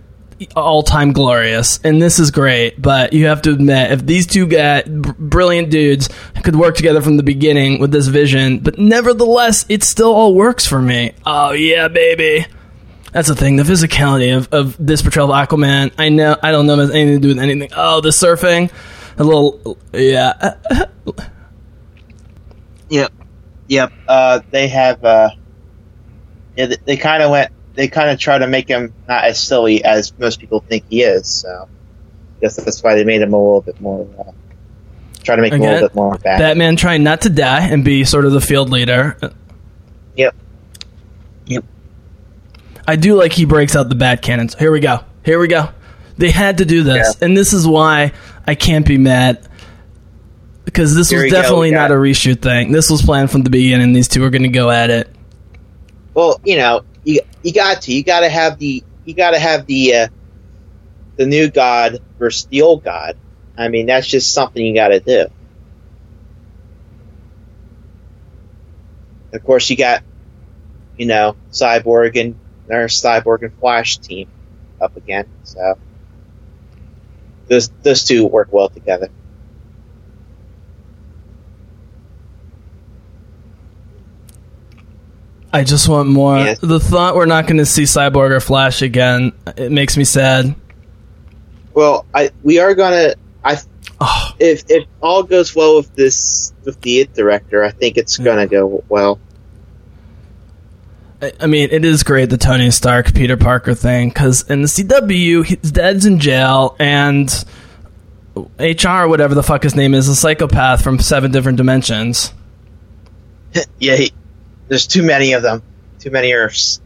all time glorious. And this is great, but you have to admit, if these two guy, br- brilliant dudes could work together from the beginning with this vision, but nevertheless, it still all works for me. Oh, yeah, baby. That's the thing. The physicality of, of this portrayal of Aquaman. I know. I don't know if it has anything to do with anything. Oh, the surfing. A little. Yeah. [laughs] Yep. Yep. Uh, they have. Uh, yeah, they kind of went. They kind of try to make him not as silly as most people think he is. So, I guess that's why they made him a little bit more. Uh, try to make him a little bit more bad. Batman trying not to die and be sort of the field leader. Yep. Yep. I do like he breaks out the bat cannons. Here we go. Here we go. They had to do this, and this is why I can't be mad because this Here was we go, definitely not got- a reshoot thing. This was planned from the beginning. These two are going to go at it. Well, you know, you you got to. You got to have the. You got to have the. Uh, the new god versus the old god. I mean, that's just something you got to do. Of course, you got, you know, Cyborg and their Cyborg and Flash team up again. So those those two work well together. I just want more. Yeah. The thought we're not going to see Cyborg or Flash again it makes me sad. Well, I we are gonna. I Oh, if if all goes well with this with the it director, I think it's gonna go well. I I mean, it is great the Tony Stark Peter Parker thing because in the CW, his dad's in jail and HR, whatever the fuck his name is, a psychopath from seven different dimensions. [laughs] yeah, he, there's too many of them. Too many Earths.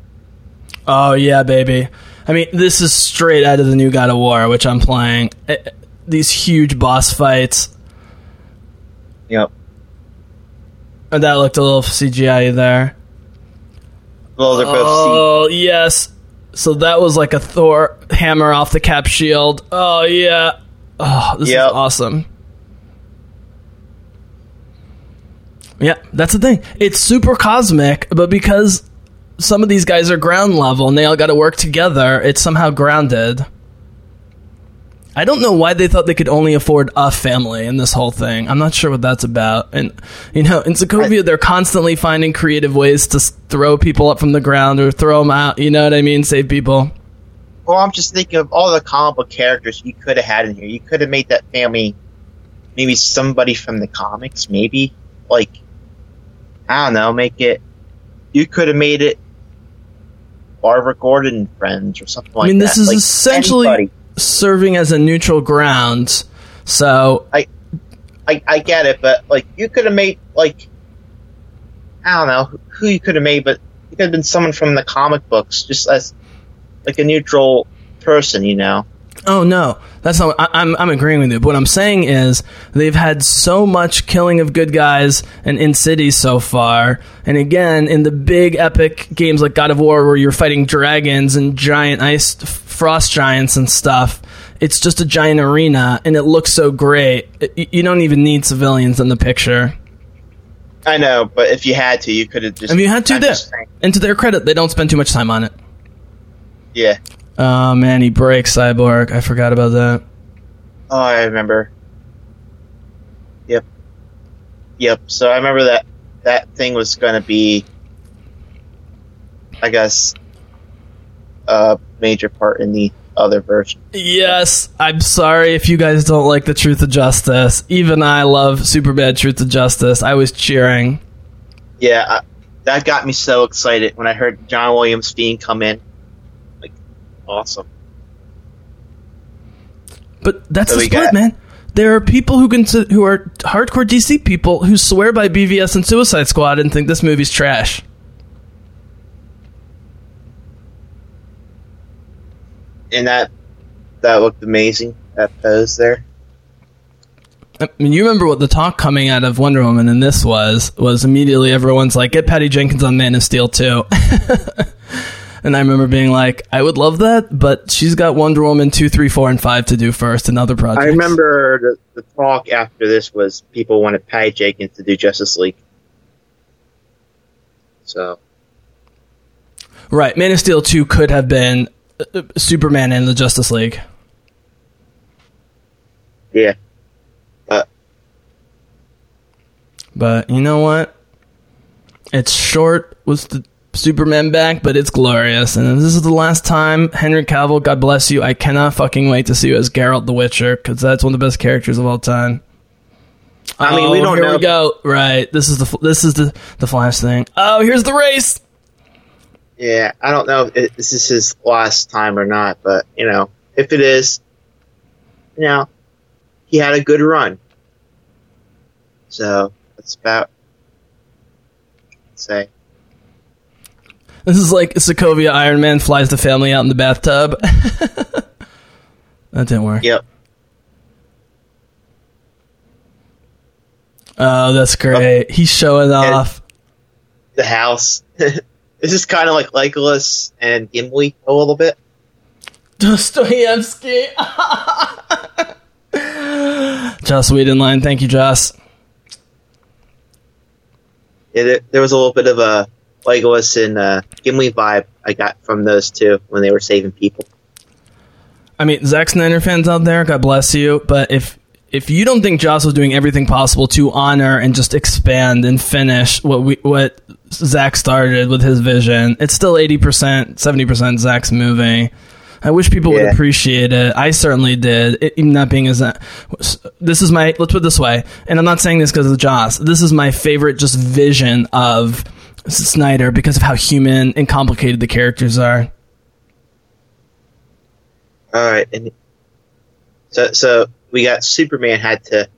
Oh yeah, baby. I mean, this is straight out of the new God of War, which I'm playing. Eh, eh, These huge boss fights. Yep. And that looked a little CGI there. Well, they're both. Oh yes. So that was like a Thor hammer off the cap shield. Oh yeah. Oh, this Yep. is awesome. Yeah, that's the thing. It's super cosmic, but because some of these guys are ground level and they all got to work together, it's somehow grounded. I don't know why they thought they could only afford a family in this whole thing. I'm not sure what that's about. And you know, in Sokovia, they're constantly finding creative ways to throw people up from the ground or throw them out. You know what I mean? Save people. Well, I'm just thinking of all the comic book characters you could have had in here. You could have made that family maybe somebody from the comics, maybe like I don't know, make it. You could have made it Barbara Gordon friends or something like that. I mean, this is Like, essentially anybody. serving as a neutral ground. So I I get it, but like you could have made like I don't know who you could have made, but it could have been someone from the comic books, just as like a neutral person, you know. Oh no, that's not. I, I'm I'm agreeing with you. But what I'm saying is they've had so much killing of good guys and in cities so far, and again in the big epic games like God of War, where you're fighting dragons and giant ice frost giants and stuff. It's just a giant arena, and it looks so great. It- you don't even need civilians in the picture. I know, but if you had to, you could have just. If you had to, there. And to their credit, they don't spend too much time on it. Yeah. Oh man, he breaks Cyborg. I forgot about that. Oh, I remember. Yep. Yep. So I remember that that thing was going to be, I guess, a major part in the other version. Yes, I'm sorry if you guys don't like the Truth of Justice. Even I love Superbad Truth of Justice. I was cheering. Yeah, I, that got me so excited when I heard John Williams' theme come in. Awesome. But that's So the split, got- man. There are people who can who are hardcore DC people who swear by BVS and Suicide Squad and think this movie's trash. And that that looked amazing. That pose there. I mean, you remember what the talk coming out of Wonder Woman and this was was immediately everyone's like, "Get Patty Jenkins on Man of Steel too." [laughs] and I remember being like, "I would love that, but she's got Wonder Woman two, three, four, and five to do first, and other projects." I remember the, the talk after this was people wanted Patty Jenkins to do Justice League. So right. Man of Steel two could have been uh, uh, Superman and the Justice League. yeah, but But you know what? It's short with the Superman back, but it's glorious. And this is the last time Henry Cavill, God bless you. I cannot fucking wait to see you as Geralt the Witcher because that's one of the best characters of all time. I mean, we Oh, don't here know. we go. Right. This is the this is the the Flash thing. Oh, here's the race. Yeah, I don't know if this is his last time or not, but you know, if it is, you know, he had a good run. So that's about say. This is like Sokovia Iron Man flies the family out in the bathtub. [laughs] that didn't work. Yep. Oh, that's great. He's showing off. The house. [laughs] this is kind of like Legolas and Gimli a little bit. Dostoevsky. [laughs] Joss Whedon line. Thank you, Joss. Yeah, there, there was a little bit of a Legolas and uh, Gimli vibe I got from those two when they were saving people. I mean, Zack Snyder fans out there, God bless you. But if if you don't think Joss was doing everything possible to honor and just expand and finish what we what Zack started with his vision, it's still eighty percent, seventy percent Zack's movie. I wish people would Yeah. appreciate appreciate it. I certainly did. It, even not being as this is my let's put it this way, and I'm not saying this because of Joss. This is my favorite just vision of Snyder because of how human and complicated the characters are. All right, and so so we got Superman had to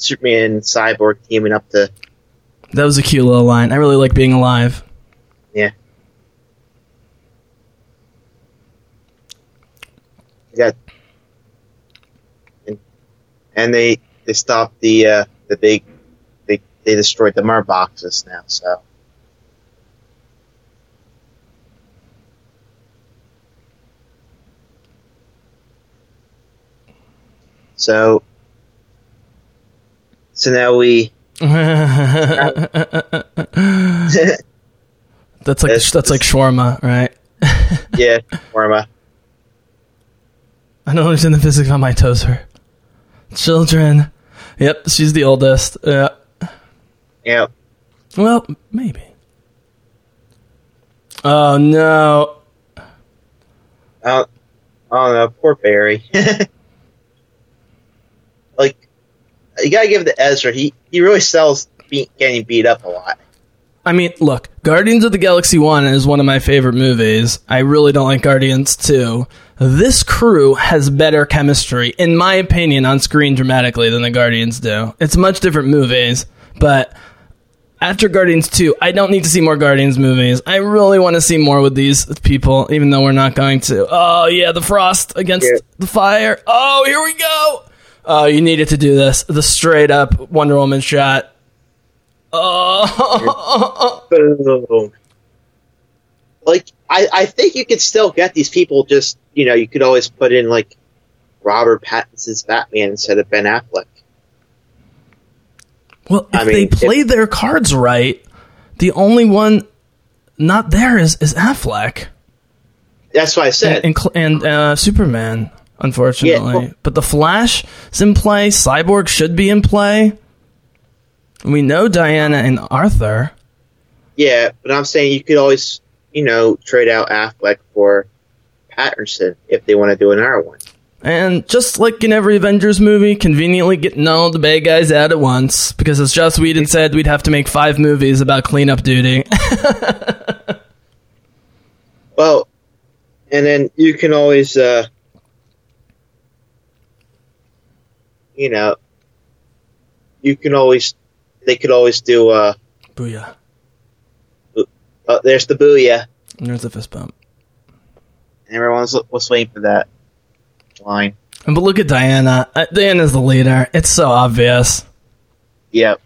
Superman and Cyborg teaming up to That was a cute little line. I really like being alive. yeah. We got and, and they they stopped the uh, the big they destroyed the mer boxes now so. So, so now we [laughs] that's like that's like shawarma, right? [laughs] yeah, Norma. I don't understand the physics on my toaster. Children. Yep, she's the oldest. Yeah. Yeah, Well, maybe. Oh no. I don't, I don't know, poor Barry. [laughs] like, you gotta give it to Ezra. He he really sells beat, getting beat up a lot. I mean, look, Guardians of the Galaxy 1 is one of my favorite movies. I really don't like Guardians 2. This crew has better chemistry, in my opinion, on screen dramatically than the Guardians do. It's much different movies, but after Guardians 2, I don't need to see more Guardians movies. I really want to see more with these people, even though we're not going to. Oh, yeah, the frost against Yeah. the fire. Oh, here we go. Oh, you needed to do this. The straight up Wonder Woman shot. Oh. Boom. Like, I, I think you could still get these people just, you know, you could always put in, like, Robert Pattinson's Batman instead of Ben Affleck. Well, if I mean, they if- play their cards right, the only one not there is, is Affleck That's what I said. and and, and uh, Superman. Unfortunately, Yeah, well- but the Flash is in play. Cyborg should be in play. We know Diana and Arthur. Yeah, but I'm saying you could always, you know, trade out Affleck for Pattinson if they want to do another one. And just like in every Avengers movie, conveniently getting all the bad guys out at once. Because as Joss Whedon said, we'd have to make five movies about cleanup duty. [laughs] Well, and then you can always, uh, you know, you can always, they could always do, uh, Booyah. Oh, there's the booyah. And there's the fist bump. And everyone's was waiting for that line. But look at Diana. Uh, Diana's the leader. It's so obvious. Yep.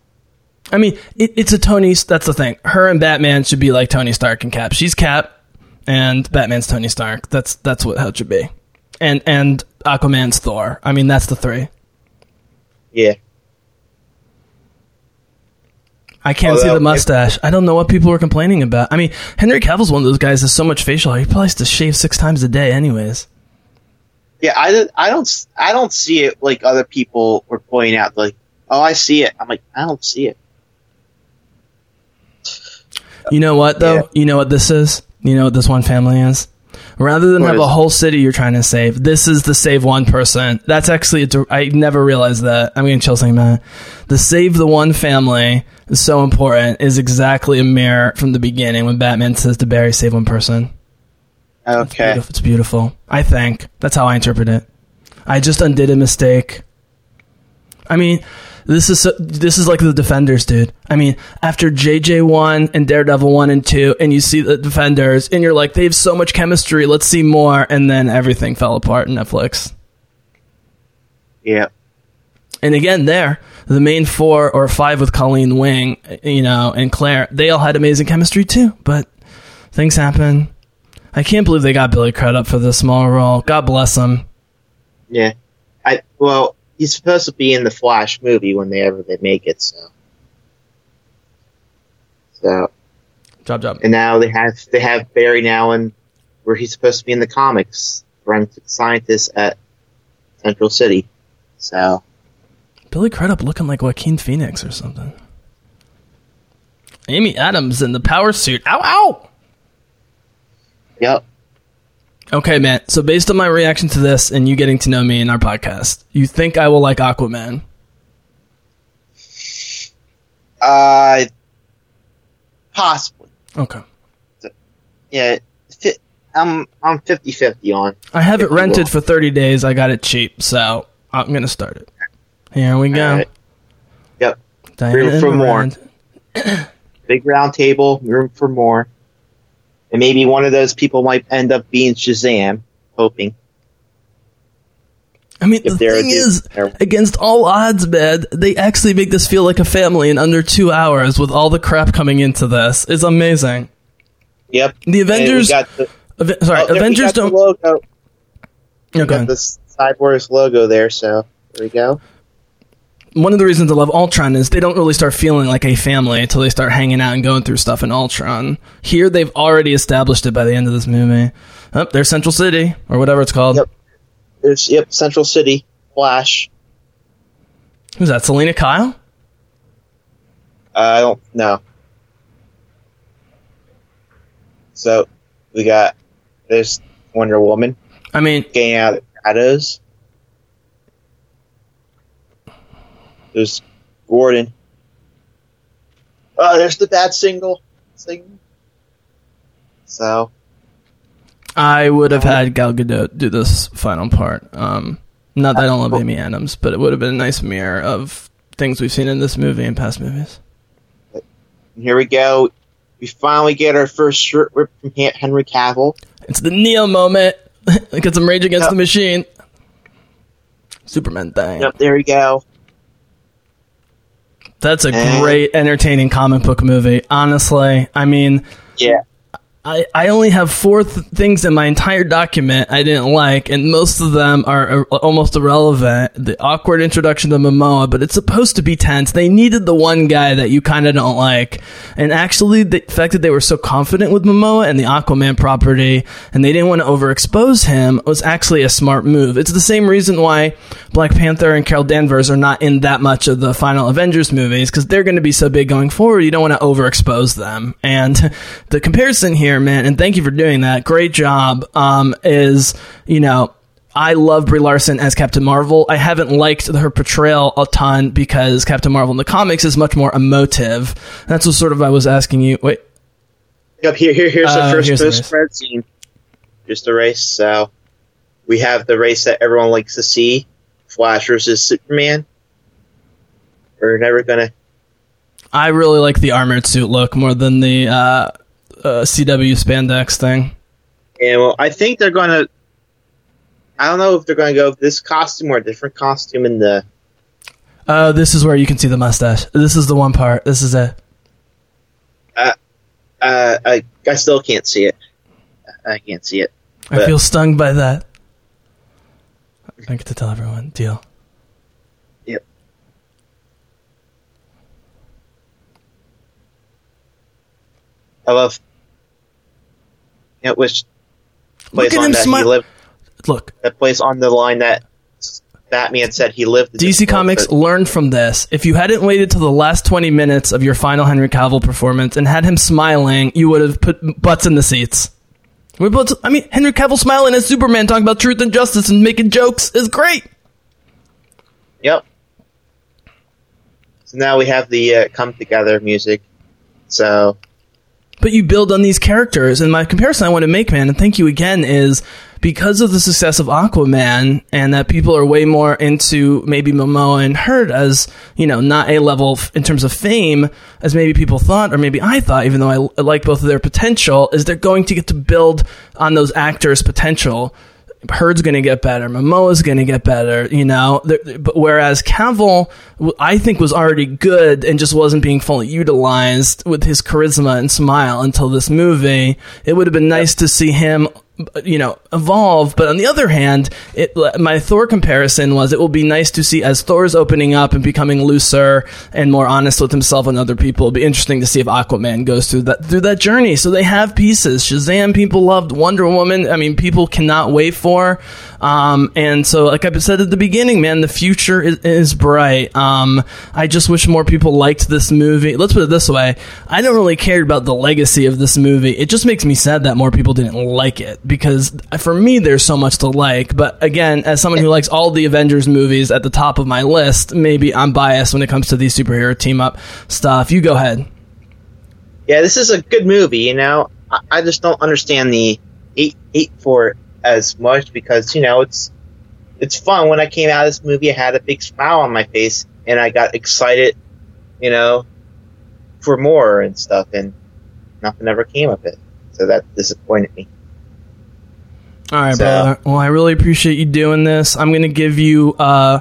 I mean, it, it's a Tony. That's the thing. Her and Batman should be like Tony Stark and Cap. She's Cap, and Batman's Tony Stark. That's that's what how it should be. And and Aquaman's Thor. I mean, that's the three. Yeah. I can't see the if- mustache. I don't know what people are complaining about. I mean, Henry Cavill's one of those guys. Has so much facial hair. He probably has to shave six times a day, anyways. Yeah, I, don't- I don't I don't see it like other people were pointing out. Like, oh, I see it. I'm like, I don't see it. You know what though? Yeah. You know what this is? You know what this one family is? Rather than What have a whole city you're trying to save, this is the save one person. That's actually a I never realized that. I'm getting chills saying that. The save the one family is so important. Is exactly a mirror from the beginning when Batman says to Barry, "Save one person." Okay. Beautiful. It's beautiful. I think that's how I interpret it. I just undid a mistake. I mean, this is so, this is like the Defenders, dude. I mean, after JJ one and Daredevil one and two, and you see the Defenders, and you're like, they have so much chemistry. Let's see more, and then everything fell apart in Netflix. Yeah. And again, there, the main four or five with Colleen Wing, you know, and Claire, they all had amazing chemistry too. But things happen. I can't believe they got Billy Crudup for this small role. God bless him. Yeah. I well, he's supposed to be in the Flash movie whenever they make it. So. So Job, job. and now they have they have Barry now in where he's supposed to be in the comics, forensic scientist at Central City. So Billy Crudup looking like Joaquin Phoenix or something. Amy Adams in the power suit. Ow, ow! Yep. Okay, man. So based on my reaction to this and you getting to know me in our podcast, you think I will like Aquaman? Uh possibly. Okay. Yeah. Fi- I'm I'm 50-50 on. I have it rented for 30 days. I got it cheap, so I'm going to start it. Here we go. Alright. Yep. Diana Room for more. Big round table, room for more. And maybe one of those people might end up being Shazam, hoping. I mean, If the thing is, against all odds, man, they actually make this feel like a family in under two hours with all the crap coming into this. It's amazing. Yep. The Avengers, got the, Aven- sorry, oh, there Avengers don't. logo. We go got the Cyborg's logo there, so there we go. One of the reasons I love Ultron is they don't really start feeling like a family until they start hanging out and going through stuff in Ultron. Here, they've already established it by the end of this movie. Oh, there's Central City or whatever it's called. Yep. There's yep, Central City, Flash. Who's that? Selina Kyle? I don't know. So we got there's Wonder Woman I mean, getting out of the shadows. There's Gordon. Oh, there's the bat signal. Single. So I would have had Gal Gadot do this final part. Um, not that I don't love Amy Adams, but it would have been a nice mirror of things we've seen in this movie and past movies. here we go. We finally get our first shirt rip from Henry Cavill. It's the Neo moment. [laughs] Get some Rage Against Yep. the Machine. Superman thing. Yep, there we go. That's a great, entertaining comic book movie. Honestly, I mean, Yeah. I, I only have four th- things in my entire document I didn't like, and most of them are, almost irrelevant. The awkward introduction to Momoa, but it's supposed to be tense. They needed the one guy that you kind of don't like. And actually, the fact that they were so confident with Momoa and the Aquaman property, and they didn't want to overexpose him, was actually a smart move. It's the same reason why Black Panther and Carol Danvers are not in that much of the final Avengers movies, because they're going to be so big going forward, you don't want to overexpose them. And [laughs] the comparison here, man, and thank you for doing that. Great job. Um, is you know. I love Brie Larson as Captain Marvel. I haven't liked her portrayal a ton because Captain Marvel in the comics is much more emotive. That's what sort of I was asking you. Wait, Yep, here, here, here's Uh, the first post credit scene. Just the race. So we have the race that everyone likes to see: Flash versus Superman. We're never gonna. I really like the armored suit look more than the uh, uh, CW spandex thing. Yeah, well, I think they're gonna. I don't know if they're gonna go with this costume or a different costume in the. Uh, this is where you can see the mustache. This is the one part. This is it. Uh, I I still can't see it. I can't see it. I feel stung by that. I get to tell everyone. Deal. Yep. I love. Yeah, which Look plays at on him that he smile. lived. Look, That plays on the line that Batman said he lived. DC Comics but- learned from this. If you hadn't waited till the last 20 minutes of your final Henry Cavill performance and had him smiling, you would have put butts in the seats. We put, I mean, Henry Cavill smiling as Superman talking about truth and justice and making jokes is great. Yep. So now we have the uh, come together music. So But you build on these characters, and my comparison I want to make, man, and thank you again, is because of the success of Aquaman, and that people are way more into maybe Momoa and Heard as you know not a level f- in terms of fame as maybe people thought, or maybe I thought, even though I, I like both of their potential, is they're going to get to build on those actors' potential. Heard's going to get better. Momoa's going to get better, you know. But whereas Cavill, I think, was already good and just wasn't being fully utilized with his charisma and smile until this movie. It would have been nice to see him, you know, evolve. But on the other hand, it, my Thor comparison was it will be nice to see as Thor's opening up and becoming looser and more honest with himself and other people. It'll be interesting to see if Aquaman goes through that through that journey. So they have pieces. Shazam, people loved Wonder Woman. I mean, people cannot wait for. Um, and so, like I said at the beginning, man, the future is, is bright. Um, I just wish more people liked this movie. Let's put it this way: I don't really care about the legacy of this movie. It just makes me sad that more people didn't like it because for me, there's so much to like. But again, as someone who likes all the Avengers movies at the top of my list, maybe I'm biased when it comes to these superhero team up stuff. You go ahead. yeah, this is a good movie. You know, I, just don't understand the hate hate for as much because you know it's it's fun. When I came out of this movie, I had a big smile on my face and I got excited. You know, for more and stuff, and nothing ever came of it. So that disappointed me. All right, So- brother. Well, I really appreciate you doing this. I'm going to give you uh,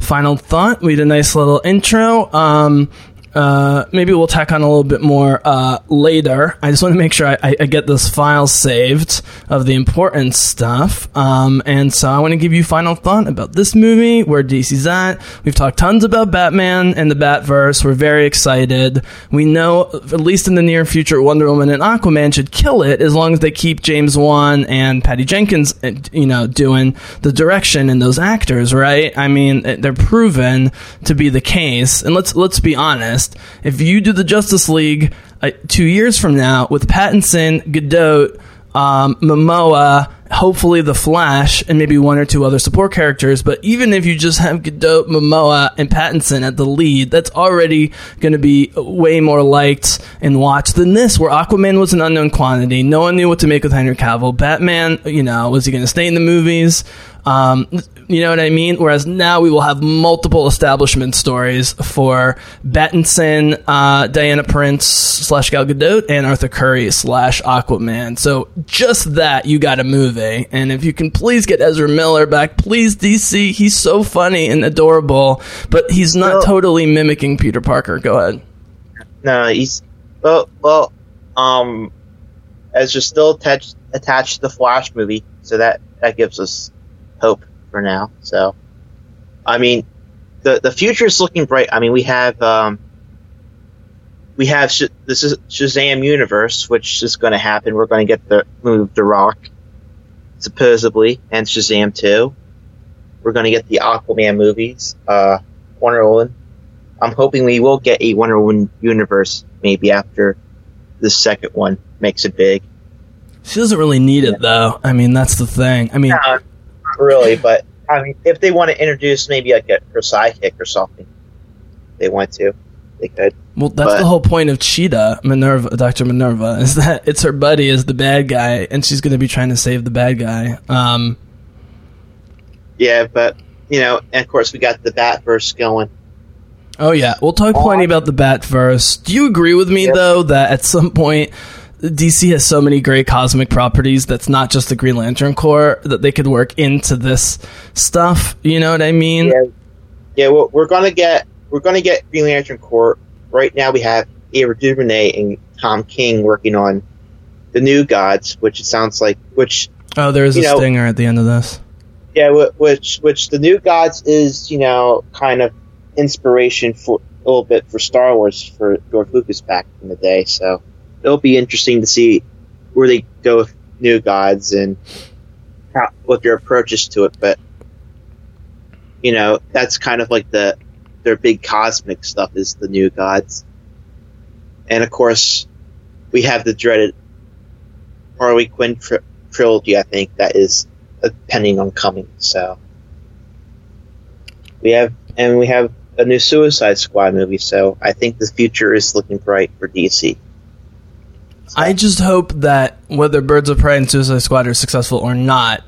final thought. We did a nice little intro. Um, uh, maybe we'll tack on a little bit more uh, later. I just want to make sure I, I, I get this file saved of the important stuff. Um, and so I want to give you final thought about this movie, where DC's at. We've talked tons about Batman and the Batverse. We're very excited. We know, at least in the near future, Wonder Woman and Aquaman should kill it as long as they keep James Wan and Patty Jenkins, uh, you know, doing the direction and those actors, right? I mean, uh, they're proven to be the case. And let's let's be honest. If you do the Justice League uh, two years from now with Pattinson, Gadot, um, Momoa, hopefully the Flash, and maybe one or two other support characters. But even if you just have Gadot, Momoa, and Pattinson at the lead, that's already going to be way more liked and watched than this, where Aquaman was an unknown quantity. No one knew what to make with Henry Cavill. Batman, you know, was he going to stay in the movies? Um, you know what I mean? Whereas now we will have multiple establishment stories for Battinson, uh, Diana Prince slash Gal Gadot, and Arthur Curry slash Aquaman. So just that, you got a movie. And if you can please get Ezra Miller back, please DC. He's so funny and adorable, but he's not Well- totally mimicking Peter Parker. Go ahead. No, he's well, well, um, Ezra's still attached attached to the Flash movie, so that that gives us hope for now. So, I mean, the the future is looking bright. I mean, we have um, we have Sh- this is Shazam universe, which is going to happen. We're going to get the move The Rock, supposedly, and Shazam two. We're going to get the Aquaman movies, uh, Wonder Woman. I'm hoping we will get a Wonder Woman universe maybe after the second one makes it big. She doesn't really need it though. I mean, that's the thing. I mean, really, but I mean, if they want to introduce maybe like a, her sidekick or something, they want to, they could. well, that's but- the whole point of Cheetah, Minerva, Doctor Minerva, is that it's her buddy is the bad guy, and she's going to be trying to save the bad guy. Um, Yeah, but you know, and of course we got the Batverse going. Oh yeah, we'll talk plenty about the Batverse. Do you agree with me Yep. though that at some point DC has so many great cosmic properties that's not just the Green Lantern Corps that they could work into this stuff? You know what I mean? Yeah, yeah, well, we're gonna get we're gonna get Green Lantern Corps. Right now we have Ava DuVernay and Tom King working on the New Gods, which it sounds like which Oh, there is a know- stinger at the end of this. Yeah, which which the New Gods is, you know, kind of inspiration for a little bit for Star Wars for George Lucas back in the day. So it'll be interesting to see where they go with New Gods and how, what their approaches to it. But you know, that's kind of like the their big cosmic stuff is the New Gods, and of course we have the dreaded Harley Quinn tri- trilogy. I think that is uh, pending on coming. So we have, and we have a new Suicide Squad movie. So I think the future is looking bright for DC. I just hope that whether Birds of Prey and Suicide Squad are successful or not,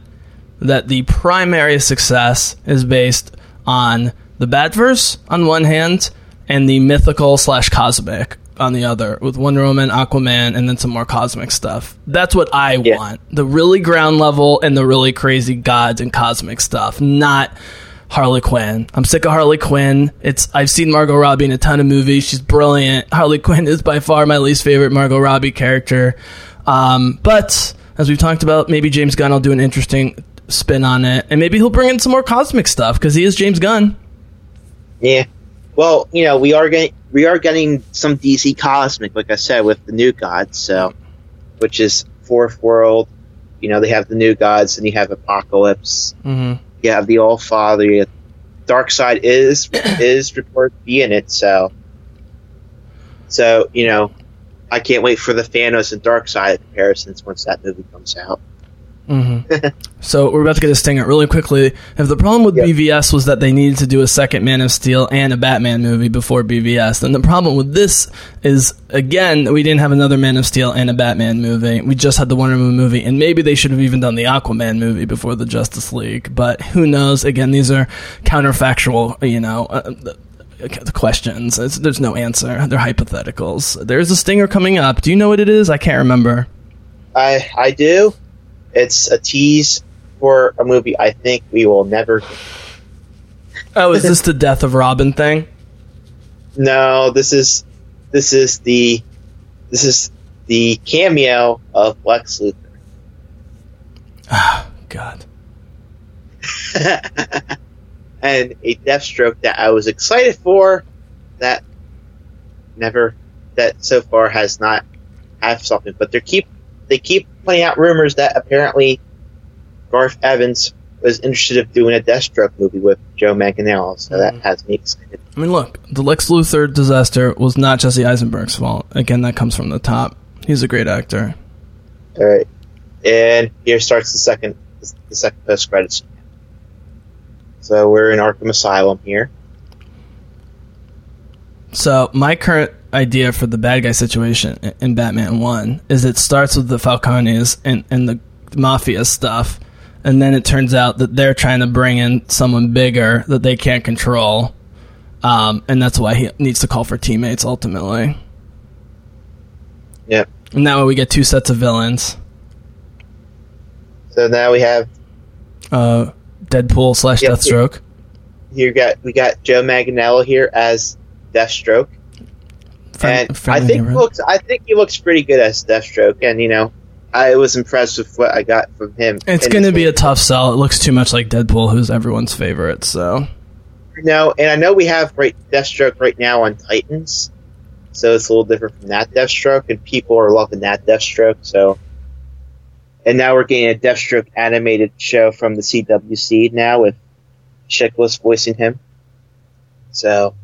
that the primary success is based on the Batverse on one hand and the mythical slash cosmic on the other, with Wonder Woman, Aquaman, and then some more cosmic stuff. That's what I Yeah. want. The really ground level and the really crazy gods and cosmic stuff, not Harley Quinn. I'm sick of Harley Quinn. It's I've seen Margot Robbie in a ton of movies. She's brilliant. Harley Quinn is by far my least favorite Margot Robbie character. Um, but as we've talked about, maybe James Gunn will do an interesting spin on it, and maybe he'll bring in some more cosmic stuff because he is James Gunn. Yeah. Well, you know, we are getting we are getting some DC cosmic, like I said, with the new gods. So, which is Fourth World. You know, they have the new gods, and you have Apokolips. Mm-hmm. You have the All Father. Darkseid is [clears throat] is reported to be in it. So, so you know, I can't wait for the Thanos and Darkseid comparisons once that movie comes out. Mm-hmm. [laughs] so we're about to get a stinger really quickly. If the problem with Yeah. BVS was that they needed to do a second Man of Steel and a Batman movie before BVS, then the problem with this is again we didn't have another Man of Steel and a Batman movie. We just had the Wonder Woman movie, and maybe they should have even done the Aquaman movie before the Justice League. But who knows? Again, these are counterfactual, you know. Uh, the questions. It's, there's no answer. They're hypotheticals. There's a stinger coming up. Do you know what it is? I can't remember. I I do. It's a tease for a movie I think we will never. Oh, is [laughs] this the Death of Robin thing? No, this is this is the this is the cameo of Lex Luthor. Ah, God. [laughs] and a Deathstroke that I was excited for that never that so far has not have something. But they keep they keep putting out rumors that apparently Gareth Evans was interested in doing a Deathstroke movie with Joe Manganiello, so that mm-hmm. has me excited. I mean, look, the Lex Luthor disaster was not Jesse Eisenberg's fault. Again, that comes from the top. He's a great actor. All right, and here starts the second the second post credits. So we're in Arkham Asylum here. So, my current idea for the bad guy situation in Batman 1 is it starts with the Falcones and, and the mafia stuff, and then it turns out that they're trying to bring in someone bigger that they can't control. Um, and that's why he needs to call for teammates ultimately. Yep. And that way we get two sets of villains. So now we have Uh, Deadpool slash Yep. Deathstroke. here got we got Joe Manganiello here as Deathstroke, Friend- and I think he looks I think he looks pretty good as Deathstroke, and you know I was impressed with what I got from him. It's going to be a tough sell. It looks too much like Deadpool, who's everyone's favorite. So No, and I know we have right Deathstroke right now on Titans, so it's a little different from that Deathstroke, and people are loving that Deathstroke. So, and now we're getting a Deathstroke animated show from the CW Seed now with Chiklis voicing him. So,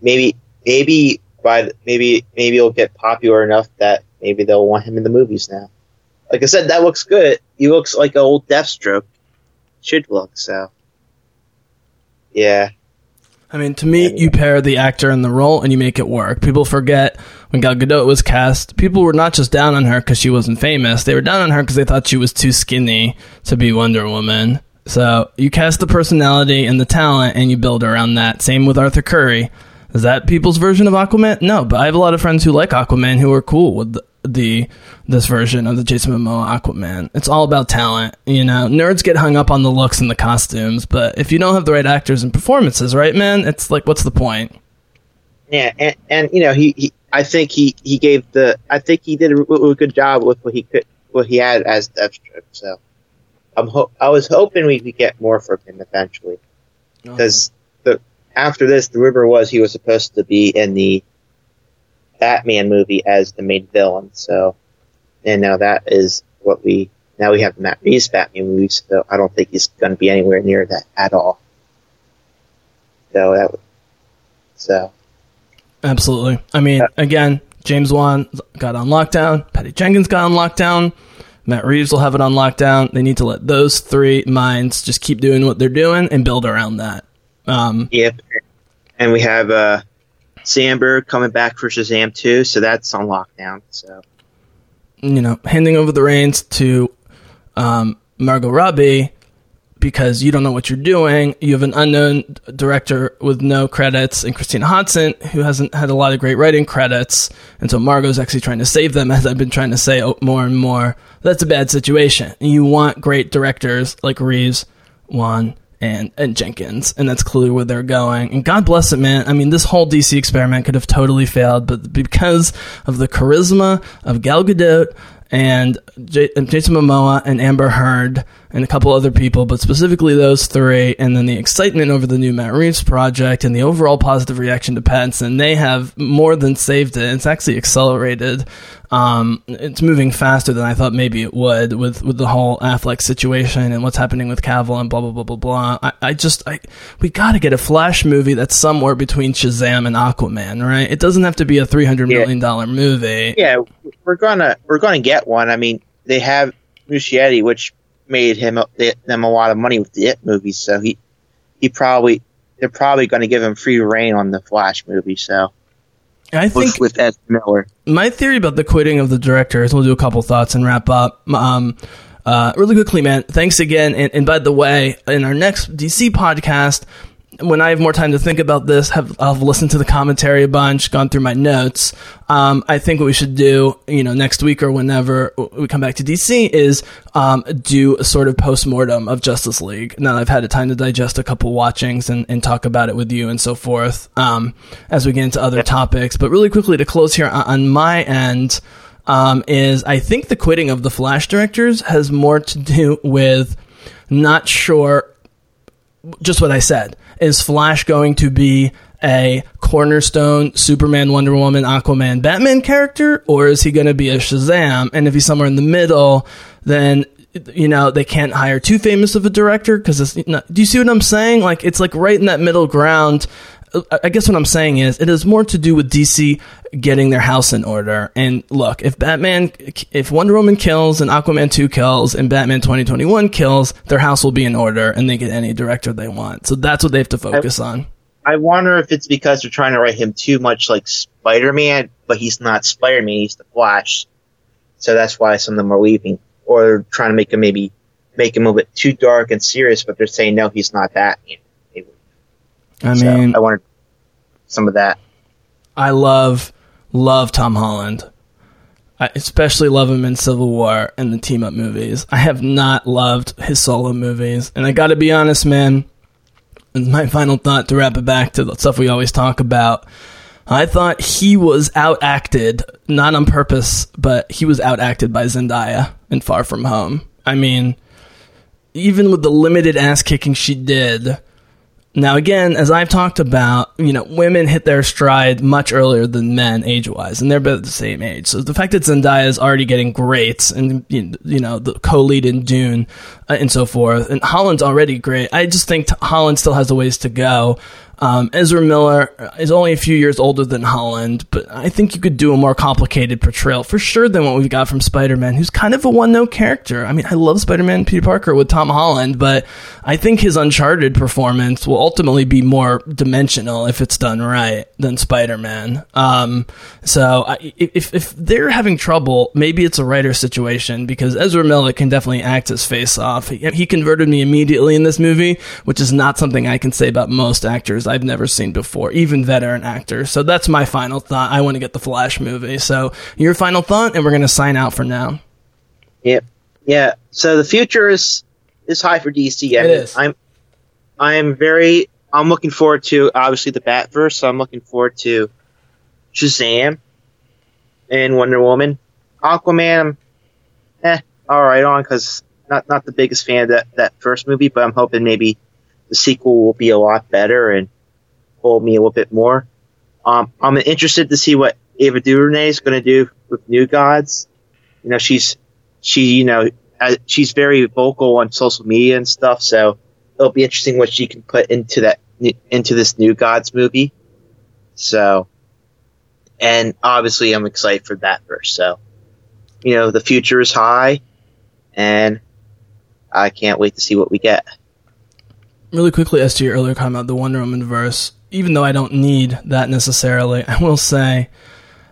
maybe maybe by the, maybe maybe it'll get popular enough that maybe they'll want him in the movies now. Like I said, that looks good. He looks like an old Deathstroke. Should look so. Yeah. I mean, to me, you pair the actor and the role, and you make it work. People forget when Gal Gadot was cast. People were not just down on her because she wasn't famous; they were down on her because they thought she was too skinny to be Wonder Woman. So you cast the personality and the talent, and you build around that. Same with Arthur Curry. Is that people's version of Aquaman? No, but I have a lot of friends who like Aquaman who are cool with the, the this version of the Jason Momoa Aquaman. It's all about talent, you know. Nerds get hung up on the looks and the costumes, but if you don't have the right actors and performances, right, man, it's like, what's the point? Yeah, and, and you know, he, he, I think he, he gave the, I think he did a, a good job with what he could, what he had as Deathstroke. So, I'm ho- I was hoping we could get more from him eventually, uh-huh. because the after this, the rumor was he was supposed to be in the Batman movie as the main villain. So, and now that is what we now we have Matt Reeves Batman movie. So I don't think he's going to be anywhere near that at all. So that, would- so. Absolutely. I mean, again, James Wan got on lockdown. Patty Jenkins got on lockdown. Matt Reeves will have it on lockdown. They need to let those three minds just keep doing what they're doing and build around that. Um, Yep. And we have uh, Sandberg coming back for Shazam 2, so that's on lockdown. So you know, handing over the reins to um, Margot Robbie because you don't know what you're doing. You have an unknown director with no credits, and Christina Hodson, who hasn't had a lot of great writing credits. And so Margot's actually trying to save them, as I've been trying to say more and more. That's a bad situation. You want great directors like Reeves, Wan, and, and Jenkins, and that's clearly where they're going. And God bless it, man. I mean, this whole DC experiment could have totally failed, but because of the charisma of Gal Gadot and J- and Jason Momoa and Amber Heard and a couple other people, but specifically those three, and then the excitement over the new Matt Reeves project and the overall positive reaction to Pattinson, they have more than saved it. It's actually accelerated. Um, it's moving faster than I thought maybe it would with, with the whole Affleck situation and what's happening with Cavill and blah blah blah blah blah. I, I just I we got to get a Flash movie that's somewhere between Shazam and Aquaman, right? It doesn't have to be a three hundred million dollar movie. yeah, we're gonna we're gonna get one. I mean, they have Muschietti, which made him them a lot of money with the It movies, so he he probably they're probably going to give him free reign on the Flash movie. So I think with, with Ed Miller, my theory about the quitting of the director is we'll do a couple thoughts and wrap up. Um, uh, really quickly, man, thanks again. And, and by the way, in our next DC podcast, when I have more time to think about this, have have listened to the commentary a bunch, gone through my notes. Um, I think what we should do, you know, next week or whenever we come back to DC is um, do a sort of post mortem of Justice League. Now I've had a time to digest a couple watchings and, and talk about it with you and so forth um, as we get into other topics. But really quickly to close here on, on my end um, is I think the quitting of the Flash directors has more to do with not sure just what I said. Is Flash going to be a cornerstone Superman, Wonder Woman, Aquaman, Batman character, or is he going to be a Shazam? And if he's somewhere in the middle, then you know they can't hire too famous of a director because do you see what I'm saying? Like it's like right in that middle ground. I guess what I'm saying is it has more to do with DC getting their house in order. And look, if Batman, if Wonder Woman kills and Aquaman 2 kills and Batman 2021 kills, their house will be in order and they get any director they want. So that's what they have to focus on. I wonder if it's because they're trying to write him too much like Spider Man, but he's not Spider Man, he's the Flash. So that's why some of them are leaving. Or trying to make him maybe make him a bit too dark and serious, but they're saying no, he's not that. I So mean, I wanted some of that. I love, love Tom Holland. I especially love him in Civil War and the team up movies. I have not loved his solo movies. And I gotta be honest, man, my final thought to wrap it back to the stuff we always talk about. I thought he was outacted, not on purpose, but he was outacted by Zendaya in Far From Home. I mean, even with the limited ass kicking she did. Now, again, as I've talked about, you know, women hit their stride much earlier than men age wise, and they're both the same age. So the fact that Zendaya is already getting great and, you know, the co lead in Dune uh, and so forth, and Holland's already great, I just think Holland still has a ways to go. Um, Ezra Miller is only a few years older than Holland, but I think you could do a more complicated portrayal for sure than what we've got from Spider Man, who's kind of a one note character. I mean, I love Spider Man Peter Parker with Tom Holland, but I think his Uncharted performance will ultimately be more dimensional if it's done right than Spider Man. Um, so I, if, if they're having trouble, maybe it's a writer situation because Ezra Miller can definitely act his face off. He, he converted me immediately in this movie, which is not something I can say about most actors I've never seen before, even veteran actors. So that's my final thought. I want to get the Flash movie. So your final thought, and we're going to sign out for now. Yep. Yeah. So the future is is high for DC. I It is. I'm I'm very I'm looking forward to obviously the Batverse. So I'm looking forward to Shazam and Wonder Woman. Aquaman, eh, all right on because not not the biggest fan of that that first movie, but I'm hoping maybe the sequel will be a lot better and hold me a little bit more. Um, I'm interested to see what Ava DuVernay is going to do with New Gods. You know, she's she, you know, uh, she's very vocal on social media and stuff. So it'll be interesting what she can put into that into this New Gods movie. So, and obviously, I'm excited for that verse. So, you know, the future is high, and I can't wait to see what we get. Really quickly, as to your earlier comment, the Wonder Woman verse, even though I don't need that necessarily, [laughs] I will say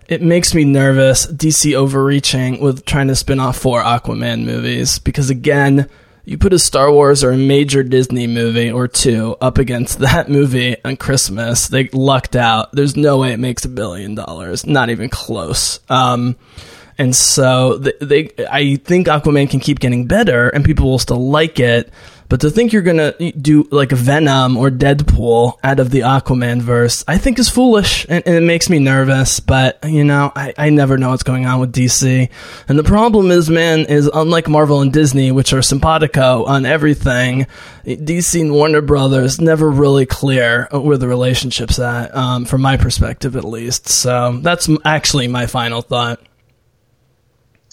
it makes me nervous DC overreaching with trying to spin off four Aquaman movies because again, you put a Star Wars or a major Disney movie or two up against [laughs] that movie on Christmas, they lucked out. There's no way it makes a billion dollars, not even close. Um, and so they, they, I think Aquaman can keep getting better, and people will still like it. But to think you're gonna do like Venom or Deadpool out of the Aquaman verse, I think is foolish, and, and it makes me nervous. But you know, I, I never know what's going on with DC. And the problem is, man, is unlike Marvel and Disney, which are simpatico on everything, DC and Warner Brothers never really clear where the relationship's at, um, from my perspective at least. So that's actually my final thought.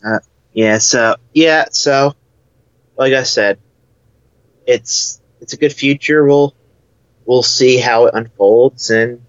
Uh, yeah, so yeah, so like I said, it's it's a good future. We'll we'll see how it unfolds, and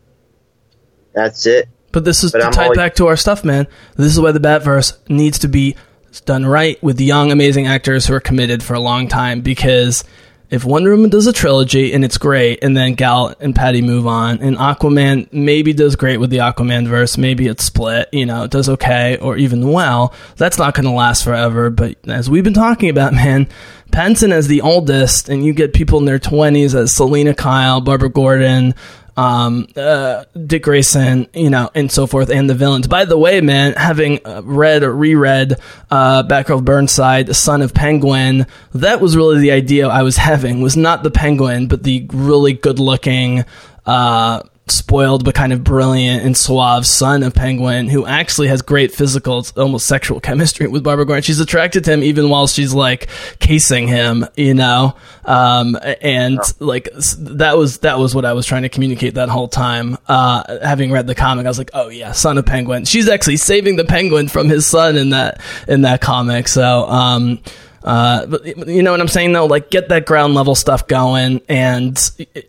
that's it. But this is But to I'm tie always- back to our stuff, man. This is why the Batverse needs to be done right with young, amazing actors who are committed for a long time. Because if Wonder Woman does a trilogy and it's great, and then Gal and Patty move on, and Aquaman maybe does great with the Aquaman verse, maybe it's split, you know, it does okay or even well, that's not going to last forever. But as we've been talking about, [laughs] man, Pattinson as the oldest, and you get people in their 20s as Selina Kyle, Barbara Gordon, um, uh, Dick Grayson, you know, and so forth, and the villains. By the way, man, having uh, read or reread uh, Batgirl Burnside, Son of Penguin, that was really the idea I was having. Was not the Penguin, but the really good-looking. Uh, spoiled but kind of brilliant and suave son of Penguin, who actually has great physical, almost sexual chemistry with Barbara Gordon. She's attracted to him even while she's like casing him, you know. Um, and like that was that was what I was trying to communicate that whole time. Uh, having read the comic, I was like, oh yeah, son of Penguin. She's actually saving the Penguin from his son in that in that comic. So. Um, uh, but you know what I'm saying though? Like, get that ground level stuff going, and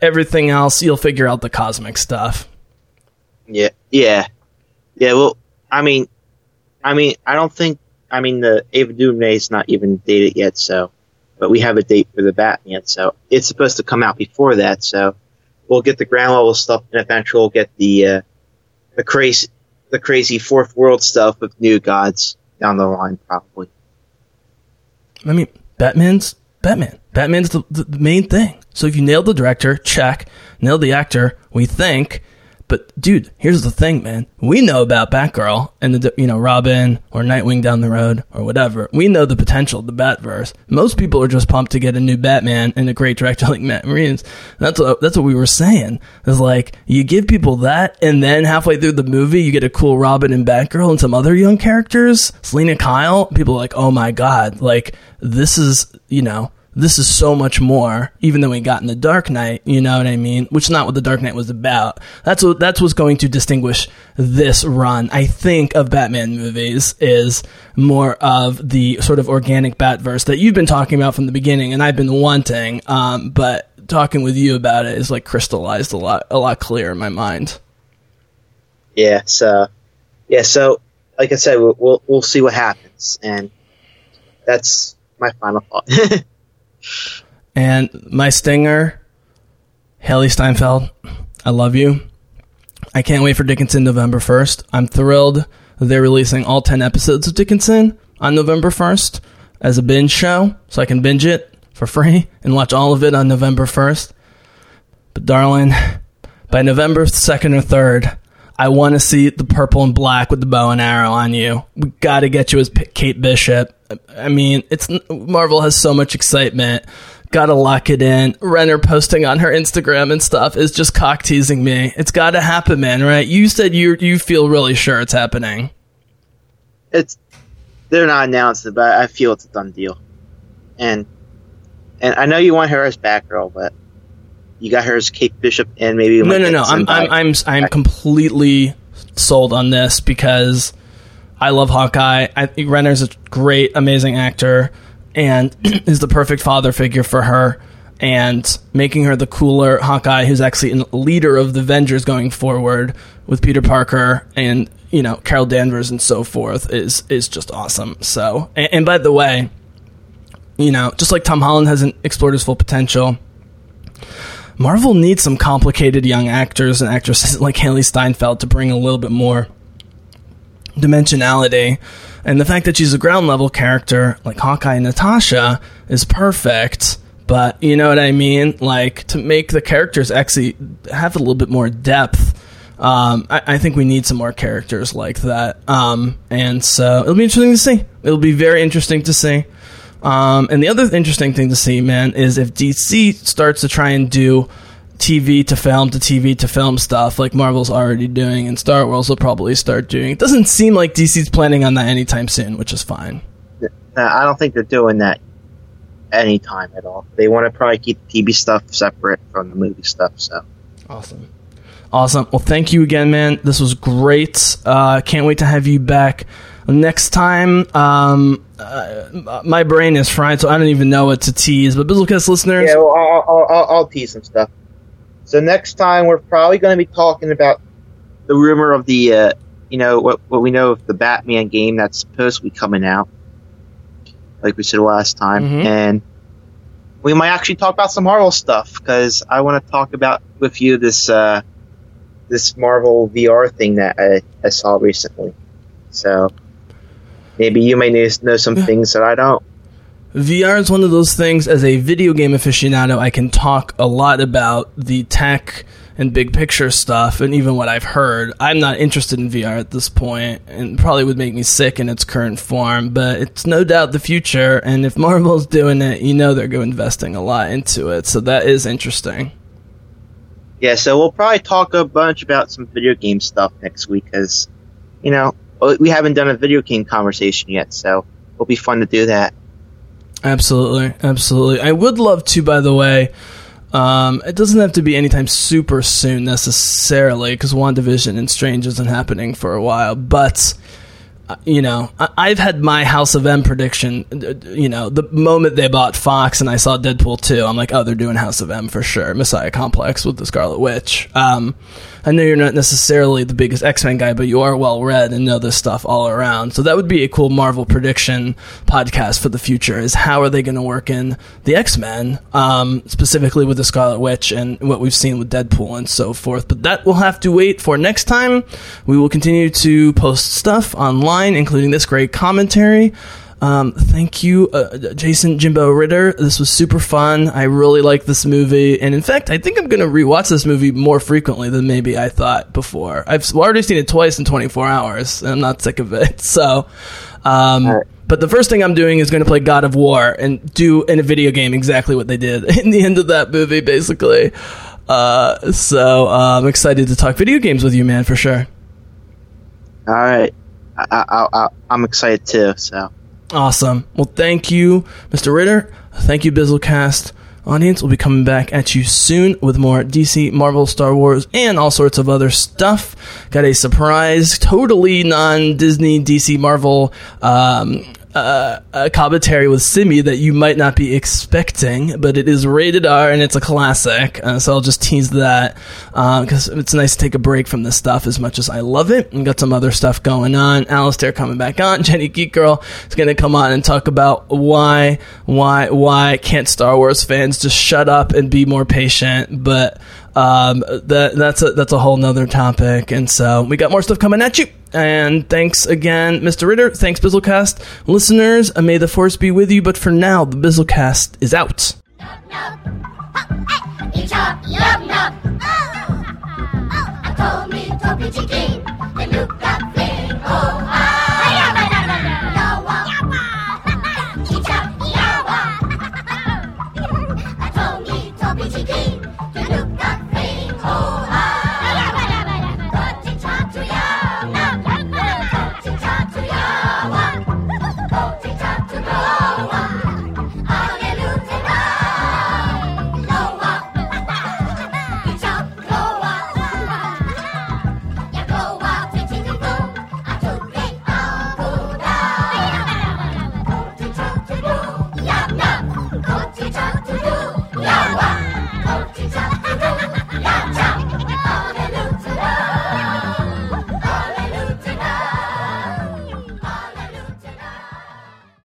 everything else you'll figure out the cosmic stuff. Yeah, yeah, yeah. Well, I mean, I mean, I don't think. I mean, the Ava DuVernay is not even dated yet, so. But we have a date for the Batman, so it's supposed to come out before that. So we'll get the ground level stuff, and eventually we'll get the uh, the crazy the crazy fourth world stuff with new gods down the line, probably. I mean, Batman's Batman. Batman's the, the, main thing. So if you nailed the director, check. Nailed the actor, we think. But dude, here's the thing, man. We know about Batgirl and the you know Robin or Nightwing down the road or whatever. We know the potential of the Batverse. Most people are just pumped to get a new Batman and a great director like Matt Reeves. That's what that's what we were saying. Is like you give people that, and then halfway through the movie, you get a cool Robin and Batgirl and some other young characters, Selina Kyle. People are like, oh my god, like this is you know this is so much more, even though we got in the Dark Knight, you know what I mean? Which is not what the Dark Knight was about. That's what that's what's going to distinguish this run, I think, of Batman movies is more of the sort of organic Batverse that you've been talking about from the beginning, and I've been wanting. Um, but talking with you about it is like crystallized a lot a lot clearer in my mind. Yeah. So, yeah. So, like I said, we'll we'll, we'll see what happens, and that's my final thought. [laughs] And my stinger, Hailee Steinfeld, I love you. I can't wait for Dickinson November 1st. I'm thrilled they're releasing all 10 episodes of Dickinson on November 1st as a binge show, so I can binge it for free and watch all of it on November 1st. But, darling, by November 2nd or 3rd, I want to see the purple and black with the bow and arrow on you. We got to get you as Kate Bishop. I mean, it's Marvel has so much excitement. Got to lock it in. Renner posting on her Instagram and stuff is just cock teasing me. It's got to happen, man. Right? You said you you feel really sure it's happening. it's they're not announced it, but I feel it's a done deal. And and I know you want her as Batgirl, but you got her as Kate Bishop and maybe No, no, no. I'm I'm I'm I'm completely sold on this because I love Hawkeye. I think Renner's a great, amazing actor and [clears throat] is the perfect father figure for her. And making her the cooler Hawkeye, who's actually a leader of the Avengers going forward with Peter Parker and you know Carol Danvers and so forth, is is just awesome. So, and, and by the way, you know, just like Tom Holland hasn't explored his full potential, Marvel needs some complicated young actors and actresses [laughs] like Hailee Steinfeld to bring a little bit more dimensionality. And the fact that she's a ground level character like Hawkeye and Natasha is perfect. But you know what I mean? Like to make the characters actually have a little bit more depth. Um, I, I think we need some more characters like that. Um, and so it'll be interesting to see. It'll be very interesting to see. Um, and the other interesting thing to see, man, is if DC starts to try and do TV to film to TV to film stuff like Marvel's already doing and Star Wars will probably start doing. It doesn't seem like DC's planning on that anytime soon, which is fine. Uh, I don't think they're doing that anytime at all. They want to probably keep the TV stuff separate from the movie stuff. So Awesome. Awesome. Well, thank you again, man. This was great. Uh, can't wait to have you back next time. Um, uh, my brain is fried, so I don't even know what to tease. But Bizzlecast listeners, yeah, well, I'll, I'll, I'll, I'll tease some stuff. So next time we're probably going to be talking about the rumor of the, uh, you know, what what we know of the Batman game that's supposed to be coming out, like we said last time, Mhm. and we might actually talk about some Marvel stuff because I want to talk about with you this uh, this Marvel VR thing that I, I saw recently. So maybe you may know know some things that I don't. VR is one of those things. As a video game aficionado, I can talk a lot about the tech and big picture stuff, and even what I've heard. I'm not interested in VR at this point, and probably would make me sick in its current form. But it's no doubt the future, and if Marvel's doing it, you know they're going investing a lot into it. So that is interesting. Yeah, so we'll probably talk a bunch about some video game stuff next week because, you know, we haven't done a video game conversation yet, so it'll be fun to do that. Absolutely, absolutely. I would love to, by the way. Um, it doesn't have to be anytime super soon necessarily, because WandaVision and Strange isn't happening for a while. But uh, you know, I- I've had my House of M prediction. uh, You know, the moment they bought Fox and I saw Deadpool two, I'm like, oh, they're doing House of M for sure. Messiah Complex with the Scarlet Witch. Um, I know you're not necessarily the biggest X Men guy, but you are well read and know this stuff all around. So that would be a cool Marvel prediction podcast for the future. Is how are they going to work in the X Men, um, specifically with the Scarlet Witch and what we've seen with Deadpool and so forth. But that will have to wait for next time. We will continue to post stuff online, including this great commentary. Um, thank you, uh, Jason Jimbo Ritter. This was super fun. I really like this movie, and in fact, I think I'm going to rewatch this movie more frequently than maybe I thought before. I've already seen it twice in 24 hours, and I'm not sick of it. [laughs] So, um, but the first thing I'm doing is going to play God of War and do in a video game exactly what they did [laughs] in the end of that movie, basically. Uh, so uh, I'm excited to talk video games with you, man, for sure. All right, I, I, I, I'm excited too. So Awesome. Well, thank you, Mr. Ritter. Thank you, Bizzlecast. Audience We'll be coming back at you soon with more DC, Marvel, Star Wars, and all sorts of other stuff. Got a surprise, totally non Disney, DC, Marvel um, uh, a commentary with Simi that you might not be expecting, but it is rated R and it's a classic. Uh, so I'll just tease that because it's nice to take a break from this stuff as much as I love it. And got some other stuff going on. Alistair coming back on. [laughs] Jenny Geek Girl is going to come on and talk about why, why, why can't Star Wars fans just shut up and be more patient? But um, that that's a that's a whole nother topic. And so we got more stuff coming at you. And thanks again, Mr. Ritter. Thanks, Bizzlecast listeners. May the force be with you. But for now, the Bizzlecast is out. Go [laughs]